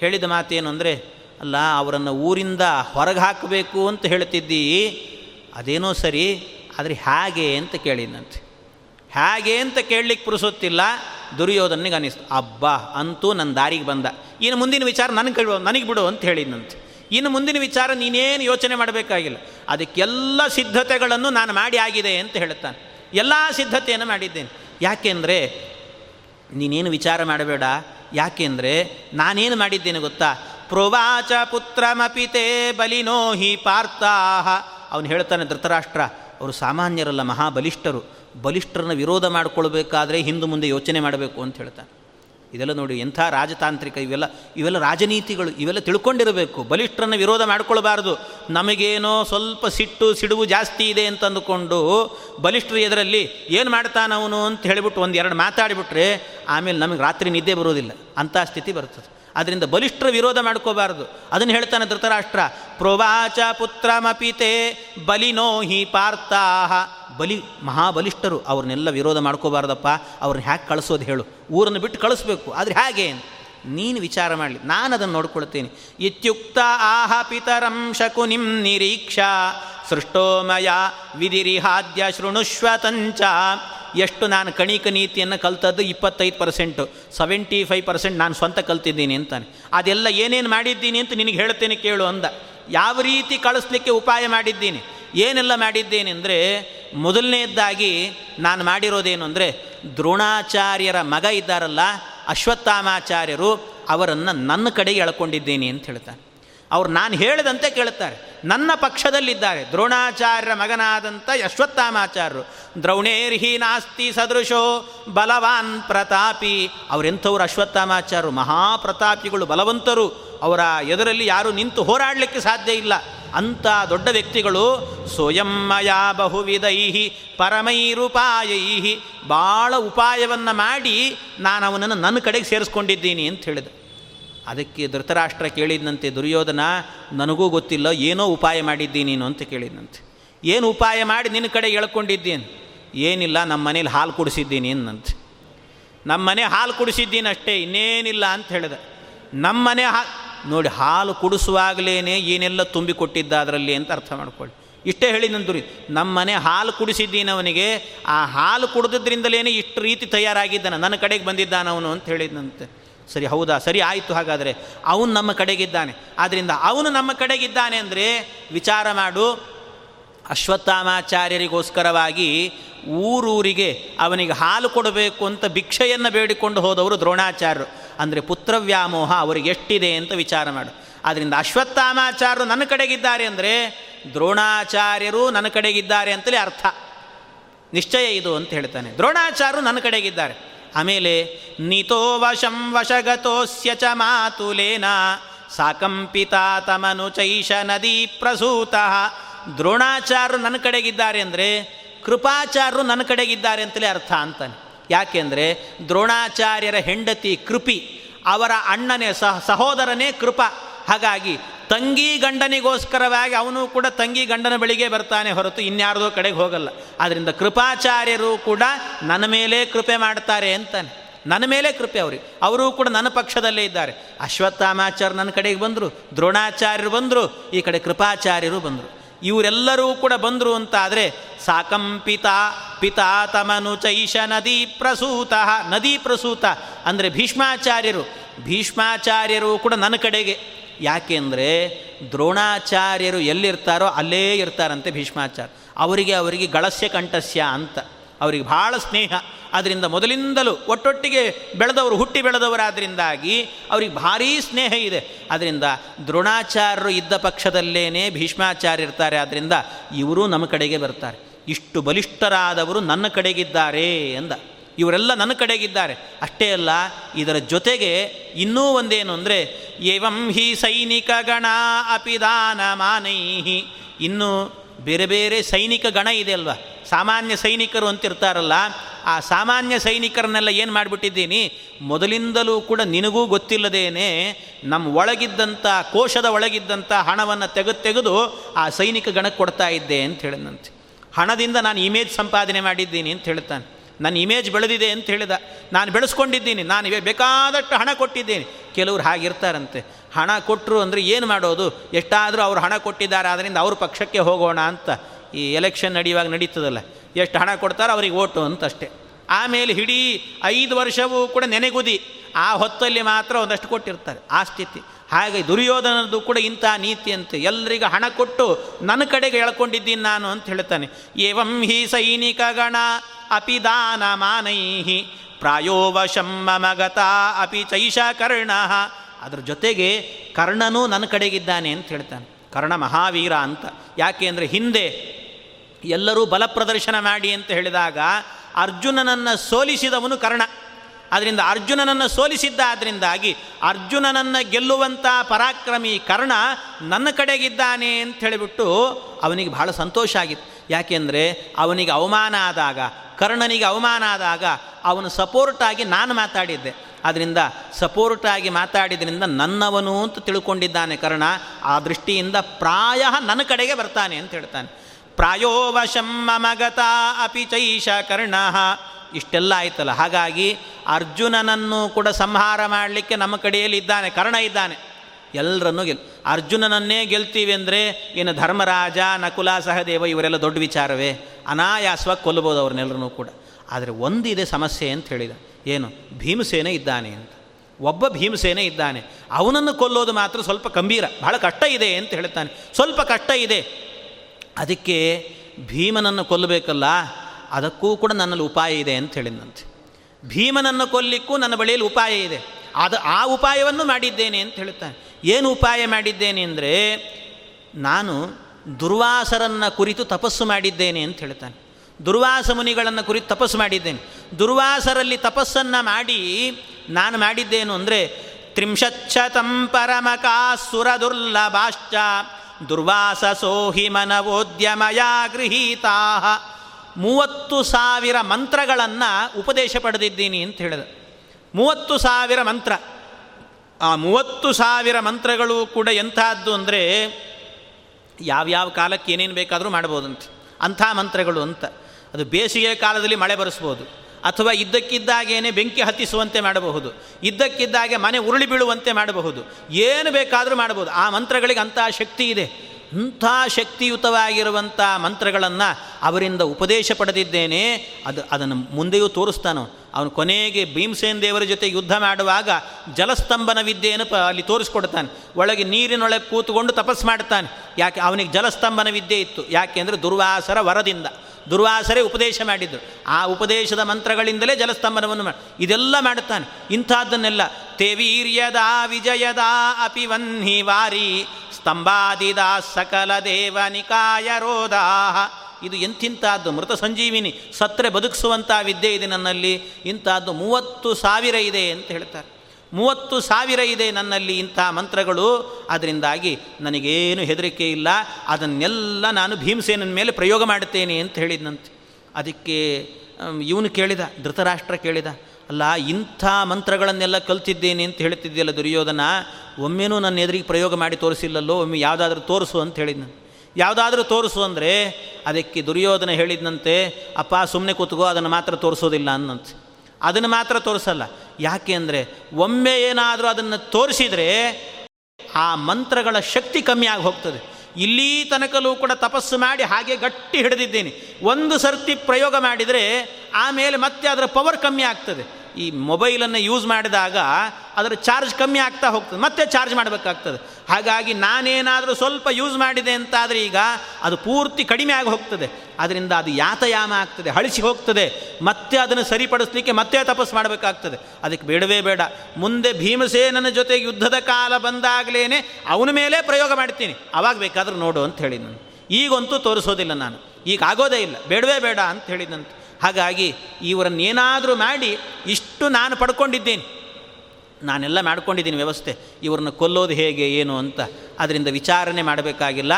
ಹೇಳಿದ ಮಾತೇನು ಅಂದರೆ, ಅಲ್ಲ, ಅವರನ್ನು ಊರಿಂದ ಹೊರಗೆ ಹಾಕಬೇಕು ಅಂತ ಹೇಳ್ತಿದ್ದೀ, ಅದೇನೋ ಸರಿ, ಆದರೆ ಹೇಗೆ ಅಂತ ಕೇಳಿದಂತೆ ಹೇಗೆ ಅಂತ ಕೇಳಲಿಕ್ಕೆ ಪುರುಸುತ್ತಿಲ್ಲ ದುರ್ಯೋಧನಿಗೆ ಅನಿಸ್ತು, ಅಬ್ಬ, ಅಂತೂ ನನ್ನ ದಾರಿಗೆ ಬಂದ. ಇನ್ನು ಮುಂದಿನ ವಿಚಾರ ನನಗೆ ಕೇಳುವ ನನಗೆ ಬಿಡು ಅಂತ ಹೇಳಿದ್ನಂತೆ. ಇನ್ನು ಮುಂದಿನ ವಿಚಾರ ನೀನೇನು ಯೋಚನೆ ಮಾಡಬೇಕಾಗಿಲ್ಲ. ಅದಕ್ಕೆಲ್ಲ ಸಿದ್ಧತೆಗಳನ್ನು ನಾನು ಮಾಡಿ ಆಗಿದೆ ಅಂತ ಹೇಳುತ್ತಾನೆ. ಎಲ್ಲ ಸಿದ್ಧತೆಯನ್ನು ಮಾಡಿದ್ದೇನೆ. ಯಾಕೆಂದರೆ, ನೀನೇನು ವಿಚಾರ ಮಾಡಬೇಡ. ಯಾಕೆಂದರೆ, ನಾನೇನು ಮಾಡಿದ್ದೇನೆ ಗೊತ್ತಾ? ಪ್ರೋವಾಚ ಪುತ್ರಮಪಿತೆ ಬಲಿನೋ ಹಿ ಅವನು ಹೇಳ್ತಾನೆ, ಧೃತರಾಷ್ಟ್ರ, ಅವರು ಸಾಮಾನ್ಯರಲ್ಲ, ಮಹಾಬಲಿಷ್ಠರು. ಬಲಿಷ್ಠರನ್ನ ವಿರೋಧ ಮಾಡಿಕೊಳ್ಬೇಕಾದ್ರೆ ಹಿಂದೆ ಮುಂದೆ ಯೋಚನೆ ಮಾಡಬೇಕು ಅಂತ ಹೇಳ್ತಾನೆ. ಇದೆಲ್ಲ ನೋಡಿ ಎಂಥ ರಾಜತಾಂತ್ರಿಕ, ಇವೆಲ್ಲ ಇವೆಲ್ಲ ರಾಜನೀತಿಗಳು, ಇವೆಲ್ಲ ತಿಳ್ಕೊಂಡಿರಬೇಕು. ಬಲಿಷ್ಠರನ್ನು ವಿರೋಧ ಮಾಡ್ಕೊಳ್ಬಾರ್ದು. ನಮಗೇನೋ ಸ್ವಲ್ಪ ಸಿಟ್ಟು, ಸಿಡುವು ಜಾಸ್ತಿ ಇದೆ ಅಂತ ಅಂದುಕೊಂಡು ಬಲಿಷ್ಠರು ಎದರಲ್ಲಿ ಏನು ಮಾಡ್ತಾನವನು ಅಂತ ಹೇಳಿಬಿಟ್ಟು ಒಂದು ಎರಡು ಮಾತಾಡಿಬಿಟ್ರೆ ಆಮೇಲೆ ನಮಗೆ ರಾತ್ರಿ ನಿದ್ದೆ ಬರೋದಿಲ್ಲ ಅಂಥ ಸ್ಥಿತಿ ಬರ್ತದೆ. ಅದರಿಂದ ಬಲಿಷ್ಠರ ವಿರೋಧ ಮಾಡ್ಕೋಬಾರ್ದು. ಅದನ್ನು ಹೇಳ್ತಾನೆ ಧೃತರಾಷ್ಟ್ರ, ಪ್ರೋವಾಚ ಪುತ್ರಮಪಿತೆ ಬಲಿನೋ ಹಿ ಪಾರ್ಥಾಹ. ಬಲಿ, ಮಹಾಬಲಿಷ್ಠರು ಅವ್ರನ್ನೆಲ್ಲ ವಿರೋಧ ಮಾಡ್ಕೋಬಾರ್ದಪ್ಪ. ಅವ್ರನ್ನ ಹ್ಯಾಕ್ ಕಳಿಸೋದು ಹೇಳು. ಊರನ್ನು ಬಿಟ್ಟು ಕಳಿಸ್ಬೇಕು. ಆದರೆ ಹೇಗೆ ನೀನು ವಿಚಾರ ಮಾಡಲಿ. ನಾನು ಅದನ್ನು ನೋಡ್ಕೊಳ್ತೇನೆ. ಇತ್ಯುಕ್ತ ಆಹ ಪಿತರಂ ಶಕುನಿಂ ನಿರೀಕ್ಷಾ, ಸೃಷ್ಟೋಮಯ ವಿಧಿರಿಹಾದ್ಯ ಶೃಣುಷ್ವತಂಚ ಎಷ್ಟು ನಾನು ಕಣಿಕ ನೀತಿಯನ್ನು ಕಲ್ತದ್ದು ಇಪ್ಪತ್ತೈದು ಪರ್ಸೆಂಟು, ಸೆವೆಂಟಿ ಫೈವ್ ಪರ್ಸೆಂಟ್ ನಾನು ಸ್ವಂತ ಕಲ್ತಿದ್ದೀನಿ ಅಂತಾನೆ. ಅದೆಲ್ಲ ಏನೇನು ಮಾಡಿದ್ದೀನಿ ಅಂತ ನಿನಗೆ ಹೇಳ್ತೇನೆ ಕೇಳು ಅಂದ. ಯಾವ ರೀತಿ ಕಳಿಸ್ಲಿಕ್ಕೆ ಉಪಾಯ ಮಾಡಿದ್ದೀನಿ? ಏನೆಲ್ಲ ಮಾಡಿದ್ದೇನೆ ಅಂದರೆ, ಮೊದಲನೇದಾಗಿ ನಾನು ಮಾಡಿರೋದೇನು ಅಂದರೆ, ದ್ರೋಣಾಚಾರ್ಯರ ಮಗ ಇದ್ದಾರಲ್ಲ, ಅಶ್ವತ್ಥಾಮಾಚಾರ್ಯರು ಅವರನ್ನು ನನ್ನ ಕಡೆಗೆ ಎಳ್ಕೊಂಡಿದ್ದೀನಿ ಅಂತ ಹೇಳ್ತಾನೆ. ಅವ್ರು ನಾನು ಹೇಳಿದಂತೆ ಕೇಳುತ್ತಾರೆ. ನನ್ನ ಪಕ್ಷದಲ್ಲಿದ್ದಾರೆ. ದ್ರೋಣಾಚಾರ್ಯರ ಮಗನಾದಂಥ ಅಶ್ವತ್ಥಾಮಾಚಾರ್ಯರು ದ್ರೌಣೇರ್ಹಿ ನಾಸ್ತಿ ಸದೃಶೋ ಬಲವಾನ್ ಪ್ರತಾಪಿ. ಅವರೆಂಥವ್ರು ಅಶ್ವತ್ಥಾಮಾಚಾರ್ಯರು ಮಹಾಪ್ರತಾಪಿಗಳು, ಬಲವಂತರು. ಅವರ ಎದುರಲ್ಲಿ ಯಾರೂ ನಿಂತು ಹೋರಾಡಲಿಕ್ಕೆ ಸಾಧ್ಯ ಇಲ್ಲ. ಅಂಥ ದೊಡ್ಡ ವ್ಯಕ್ತಿಗಳು ಸ್ವಯಂಮಯ ಬಹುವಿಧೈ ಪರಮೈರುಪಾಯೈ ಭಾಳ ಉಪಾಯವನ್ನು ಮಾಡಿ ನಾನು ಅವನನ್ನು ನನ್ನ ಕಡೆಗೆ ಸೇರಿಸ್ಕೊಂಡಿದ್ದೀನಿ ಅಂತ ಹೇಳಿದೆ. ಅದಕ್ಕೆ ಧೃತರಾಷ್ಟ್ರ ಕೇಳಿದಂತೆ ದುರ್ಯೋಧನ, ನನಗೂ ಗೊತ್ತಿಲ್ಲ, ಏನೋ ಉಪಾಯ ಮಾಡಿದ್ದೀನಿ ನೀನು? ಅಂತ ಕೇಳಿದಂತೆ ಏನು ಉಪಾಯ ಮಾಡಿ ನಿನ್ನ ಕಡೆ ಎಳ್ಕೊಂಡಿದ್ದೀನಿ? ಏನಿಲ್ಲ, ನಮ್ಮ ಮನೇಲಿ ಹಾಲು ಕುಡಿಸಿದ್ದೀನಿ, ಅನ್ನಂತೆ. ನಮ್ಮ ಮನೆ ಹಾಲು ಕುಡಿಸಿದ್ದೀನಿ ಅಷ್ಟೇ ಇನ್ನೇನಿಲ್ಲ, ಅಂತ ಹೇಳಿದೆ. ನಮ್ಮ ಮನೆ ಹಾ, ನೋಡಿ, ಹಾಲು ಕುಡಿಸುವಾಗಲೇ ಏನೆಲ್ಲ ತುಂಬಿಕೊಟ್ಟಿದ್ದ ಅದರಲ್ಲಿ ಅಂತ ಅರ್ಥ ಮಾಡ್ಕೊಳ್ಳಿ. ಇಷ್ಟೇ ಹೇಳಿ ದುರಿ ನಮ್ಮ ಮನೆ ಹಾಲು ಕುಡಿಸಿದ್ದೀನಿ ಅವನಿಗೆ ಆ ಹಾಲು ಕುಡಿದ್ರಿಂದಲೇ ಇಷ್ಟು ರೀತಿ ತಯಾರಾಗಿದ್ದಾನೆ, ನನ್ನ ಕಡೆಗೆ ಬಂದಿದ್ದಾನ ಅವನು ಅಂತ ಹೇಳಿದಂತೆ ಸರಿ, ಹೌದಾ? ಸರಿ ಆಯಿತು, ಹಾಗಾದರೆ. ಅವನು ನಮ್ಮ ಕಡೆಗಿದ್ದಾನೆ. ಆದ್ದರಿಂದ ಅವನು ನಮ್ಮ ಕಡೆಗಿದ್ದಾನೆ ಅಂದರೆ ವಿಚಾರ ಮಾಡು. ಅಶ್ವತ್ಥಾಮಾಚಾರ್ಯರಿಗೋಸ್ಕರವಾಗಿ ಊರೂರಿಗೆ ಅವನಿಗೆ ಹಾಲು ಕೊಡಬೇಕು ಅಂತ ಭಿಕ್ಷೆಯನ್ನು ಬೇಡಿಕೊಂಡು ಹೋದವರು ದ್ರೋಣಾಚಾರ್ಯರು. ಅಂದರೆ ಪುತ್ರವ್ಯಾಮೋಹ ಅವರಿಗೆ ಎಷ್ಟಿದೆ ಅಂತ ವಿಚಾರ ಮಾಡು. ಆದ್ದರಿಂದ ಅಶ್ವತ್ಥಾಮಾಚಾರ್ಯರು ನನ್ನ ಕಡೆಗಿದ್ದಾರೆ ಅಂದರೆ ದ್ರೋಣಾಚಾರ್ಯರು ನನ್ನ ಕಡೆಗಿದ್ದಾರೆ ಅಂತಲೇ ಅರ್ಥ. ನಿಶ್ಚಯ ಇದು ಅಂತ ಹೇಳ್ತಾನೆ. ದ್ರೋಣಾಚಾರ್ಯರು ನನ್ನ ಕಡೆಗಿದ್ದಾರೆ. ಆಮೇಲೆ, ನಿತೋ ವಶಂ ವಶಗತೋಸ್ಯ ಚ ಮಾತುಲೇನ ಸಾಕಂಪಿತ ತಮನು ಚೈಷ ನದಿ ಪ್ರಸೂತ. ದ್ರೋಣಾಚಾರ್ಯರು ನನ್ನ ಕಡೆಗಿದ್ದಾರೆ ಅಂದರೆ, ಕೃಪಾಚಾರ್ಯರು ನನ್ನ ಕಡೆಗಿದ್ದಾರೆ ಅಂತಲೇ ಅರ್ಥ ಅಂತಾನೆ. ಯಾಕೆಂದರೆ ದ್ರೋಣಾಚಾರ್ಯರ ಹೆಂಡತಿ ಕೃಪಿ, ಅವರ ಅಣ್ಣನೇ ಸಹ, ಸಹೋದರನೇ ಕೃಪ. ಹಾಗಾಗಿ ತಂಗಿ ಗಂಡನಿಗೋಸ್ಕರವಾಗಿ ಅವನು ಕೂಡ ತಂಗಿ ಗಂಡನ ಬಳಿಗೆ ಬರ್ತಾನೆ ಹೊರತು ಇನ್ಯಾರದೋ ಕಡೆಗೆ ಹೋಗಲ್ಲ. ಆದ್ದರಿಂದ ಕೃಪಾಚಾರ್ಯರು ಕೂಡ ನನ್ನ ಮೇಲೆ ಕೃಪೆ ಮಾಡ್ತಾರೆ ಅಂತಾನೆ. ನನ್ನ ಮೇಲೆ ಕೃಪೆ ಅವ್ರಿಗೆ. ಅವರೂ ಕೂಡ ನನ್ನ ಪಕ್ಷದಲ್ಲೇ ಇದ್ದಾರೆ. ಅಶ್ವತ್ಥಾಮಾಚಾರ್ಯ ನನ್ನ ಕಡೆಗೆ ಬಂದರು, ದ್ರೋಣಾಚಾರ್ಯರು ಬಂದರು, ಈ ಕಡೆ ಕೃಪಾಚಾರ್ಯರು ಬಂದರು. ಇವರೆಲ್ಲರೂ ಕೂಡ ಬಂದರು ಅಂತಾದರೆ ಸಾಕಂಪಿತ ಪಿತಾ ತಮನು ಚೈಷ ನದಿ ಪ್ರಸೂತ ನದಿ ಪ್ರಸೂತ. ಅಂದರೆ ಭೀಷ್ಮಾಚಾರ್ಯರು. ಭೀಷ್ಮಾಚಾರ್ಯರು ಕೂಡ ನನ್ನ ಕಡೆಗೆ. ಯಾಕೆಂದರೆ ದ್ರೋಣಾಚಾರ್ಯರು ಎಲ್ಲಿರ್ತಾರೋ ಅಲ್ಲೇ ಇರ್ತಾರಂತೆ ಭೀಷ್ಮಾಚಾರ್ಯ ಅವರಿಗೆ ಅವರಿಗೆ ಗಳಸ್ಯ ಕಂಠಸ್ಯ ಅಂತ. ಅವರಿಗೆ ಭಾಳ ಸ್ನೇಹ. ಅದರಿಂದ ಮೊದಲಿಂದಲೂ ಒಟ್ಟೊಟ್ಟಿಗೆ ಬೆಳೆದವರು, ಹುಟ್ಟಿ ಬೆಳೆದವರಾದ್ರಿಂದಾಗಿ ಅವ್ರಿಗೆ ಭಾರೀ ಸ್ನೇಹ ಇದೆ. ಅದರಿಂದ ದ್ರೋಣಾಚಾರ್ಯರು ಇದ್ದ ಪಕ್ಷದಲ್ಲೇ ಭೀಷ್ಮಾಚಾರ್ಯ ಇರ್ತಾರೆ. ಆದ್ದರಿಂದ ಇವರು ನಮ್ಮ ಕಡೆಗೆ ಬರ್ತಾರೆ. ಇಷ್ಟು ಬಲಿಷ್ಠರಾದವರು ನನ್ನ ಕಡೆಗಿದ್ದಾರೆ ಎಂದ ಇವರೆಲ್ಲ ನನ್ನ ಕಡೆಗಿದ್ದಾರೆ. ಅಷ್ಟೇ ಅಲ್ಲ, ಇದರ ಜೊತೆಗೆ ಇನ್ನೂ ಒಂದೇನು ಅಂದರೆ, ಏವಂ ಹಿ ಸೈನಿಕ ಗಣ ಅಪಿದಾನ ಮಾನೈಹಿ. ಇನ್ನು ಬೇರೆ ಬೇರೆ ಸೈನಿಕ ಗಣ ಇದೆ ಅಲ್ವಾ? ಸಾಮಾನ್ಯ ಸೈನಿಕರು ಅಂತಿರ್ತಾರಲ್ಲ, ಆ ಸಾಮಾನ್ಯ ಸೈನಿಕರನ್ನೆಲ್ಲ ಏನು ಮಾಡಿಬಿಟ್ಟಿದ್ದೀನಿ? ಮೊದಲಿಂದಲೂ ಕೂಡ ನಿನಗೂ ಗೊತ್ತಿಲ್ಲದೇನೆ ನಮ್ಮ ಒಳಗಿದ್ದಂಥ ಕೋಶದ ಒಳಗಿದ್ದಂಥ ಹಣವನ್ನು ತೆಗೆದು ತೆಗೆದು ಆ ಸೈನಿಕ ಗಣಕ್ಕೆ ಕೊಡ್ತಾ ಇದ್ದೆ ಅಂತ ಹೇಳಿದಂತೆ ಹಣದಿಂದ ನಾನು ಇಮೇಜ್ ಸಂಪಾದನೆ ಮಾಡಿದ್ದೀನಿ ಅಂತ ಹೇಳ್ತಾನೆ. ನನ್ನ ಇಮೇಜ್ ಬೆಳೆದಿದೆ ಅಂತ ಹೇಳಿದ. ನಾನು ಬೆಳೆಸ್ಕೊಂಡಿದ್ದೀನಿ, ನಾನು ಬೇಕಾದಷ್ಟು ಹಣ ಕೊಟ್ಟಿದ್ದೀನಿ. ಕೆಲವರು ಹಾಗಿರ್ತಾರಂತೆ. ಹಣ ಕೊಟ್ಟರು ಅಂದರೆ ಏನು ಮಾಡೋದು? ಎಷ್ಟಾದರೂ ಅವ್ರು ಹಣ ಕೊಟ್ಟಿದ್ದಾರೆ ಆದ್ದರಿಂದ ಅವ್ರ ಪಕ್ಷಕ್ಕೆ ಹೋಗೋಣ ಅಂತ ಈ ಎಲೆಕ್ಷನ್ ನಡೆಯುವಾಗ ನಡೀತದಲ್ಲ. ಎಷ್ಟು ಹಣ ಕೊಡ್ತಾರೋ ಅವ್ರಿಗೆ ಓಟು ಅಂತ ಅಷ್ಟೇ ಆಮೇಲೆ ಇಡೀ ಐದು ವರ್ಷವೂ ಕೂಡ ನೆನೆಗುದಿ. ಆ ಹೊತ್ತಲ್ಲಿ ಮಾತ್ರ ಒಂದಷ್ಟು ಕೊಟ್ಟಿರ್ತಾರೆ. ಆ ಸ್ಥಿತಿ. ಹಾಗೆ ದುರ್ಯೋಧನದ್ದು ಕೂಡ ಇಂಥ ನೀತಿ ಅಂತೆ. ಎಲ್ರಿಗೂ ಹಣ ಕೊಟ್ಟು ನನ್ನ ಕಡೆಗೆ ಹೇಳ್ಕೊಂಡಿದ್ದೀನಿ ನಾನು ಅಂತ ಹೇಳ್ತಾನೆ. ಏವಂ ಹಿ ಸೈನಿಕ ಗಣ ಅಪಿ ದಾನ ಮಾನೈಹಿ ಪ್ರಾಯೋವಶಂ ಮಮಗತ ಅಪಿ ಚೈಷ ಕರ್ಣ. ಅದ್ರ ಜೊತೆಗೆ ಕರ್ಣನೂ ನನ್ನ ಕಡೆಗಿದ್ದಾನೆ ಅಂತ ಹೇಳ್ತಾನೆ. ಕರ್ಣ ಮಹಾವೀರ ಅಂತ. ಯಾಕೆ ಅಂದರೆ ಹಿಂದೆ ಎಲ್ಲರೂ ಬಲ ಪ್ರದರ್ಶನ ಮಾಡಿ ಅಂತ ಹೇಳಿದಾಗ ಅರ್ಜುನನನ್ನು ಸೋಲಿಸಿದವನು ಕರ್ಣ. ಅದರಿಂದ ಅರ್ಜುನನನ್ನು ಸೋಲಿಸಿದ್ದ ಅದರಿಂದಾಗಿ ಅರ್ಜುನನನ್ನು ಗೆಲ್ಲುವಂಥ ಪರಾಕ್ರಮಿ ಕರ್ಣ ನನ್ನ ಕಡೆಗಿದ್ದಾನೆ ಅಂತ ಹೇಳಿಬಿಟ್ಟು ಅವನಿಗೆ ಬಹಳ ಸಂತೋಷ ಆಗಿತ್ತು. ಯಾಕೆಂದರೆ ಅವನಿಗೆ ಅವಮಾನ ಆದಾಗ, ಕರ್ಣನಿಗೆ ಅವಮಾನ ಆದಾಗ ಅವನು ಸಪೋರ್ಟಾಗಿ ನಾನು ಮಾತಾಡಿದ್ದೆ. ಅದರಿಂದ ಸಪೋರ್ಟಾಗಿ ಮಾತಾಡಿದ್ರಿಂದ ನನ್ನವನು ಅಂತ ತಿಳ್ಕೊಂಡಿದ್ದಾನೆ ಕರ್ಣ. ಆ ದೃಷ್ಟಿಯಿಂದ ಪ್ರಾಯ ನನ್ನ ಕಡೆಗೆ ಬರ್ತಾನೆ ಅಂತ ಹೇಳ್ತಾನೆ. ಪ್ರಾಯೋವಶಂ ಮಮಗತ ಅಪಿ ಚೈಷ ಕರ್ಣ. ಇಷ್ಟೆಲ್ಲ ಆಯ್ತಲ್ಲ. ಹಾಗಾಗಿ ಅರ್ಜುನನನ್ನು ಕೂಡ ಸಂಹಾರ ಮಾಡಲಿಕ್ಕೆ ನಮ್ಮ ಕಡೆಯಲ್ಲಿ ಇದ್ದಾನೆ, ಕರ್ಣ ಇದ್ದಾನೆ. ಎಲ್ಲರನ್ನೂ ಗೆಲ್, ಅರ್ಜುನನನ್ನೇ ಗೆಲ್ತೀವಿ ಅಂದರೆ ಏನು ಧರ್ಮರಾಜ, ನಕುಲ, ಸಹದೇವ ಇವರೆಲ್ಲ ದೊಡ್ಡ ವಿಚಾರವೇ? ಅನಾಯಾಸವಾಗಿ ಕೊಲ್ಲಬೋದು ಅವ್ರನ್ನೆಲ್ಲರೂ ಕೂಡ. ಆದರೆ ಒಂದಿದೆ ಸಮಸ್ಯೆ ಅಂತ ಹೇಳಿದ. ಏನು? ಭೀಮಸೇನೆ ಇದ್ದಾನೆ ಅಂತ. ಒಬ್ಬ ಭೀಮಸೇನೆ ಇದ್ದಾನೆ. ಅವನನ್ನು ಕೊಲ್ಲೋದು ಮಾತ್ರ ಸ್ವಲ್ಪ ಗಂಭೀರ. ಬಹಳ ಕಷ್ಟ ಇದೆ ಅಂತ ಹೇಳ್ತಾನೆ ಸ್ವಲ್ಪ ಕಷ್ಟ ಇದೆ. ಅದಕ್ಕೆ ಭೀಮನನ್ನು ಕೊಲ್ಲಬೇಕಲ್ಲ? ಅದಕ್ಕೂ ಕೂಡ ನನ್ನಲ್ಲಿ ಉಪಾಯ ಇದೆ ಅಂತ ಹೇಳಿದಂತೆ ಭೀಮನನ್ನು ಕೊಲ್ಲಿಕ್ಕೂ ನನ್ನ ಬಳಿಯಲ್ಲಿ ಉಪಾಯ ಇದೆ. ಅದು ಆ ಉಪಾಯವನ್ನು ಮಾಡಿದ್ದೇನೆ ಅಂತ ಹೇಳ್ತಾನೆ ಏನು ಉಪಾಯ ಮಾಡಿದ್ದೇನೆ ಅಂದರೆ, ನಾನು ದುರ್ವಾಸರನ್ನು ಕುರಿತು ತಪಸ್ಸು ಮಾಡಿದ್ದೇನೆ ಅಂತ ಹೇಳ್ತಾನೆ ದುರ್ವಾಸ ಮುನಿಗಳನ್ನು ಕುರಿತು ತಪಸ್ಸು ಮಾಡಿದ್ದೇನೆ. ದುರ್ವಾಸರಲ್ಲಿ ತಪಸ್ಸನ್ನು ಮಾಡಿ ನಾನು ಮಾಡಿದ್ದೇನು ಅಂದರೆ ತ್ರಿಂಶಚ್ಚತಂ ಪರಮಕಾಸುರ ದುರ್ಲಭಾಶ್ಚ ದುರ್ವಾಸ ಸೋಹಿ ಮನವೋದ್ಯಮಯ ಗೃಹೀತಾ ಮೂವತ್ತು ಸಾವಿರ ಮಂತ್ರಗಳನ್ನು ಉಪದೇಶ ಪಡೆದಿದ್ದೀನಿ ಅಂತ ಹೇಳಿದ. ಮೂವತ್ತು ಸಾವಿರ ಮಂತ್ರ. ಆ ಮೂವತ್ತು ಸಾವಿರ ಮಂತ್ರಗಳು ಕೂಡ ಎಂಥದ್ದು ಅಂದರೆ ಯಾವ್ಯಾವ ಕಾಲಕ್ಕೆ ಏನೇನು ಬೇಕಾದರೂ ಮಾಡ್ಬೋದಂತೆ. ಅಂಥ ಮಂತ್ರಗಳು ಅಂತ. ಅದು ಬೇಸಿಗೆ ಕಾಲದಲ್ಲಿ ಮಳೆ ಬರೆಸ್ಬೋದು. ಅಥವಾ ಇದ್ದಕ್ಕಿದ್ದಾಗೇನೆ ಬೆಂಕಿ ಹತ್ತಿಸುವಂತೆ ಮಾಡಬಹುದು. ಇದ್ದಕ್ಕಿದ್ದಾಗೆ ಮನೆ ಉರುಳಿ ಬೀಳುವಂತೆ ಮಾಡಬಹುದು. ಏನು ಬೇಕಾದರೂ ಮಾಡಬಹುದು ಆ ಮಂತ್ರಗಳಿಗೆ ಅಂತಹ ಶಕ್ತಿ ಇದೆ. ಅಂಥ ಶಕ್ತಿಯುತವಾಗಿರುವಂಥ ಮಂತ್ರಗಳನ್ನು ಅವರಿಂದ ಉಪದೇಶ ಪಡೆದಿದ್ದೇನೆ, ಅದು ಅದನ್ನು ಮುಂದೆಯೂ ತೋರಿಸ್ತಾನೋ ಅವನು. ಕೊನೆಗೆ ಭೀಮಸೇನ ದೇವರ ಜೊತೆ ಯುದ್ಧ ಮಾಡುವಾಗ ಜಲಸ್ತಂಭನ ವಿದ್ಯೆಯನ್ನು ಪ ಅಲ್ಲಿ ತೋರಿಸ್ಕೊಡ್ತಾನೆ. ಒಳಗೆ ನೀರಿನೊಳಗೆ ಕೂತ್ಕೊಂಡು ತಪಸ್ಸು ಮಾಡ್ತಾನೆ. ಯಾಕೆ ಅವನಿಗೆ ಜಲಸ್ತಂಭನ ವಿದ್ಯೆ ಇತ್ತು. ಯಾಕೆ ಅಂದರೆ ದುರ್ವಾಸರ ವರದಿಂದ. ದುರ್ವಾಸರೇ ಉಪದೇಶ ಮಾಡಿದ್ದರು ಆ ಉಪದೇಶದ ಮಂತ್ರಗಳಿಂದಲೇ ಜಲಸ್ತಂಭನವನ್ನು ಮಾಡಿ ಇದೆಲ್ಲ ಮಾಡುತ್ತಾನೆ. ಇಂಥದ್ದನ್ನೆಲ್ಲ, ತೇವೀರ್ಯದ ವಿಜಯದ ಅಪಿ ವನ್ಹಿ ವಾರಿ ಸ್ತಂಭಾದಿದ ಸಕಲ ದೇವನಿಕಾಯ ರೋಧಾಹ ಇದು ಎಂಥಿಂಥದ್ದು? ಮೃತ ಸಂಜೀವಿನಿ. ಸತ್ರೆ ಬದುಕಿಸುವಂಥ ವಿದ್ಯೆ ಇದೆ ನನ್ನಲ್ಲಿ. ಇಂಥದ್ದು ಮೂವತ್ತು ಸಾವಿರ ಇದೆ ಅಂತ ಹೇಳ್ತಾರೆ. ಮೂವತ್ತು ಸಾವಿರ ಇದೆ ನನ್ನಲ್ಲಿ ಇಂಥ ಮಂತ್ರಗಳು. ಅದರಿಂದಾಗಿ ನನಗೇನು ಹೆದರಿಕೆ ಇಲ್ಲ. ಅದನ್ನೆಲ್ಲ ನಾನು ಭೀಮಸೇನನ ಮೇಲೆ ಪ್ರಯೋಗ ಮಾಡುತ್ತೇನೆ ಅಂತ ಹೇಳಿದ್ನಂತೆ. ಅದಕ್ಕೆ ಇವನು ಕೇಳಿದ, ಧೃತರಾಷ್ಟ್ರ ಕೇಳಿದ ಅಲ್ಲ, ಇಂಥ ಮಂತ್ರಗಳನ್ನೆಲ್ಲ ಕಲ್ತಿದ್ದೇನೆ ಅಂತ ಹೇಳ್ತಿದ್ದೆಯಲ್ಲ ದುರ್ಯೋಧನ, ಒಮ್ಮೆನೂ ನನ್ನ ಎದುರಿಗೆ ಪ್ರಯೋಗ ಮಾಡಿ ತೋರಿಸಿಲ್ಲಲ್ಲೋ, ಒಮ್ಮೆ ಯಾವುದಾದ್ರೂ ತೋರಿಸು ಅಂತ ಹೇಳಿದ್ನ. ಯಾವುದಾದ್ರೂ ತೋರಿಸು ಅಂದರೆ ಅದಕ್ಕೆ ದುರ್ಯೋಧನ ಹೇಳಿದ್ನಂತೆ, ಅಪ್ಪ ಸುಮ್ಮನೆ ಕೂತ್ಕೋ, ಅದನ್ನು ಮಾತ್ರ ತೋರಿಸೋದಿಲ್ಲ ಅನ್ನಂತೆ. ಅದನ್ನು ಮಾತ್ರ ತೋರಿಸಲ್ಲ. ಯಾಕೆ ಅಂದರೆ, ಒಮ್ಮೆ ಏನಾದರೂ ಅದನ್ನು ತೋರಿಸಿದರೆ ಆ ಮಂತ್ರಗಳ ಶಕ್ತಿ ಕಮ್ಮಿ ಆಗಿ ಹೋಗ್ತದೆ. ಇಲ್ಲಿ ತನಕಲೂ ಕೂಡ ತಪಸ್ಸು ಮಾಡಿ ಹಾಗೆ ಗಟ್ಟಿ ಹಿಡಿದಿದ್ದೀನಿ. ಒಂದು ಸರ್ತಿ ಪ್ರಯೋಗ ಮಾಡಿದರೆ, ಆಮೇಲೆ ಮತ್ತೆ ಅದರ ಪವರ್ ಕಮ್ಮಿ ಆಗ್ತದೆ. ಈ ಮೊಬೈಲನ್ನು ಯೂಸ್ ಮಾಡಿದಾಗ ಅದರ ಚಾರ್ಜ್ ಕಮ್ಮಿ ಆಗ್ತಾ ಹೋಗ್ತದೆ, ಮತ್ತೆ ಚಾರ್ಜ್ ಮಾಡಬೇಕಾಗ್ತದೆ. ಹಾಗಾಗಿ ನಾನೇನಾದರೂ ಸ್ವಲ್ಪ ಯೂಸ್ ಮಾಡಿದೆ ಅಂತಾದರೆ ಈಗ ಅದು ಪೂರ್ತಿ ಕಡಿಮೆ ಆಗಿ ಹೋಗ್ತದೆ. ಅದರಿಂದ ಅದು ಯಾತಯಾಮ ಆಗ್ತದೆ ಹಳಿಸಿ ಹೋಗ್ತದೆ, ಮತ್ತೆ ಅದನ್ನು ಸರಿಪಡಿಸ್ಲಿಕ್ಕೆ ಮತ್ತೆ ತಪಸ್ಸು ಮಾಡಬೇಕಾಗ್ತದೆ. ಅದಕ್ಕೆ ಬೇಡವೇ ಬೇಡ. ಮುಂದೆ ಭೀಮಸೇನನ ಜೊತೆಗೆ ಯುದ್ಧದ ಕಾಲ ಬಂದಾಗಲೇ ಅವನ ಮೇಲೆ ಪ್ರಯೋಗ ಮಾಡ್ತೀನಿ. ಅವಾಗ ಬೇಕಾದರೂ ನೋಡು ಅಂತ ಹೇಳಿ ನಾನು. ಈಗಂತೂ ತೋರಿಸೋದಿಲ್ಲ ನಾನು. ಈಗ ಆಗೋದೇ ಇಲ್ಲ. ಬೇಡವೇ ಬೇಡ ಅಂತ ಹೇಳಿದಂತೆ ಹಾಗಾಗಿ ಇವರನ್ನೇನಾದರೂ ಮಾಡಿ ಇಷ್ಟು ನಾನು ಪಡ್ಕೊಂಡಿದ್ದೇನೆ. ನಾನೆಲ್ಲ ಮಾಡ್ಕೊಂಡಿದ್ದೀನಿ ವ್ಯವಸ್ಥೆ. ಇವ್ರನ್ನ ಕೊಲ್ಲೋದು ಹೇಗೆ, ಏನು ಅಂತ. ಅದರಿಂದ ವಿಚಾರಣೆ ಮಾಡಬೇಕಾಗಿಲ್ಲ.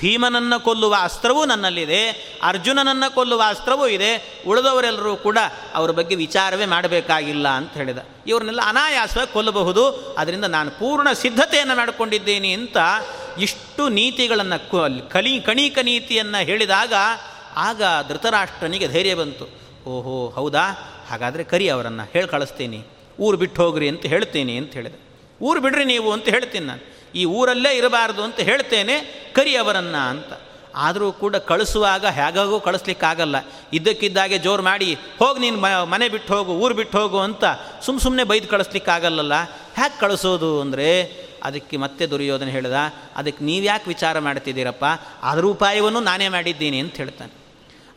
ಭೀಮನನ್ನು ಕೊಲ್ಲುವ ಅಸ್ತ್ರವೂ ನನ್ನಲ್ಲಿದೆ. ಅರ್ಜುನನನ್ನು ಕೊಲ್ಲುವ ಅಸ್ತ್ರವೂ ಇದೆ. ಉಳಿದವರೆಲ್ಲರೂ ಕೂಡ ಅವರ ಬಗ್ಗೆ ವಿಚಾರವೇ ಮಾಡಬೇಕಾಗಿಲ್ಲ ಅಂತ ಹೇಳಿದ. ಇವ್ರನ್ನೆಲ್ಲ ಅನಾಯಾಸವಾಗಿ ಕೊಲ್ಲಬಹುದು. ಅದರಿಂದ ನಾನು ಪೂರ್ಣ ಸಿದ್ಧತೆಯನ್ನು ಮಾಡಿಕೊಂಡಿದ್ದೀನಿ ಅಂತ ಇಷ್ಟು ನೀತಿಗಳನ್ನು ಕಲಿ ಕಣಿಕ ನೀತಿಯನ್ನು ಹೇಳಿದಾಗ ಆಗ ಧೃತರಾಷ್ಟ್ರನಿಗೆ ಧೈರ್ಯ ಬಂತು. ಓಹೋ, ಹೌದಾ? ಹಾಗಾದರೆ ಕರಿ ಅವರನ್ನು, ಹೇಳಿ ಕಳಿಸ್ತೀನಿ. ಊರು ಬಿಟ್ಟು ಹೋಗ್ರಿ ಅಂತ ಹೇಳ್ತೀನಿ ಅಂತ ಹೇಳಿದೆ. ಊರು ಬಿಡ್ರಿ ನೀವು ಅಂತ ಹೇಳ್ತೀನಿ ನಾನು. ಈ ಊರಲ್ಲೇ ಇರಬಾರ್ದು ಅಂತ ಹೇಳ್ತೇನೆ, ಕರಿ ಅವರನ್ನು ಅಂತ. ಆದರೂ ಕೂಡ ಕಳಿಸುವಾಗ ಹೇಗಾಗೂ ಕಳಿಸ್ಲಿಕ್ಕಾಗಲ್ಲ. ಇದ್ದಕ್ಕಿದ್ದಾಗೆ ಜೋರು ಮಾಡಿ, ಹೋಗಿ ನೀನು ಮನೆ ಬಿಟ್ಟು ಹೋಗು, ಊರು ಬಿಟ್ಟು ಹೋಗು ಅಂತ ಸುಮ್ಮ ಸುಮ್ಮನೆ ಬೈದು ಕಳಿಸ್ಲಿಕ್ಕಾಗಲ್ಲಲ್ಲ? ಹ್ಯಾಕೆ ಕಳಿಸೋದು ಅಂದರೆ ಅದಕ್ಕೆ ಮತ್ತೆ ದುರ್ಯೋಧನ ಹೇಳಿದ, ಅದಕ್ಕೆ ನೀವು ಯಾಕೆ ವಿಚಾರ ಮಾಡ್ತಿದ್ದೀರಪ್ಪ? ಅದರ ಉಪಾಯವನ್ನು ನಾನೇ ಮಾಡಿದ್ದೀನಿ ಅಂತ ಹೇಳ್ತಾನೆ.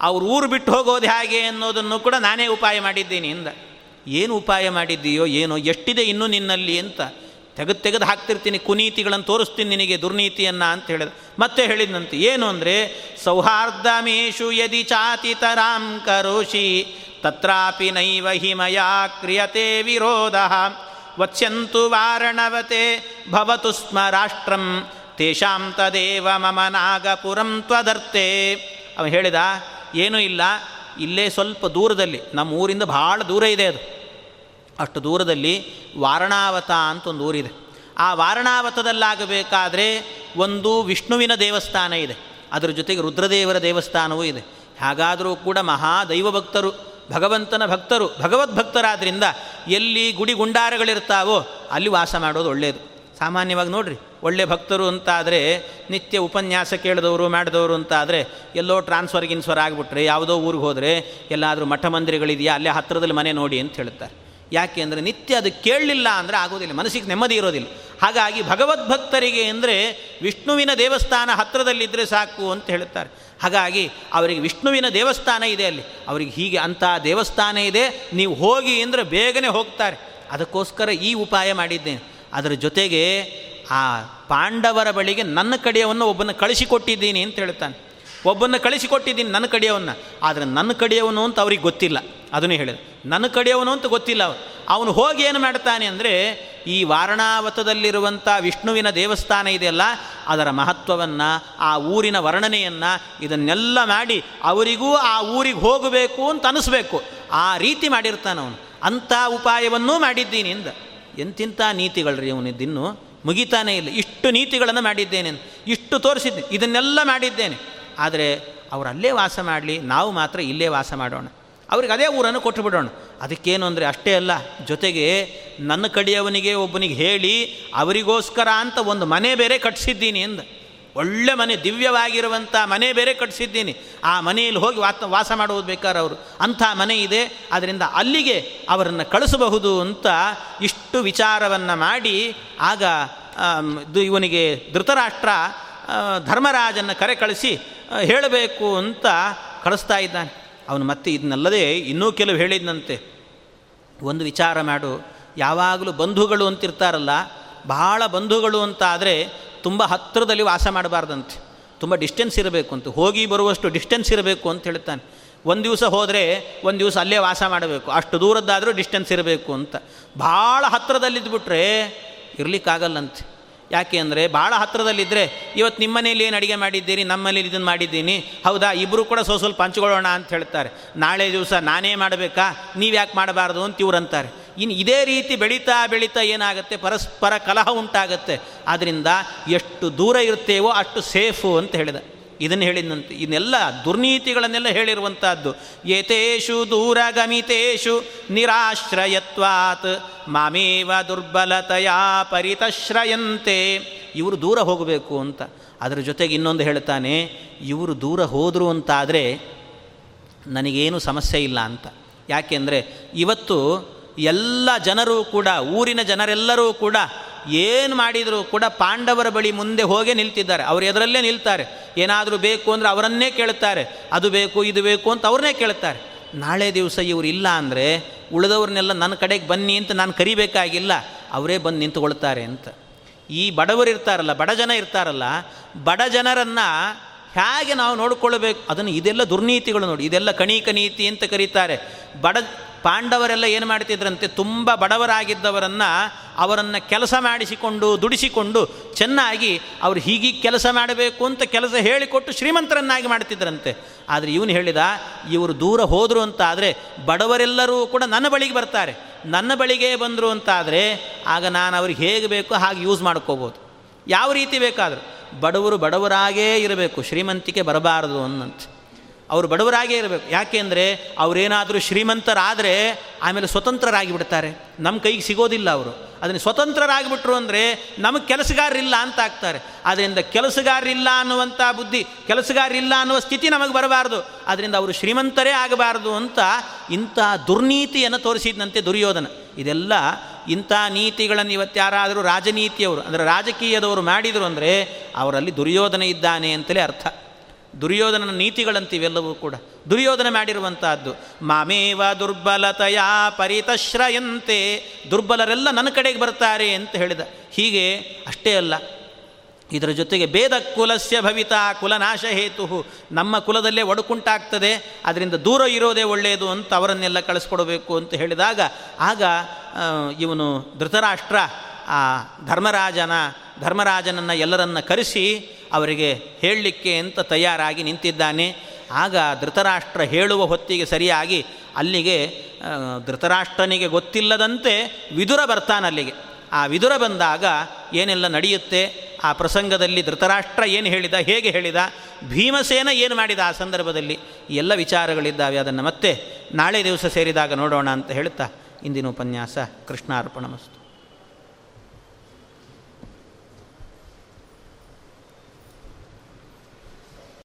ಅವ್ರು ಊರು ಬಿಟ್ಟು ಹೋಗೋದು ಹೇಗೆ ಅನ್ನೋದನ್ನು ಕೂಡ ನಾನೇ ಉಪಾಯ ಮಾಡಿದ್ದೀನಿ ಇಂದ ಏನು ಉಪಾಯ ಮಾಡಿದ್ದೀಯೋ ಏನೋ, ಎಷ್ಟಿದೆ ಇನ್ನೂ ನಿನ್ನಲ್ಲಿ ಅಂತ ತೆಗೆದು ತೆಗೆದು ಹಾಕ್ತಿರ್ತೀನಿ ಕುನೀತಿಗಳನ್ನು ತೋರಿಸ್ತೀನಿ ನಿನಗೆ ದುರ್ನೀತಿಯನ್ನು ಅಂತ ಹೇಳಿದ. ಮತ್ತೆ ಹೇಳಿದಂತೆ ಏನು ಅಂದರೆ ಸೌಹಾರ್ದಮೇಶು ಯದಿ ಚಾತಿತರಾಂ ಕರೋಷಿ, ತತ್ರಾಪಿ ನೈವ ಹಿಮಯ ಕ್ರಿಯತೆ ವಿರೋಧ, ವತ್ಸ್ಯಂತು ವಾರಣವತೆ ಭವತು ಸ್ಮ ರಾಷ್ಟ್ರಂ, ತೇಷಾಂ ತದೇವ ಮಮ ನಾಗಪುರಂ ತ್ವದರ್ತೆ. ಅವ ಹೇಳಿದ ಏನೂ ಇಲ್ಲ. ಇಲ್ಲೇ ಸ್ವಲ್ಪ ದೂರದಲ್ಲಿ. ನಮ್ಮ ಊರಿಂದ ಭಾಳ ದೂರ ಇದೆ ಅದು. ಅಷ್ಟು ದೂರದಲ್ಲಿ ವಾರಣಾವತ ಅಂತ ಒಂದು ಊರಿದೆ. ಆ ವಾರಣಾವತದಲ್ಲಾಗಬೇಕಾದ್ರೆ ಒಂದು ವಿಷ್ಣುವಿನ ದೇವಸ್ಥಾನ ಇದೆ. ಅದರ ಜೊತೆಗೆ ರುದ್ರದೇವರ ದೇವಸ್ಥಾನವೂ ಇದೆ. ಹಾಗಾದರೂ ಕೂಡ ಮಹಾ ದೈವ ಭಕ್ತರು, ಭಗವಂತನ ಭಕ್ತರು ಭಗವದ್ಭಕ್ತರಾದ್ದರಿಂದ ಎಲ್ಲಿ ಗುಡಿ ಗುಂಡಾರಗಳಿರ್ತಾವೋ ಅಲ್ಲಿ ವಾಸ ಮಾಡೋದು ಒಳ್ಳೆಯದು ಸಾಮಾನ್ಯವಾಗಿ ನೋಡ್ರಿ, ಒಳ್ಳೆ ಭಕ್ತರು ಅಂತಾದರೆ, ನಿತ್ಯ ಉಪನ್ಯಾಸ ಕೇಳಿದವರು, ಮಾಡಿದವರು ಅಂತಾದರೆ, ಎಲ್ಲೋ ಟ್ರಾನ್ಸ್ಫರ್ ಗಿನ್ಸ್ಫರ್ ಆಗಿಬಿಟ್ರೆ, ಯಾವುದೋ ಊರಿಗೆ ಹೋದರೆ, ಎಲ್ಲಾದರೂ ಮಠ ಮಂದಿರಗಳಿದೆಯಾ, ಅಲ್ಲೇ ಹತ್ತಿರದಲ್ಲಿ ಮನೆ ನೋಡಿ ಅಂತ ಹೇಳ್ತಾರೆ. ಯಾಕೆ ಅಂದರೆ ನಿತ್ಯ ಅದು ಕೇಳಲಿಲ್ಲ ಅಂದರೆ ಆಗೋದಿಲ್ಲ, ಮನಸ್ಸಿಗೆ ನೆಮ್ಮದಿ ಇರೋದಿಲ್ಲ. ಹಾಗಾಗಿ ಭಗವದ್ಭಕ್ತರಿಗೆ ಅಂದರೆ ವಿಷ್ಣುವಿನ ದೇವಸ್ಥಾನ ಹತ್ತಿರದಲ್ಲಿದ್ದರೆ ಸಾಕು ಅಂತ ಹೇಳುತ್ತಾರೆ ಹಾಗಾಗಿ ಅವರಿಗೆ ವಿಷ್ಣುವಿನ ದೇವಸ್ಥಾನ ಇದೆ ಅಲ್ಲಿ. ಅವರಿಗೆ ಹೀಗೆ ಅಂಥ ದೇವಸ್ಥಾನ ಇದೆ, ನೀವು ಹೋಗಿ ಅಂದರೆ ಬೇಗನೆ ಹೋಗ್ತಾರೆ. ಅದಕ್ಕೋಸ್ಕರ ಈ ಉಪಾಯ ಮಾಡಿದ್ದೇನೆ. ಅದರ ಜೊತೆಗೆ ಆ ಪಾಂಡವರ ಬಳಿಗೆ ನನ್ನ ಕಡೆಯವನ್ನು ಒಬ್ಬನ ಕಳಿಸಿಕೊಟ್ಟಿದ್ದೀನಿ ಅಂತ ಹೇಳ್ತಾನೆ ಒಬ್ಬನ ಕಳಿಸಿಕೊಟ್ಟಿದ್ದೀನಿ ನನ್ನ ಕಡೆಯವನ್ನ. ಆದರೆ ನನ್ನ ಕಡೆಯವನು ಅಂತ ಅವ್ರಿಗೆ ಗೊತ್ತಿಲ್ಲ. ಅದನ್ನೇ ಹೇಳಿದ. ನನ್ನ ಕಡೆಯವನು ಅಂತ ಗೊತ್ತಿಲ್ಲ ಅವನು ಅವನು ಹೋಗಿ ಏನು ಮಾಡ್ತಾನೆ ಅಂದರೆ ಈ ವಾರಣಾವತದಲ್ಲಿರುವಂಥ ವಿಷ್ಣುವಿನ ದೇವಸ್ಥಾನ ಇದೆಯಲ್ಲ, ಅದರ ಮಹತ್ವವನ್ನು, ಆ ಊರಿನ ವರ್ಣನೆಯನ್ನು ಇದನ್ನೆಲ್ಲ ಮಾಡಿ ಅವರಿಗೂ ಆ ಊರಿಗೆ ಹೋಗಬೇಕು ಅಂತ ಅನಿಸ್ಬೇಕು. ಆ ರೀತಿ ಮಾಡಿರ್ತಾನೆ ಅವನು. ಅಂಥ ಉಪಾಯವನ್ನೂ ಮಾಡಿದ್ದೀನಿ ಎಂದ ಎಂತಿಂಥ ನೀತಿಗಳ್ರಿ ಅವನಿದ್ದಿನ್ನು ಮುಗಿತಾನೇ ಇಲ್ಲ. ಇಷ್ಟು ನೀತಿಗಳನ್ನು ಮಾಡಿದ್ದೇನೆ. ಇಷ್ಟು ತೋರಿಸಿದ್ದೇನೆ ಇದನ್ನೆಲ್ಲ ಮಾಡಿದ್ದೇನೆ. ಆದರೆ ಅವರು ಅಲ್ಲೇ ವಾಸ ಮಾಡಲಿ, ನಾವು ಮಾತ್ರ ಇಲ್ಲೇ ವಾಸ ಮಾಡೋಣ. ಅವ್ರಿಗೆ ಅದೇ ಊರನ್ನು ಕೊಟ್ಟು ಬಿಡೋಣ. ಅದಕ್ಕೇನು ಅಂದರೆ ಅಷ್ಟೇ ಅಲ್ಲ. ಜೊತೆಗೆ ನನ್ನ ಕಡೆಯವನಿಗೆ ಒಬ್ಬನಿಗೆ ಹೇಳಿ, ಅವರಿಗೋಸ್ಕರ ಅಂತ ಒಂದು ಮನೆ ಬೇರೆ ಕಟ್ಟಿಸಿದ್ದೀನಿ ಎಂದ ಒಳ್ಳೆ ಮನೆ ದಿವ್ಯವಾಗಿರುವಂಥ ಮನೆ ಬೇರೆ ಕಟ್ಟಿಸಿದ್ದೀನಿ ಆ ಮನೆಯಲ್ಲಿ ಹೋಗಿ ವಾತ, ವಾಸ ಮಾಡುವುದು ಬೇಕಾದ್ರೆ ಅವರು. ಅಂಥ ಮನೆ ಇದೆ. ಅದರಿಂದ ಅಲ್ಲಿಗೆ ಅವರನ್ನು ಕಳಿಸಬಹುದು ಅಂತ ಇಷ್ಟು ವಿಚಾರವನ್ನು ಮಾಡಿ ಆಗ ಇವನಿಗೆ ಧೃತರಾಷ್ಟ್ರ ಧರ್ಮರಾಜನ್ನು ಕರೆ ಕಳಿಸಿ ಹೇಳಬೇಕು ಅಂತ ಕಳಿಸ್ತಾ ಇದ್ದಾನೆ. ಅವನು ಮತ್ತೆ ಇದನ್ನಲ್ಲದೆ ಇನ್ನೂ ಕೆಲವು ಹೇಳಿದ್ನಂತೆ. ಒಂದು ವಿಚಾರ ಮಾಡು. ಯಾವಾಗಲೂ ಬಂಧುಗಳು ಅಂತಿರ್ತಾರಲ್ಲ, ಬಹಳ ಬಂಧುಗಳು ಅಂತ ಆದರೆ ತುಂಬ ಹತ್ತಿರದಲ್ಲಿ ವಾಸ ಮಾಡಬಾರ್ದಂತೆ. ತುಂಬ ಡಿಸ್ಟೆನ್ಸ್ ಇರಬೇಕು ಅಂತ. ಹೋಗಿ ಬರುವಷ್ಟು ಡಿಸ್ಟೆನ್ಸ್ ಇರಬೇಕು ಅಂತ ಹೇಳ್ತಾನೆ. ಒಂದು ದಿವಸ ಹೋದರೆ ಒಂದು ದಿವಸ ಅಲ್ಲೇ ವಾಸ ಮಾಡಬೇಕು. ಅಷ್ಟು ದೂರದ್ದಾದರೂ ಡಿಸ್ಟೆನ್ಸ್ ಇರಬೇಕು ಅಂತ. ಭಾಳ ಹತ್ತಿರದಲ್ಲಿದ್ದುಬಿಟ್ರೆ ಇರಲಿಕ್ಕಾಗಲ್ಲಂತೆ. ಯಾಕೆ ಅಂದರೆ ಭಾಳ ಹತ್ತಿರದಲ್ಲಿದ್ದರೆ ಇವತ್ತು ನಿಮ್ಮ ಮನೇಲಿ ಏನು ಅಡುಗೆ ಮಾಡಿದ್ದೀರಿ? ನಮ್ಮ ಮನೇಲಿ ಇದನ್ನು ಮಾಡಿದ್ದೀನಿ. ಹೌದಾ? ಇಬ್ಬರು ಕೂಡ ಸ್ವಲ್ಪ ಸ್ವಲ್ಪ ಹಂಚ್ಕೊಳ್ಳೋಣ ಅಂತ ಹೇಳ್ತಾರೆ. ನಾಳೆ ದಿವಸ ನಾನೇ ಮಾಡಬೇಕಾ? ನೀವು ಯಾಕೆ ಮಾಡಬಾರ್ದು ಅಂತ ಇವ್ರು ಅಂತಾರೆ. ಇನ್ನು ಇದೇ ರೀತಿ ಬೆಳೀತಾ ಬೆಳೀತಾ ಏನಾಗುತ್ತೆ? ಪರಸ್ಪರ ಕಲಹ ಉಂಟಾಗುತ್ತೆ. ಆದ್ದರಿಂದ ಎಷ್ಟು ದೂರ ಇರ್ತೇವೋ ಅಷ್ಟು ಸೇಫು ಅಂತ ಹೇಳಿದ. ಇದನ್ನು ಹೇಳಿದಂತೆ, ಇದನ್ನೆಲ್ಲ ದುರ್ನೀತಿಗಳನ್ನೆಲ್ಲ ಹೇಳಿರುವಂಥದ್ದು ಏತೇಷು ದೂರಗಮಿತೇಷು ನಿರಾಶ್ರಯತ್ವಾತ್, ಮಾಮೇವ ದುರ್ಬಲತೆಯ ಪರಿತಶ್ರಯಂತೆ. ಇವರು ದೂರ ಹೋಗಬೇಕು ಅಂತ. ಅದರ ಜೊತೆಗೆ ಇನ್ನೊಂದು ಹೇಳ್ತಾನೆ, ಇವರು ದೂರ ಹೋದರು ಅಂತಾದರೆ ನನಗೇನು ಸಮಸ್ಯೆ ಇಲ್ಲ ಅಂತ. ಯಾಕೆಂದರೆ ಇವತ್ತು ಎಲ್ಲ ಜನರು ಕೂಡ, ಊರಿನ ಜನರೆಲ್ಲರೂ ಕೂಡ ಏನು ಮಾಡಿದರೂ ಕೂಡ ಪಾಂಡವರ ಬಳಿ ಮುಂದೆ ಹೋಗಿ ನಿಲ್ತಿದ್ದಾರೆ. ಅವರು ಎದರಲ್ಲೇ ನಿಲ್ತಾರೆ. ಏನಾದರೂ ಬೇಕು ಅಂದರೆ ಅವರನ್ನೇ ಕೇಳುತ್ತಾರೆ ಅದು ಬೇಕು, ಇದು ಬೇಕು ಅಂತ ಅವ್ರನ್ನೇ ಕೇಳುತ್ತಾರೆ ನಾಳೆ ದಿವಸ ಇವರು ಇಲ್ಲ ಅಂದರೆ ಉಳಿದವ್ರನ್ನೆಲ್ಲ ನನ್ನ ಕಡೆಗೆ ಬನ್ನಿ ಅಂತ ನಾನು ಕರಿಬೇಕಾಗಿಲ್ಲ. ಅವರೇ ಬಂದು ನಿಂತುಕೊಳ್ತಾರೆ ಅಂತ. ಈ ಬಡವರು ಇರ್ತಾರಲ್ಲ, ಬಡ ಜನ ಇರ್ತಾರಲ್ಲ, ಬಡ ಜನರನ್ನು ಹೇಗೆ ನಾವು ನೋಡಿಕೊಳ್ಳಬೇಕು ಅದನ್ನು ಇದೆಲ್ಲ ದುರ್ನೀತಿಗಳು ನೋಡಿ. ಇದೆಲ್ಲ ಕಣಿಕ ನೀತಿ ಅಂತ ಕರೀತಾರೆ. ಬಡ ಪಾಂಡವರೆಲ್ಲ ಏನು ಮಾಡ್ತಿದ್ರಂತೆ? ತುಂಬ ಬಡವರಾಗಿದ್ದವರನ್ನು ಅವರನ್ನು ಕೆಲಸ ಮಾಡಿಸಿಕೊಂಡು, ದುಡಿಸಿಕೊಂಡು ಚೆನ್ನಾಗಿ ಅವರು ಹೀಗೆ ಕೆಲಸ ಮಾಡಬೇಕು ಅಂತ ಕೆಲಸ ಹೇಳಿಕೊಟ್ಟು ಶ್ರೀಮಂತರನ್ನಾಗಿ ಮಾಡ್ತಿದ್ರಂತೆ. ಆದರೆ ಇವನು ಹೇಳಿದ, ಇವರು ದೂರ ಹೋದರು ಅಂತ ಆದರೆ ಬಡವರೆಲ್ಲರೂ ಕೂಡ ನನ್ನ ಬಳಿಗೆ ಬರ್ತಾರೆ. ನನ್ನ ಬಳಿಗೆ ಬಂದರು ಅಂತಾದರೆ ಆಗ ನಾನು ಅವ್ರಿಗೆ ಹೇಗೆ ಬೇಕೋ ಹಾಗೆ ಯೂಸ್ ಮಾಡ್ಕೋಬೋದು. ಯಾವ ರೀತಿ ಬೇಕಾದರೂ. ಬಡವರು ಬಡವರಾಗೇ ಇರಬೇಕು, ಶ್ರೀಮಂತಿಕೆ ಬರಬಾರದು ಅನ್ನಂತೆ. ಅವರು ಬಡವರಾಗೇ ಇರಬೇಕು. ಯಾಕೆಂದರೆ ಅವರೇನಾದರೂ ಶ್ರೀಮಂತರಾದರೆ ಆಮೇಲೆ ಸ್ವತಂತ್ರರಾಗಿ ಬಿಡ್ತಾರೆ ನಮ್ಮ ಕೈಗೆ ಸಿಗೋದಿಲ್ಲ ಅವರು. ಅದನ್ನು ಸ್ವತಂತ್ರರಾಗಿಬಿಟ್ರು ಅಂದರೆ ನಮಗೆ ಕೆಲಸಗಾರರಿಲ್ಲ ಅಂತ ಆಗ್ತಾರೆ. ಆದ್ದರಿಂದ ಕೆಲಸಗಾರರಿಲ್ಲ ಅನ್ನುವಂಥ ಬುದ್ಧಿ, ಕೆಲಸಗಾರರಿಲ್ಲ ಅನ್ನುವ ಸ್ಥಿತಿ ನಮಗೆ ಬರಬಾರ್ದು. ಅದರಿಂದ ಅವರು ಶ್ರೀಮಂತರೇ ಆಗಬಾರ್ದು ಅಂತ ಇಂಥ ದುರ್ನೀತಿಯನ್ನು ತೋರಿಸಿದಂತೆ ದುರ್ಯೋಧನ. ಇದೆಲ್ಲ ಇಂಥ ನೀತಿಗಳನ್ನು ಇವತ್ತು ಯಾರಾದರೂ ರಾಜನೀತಿಯವರು, ಅಂದರೆ ರಾಜಕೀಯದವರು ಮಾಡಿದರು ಅಂದರೆ ಅವರಲ್ಲಿ ದುರ್ಯೋಧನ ಇದ್ದಾನೆ ಅಂತಲೇ ಅರ್ಥ. ದುರ್ಯೋಧನನ ನೀತಿಗಳಂತಿವೆಲ್ಲವೂ ಕೂಡ. ದುರ್ಯೋಧನ ಮಾಡಿರುವಂತಹದ್ದು, ಮಾಮೇವ ದುರ್ಬಲತೆಯ ಪರಿತಶ್ರಯಂತೆ ದುರ್ಬಲರೆಲ್ಲ ನನ್ನ ಕಡೆಗೆ ಬರ್ತಾರೆ ಅಂತ ಹೇಳಿದ. ಹೀಗೆ ಅಷ್ಟೇ ಅಲ್ಲ, ಇದರ ಜೊತೆಗೆ ಭೇದ ಕುಲಸ್ಯ ಭವಿತ ಕುಲನಾಶ ಹೇತು ನಮ್ಮ ಕುಲದಲ್ಲೇ ಒಡಕುಂಟಾಗ್ತದೆ, ಅದರಿಂದ ದೂರ ಇರೋದೇ ಒಳ್ಳೆಯದು ಅಂತ ಅವರನ್ನೆಲ್ಲ ಕಳಿಸ್ಕೊಡಬೇಕು ಅಂತ ಹೇಳಿದಾಗ, ಆಗ ಇವನು ಧೃತರಾಷ್ಟ್ರ, ಆ ಧರ್ಮರಾಜನ, ಧರ್ಮರಾಜನನ್ನು ಎಲ್ಲರನ್ನ ಕರೆಸಿ ಅವರಿಗೆ ಹೇಳಲಿಕ್ಕೆ ಅಂತ ತಯಾರಾಗಿ ನಿಂತಿದ್ದಾನೆ. ಆಗ ಧೃತರಾಷ್ಟ್ರ ಹೇಳುವ ಹೊತ್ತಿಗೆ ಸರಿಯಾಗಿ ಅಲ್ಲಿಗೆ ಧೃತರಾಷ್ಟ್ರನಿಗೆ ಗೊತ್ತಿಲ್ಲದಂತೆ ವಿದುರ ಬರ್ತಾನೆ ಅಲ್ಲಿಗೆ. ಆ ವಿದುರ ಬಂದಾಗ ಏನೆಲ್ಲ ನಡೆಯುತ್ತೆ? ಆ ಪ್ರಸಂಗದಲ್ಲಿ ಧೃತರಾಷ್ಟ್ರ ಏನು ಹೇಳಿದ, ಹೇಗೆ ಹೇಳಿದ? ಭೀಮಸೇನ ಏನು ಮಾಡಿದ ಆ ಸಂದರ್ಭದಲ್ಲಿ? ಎಲ್ಲ ವಿಚಾರಗಳಿದ್ದಾವೆ. ಅದನ್ನು ಮತ್ತೆ ನಾಳೆ ದಿವಸ ಸೇರಿದಾಗ ನೋಡೋಣ ಅಂತ ಹೇಳ್ತಾ ಇಂದಿನ ಉಪನ್ಯಾಸ ಕೃಷ್ಣಾರ್ಪಣ ಮಸ್ತು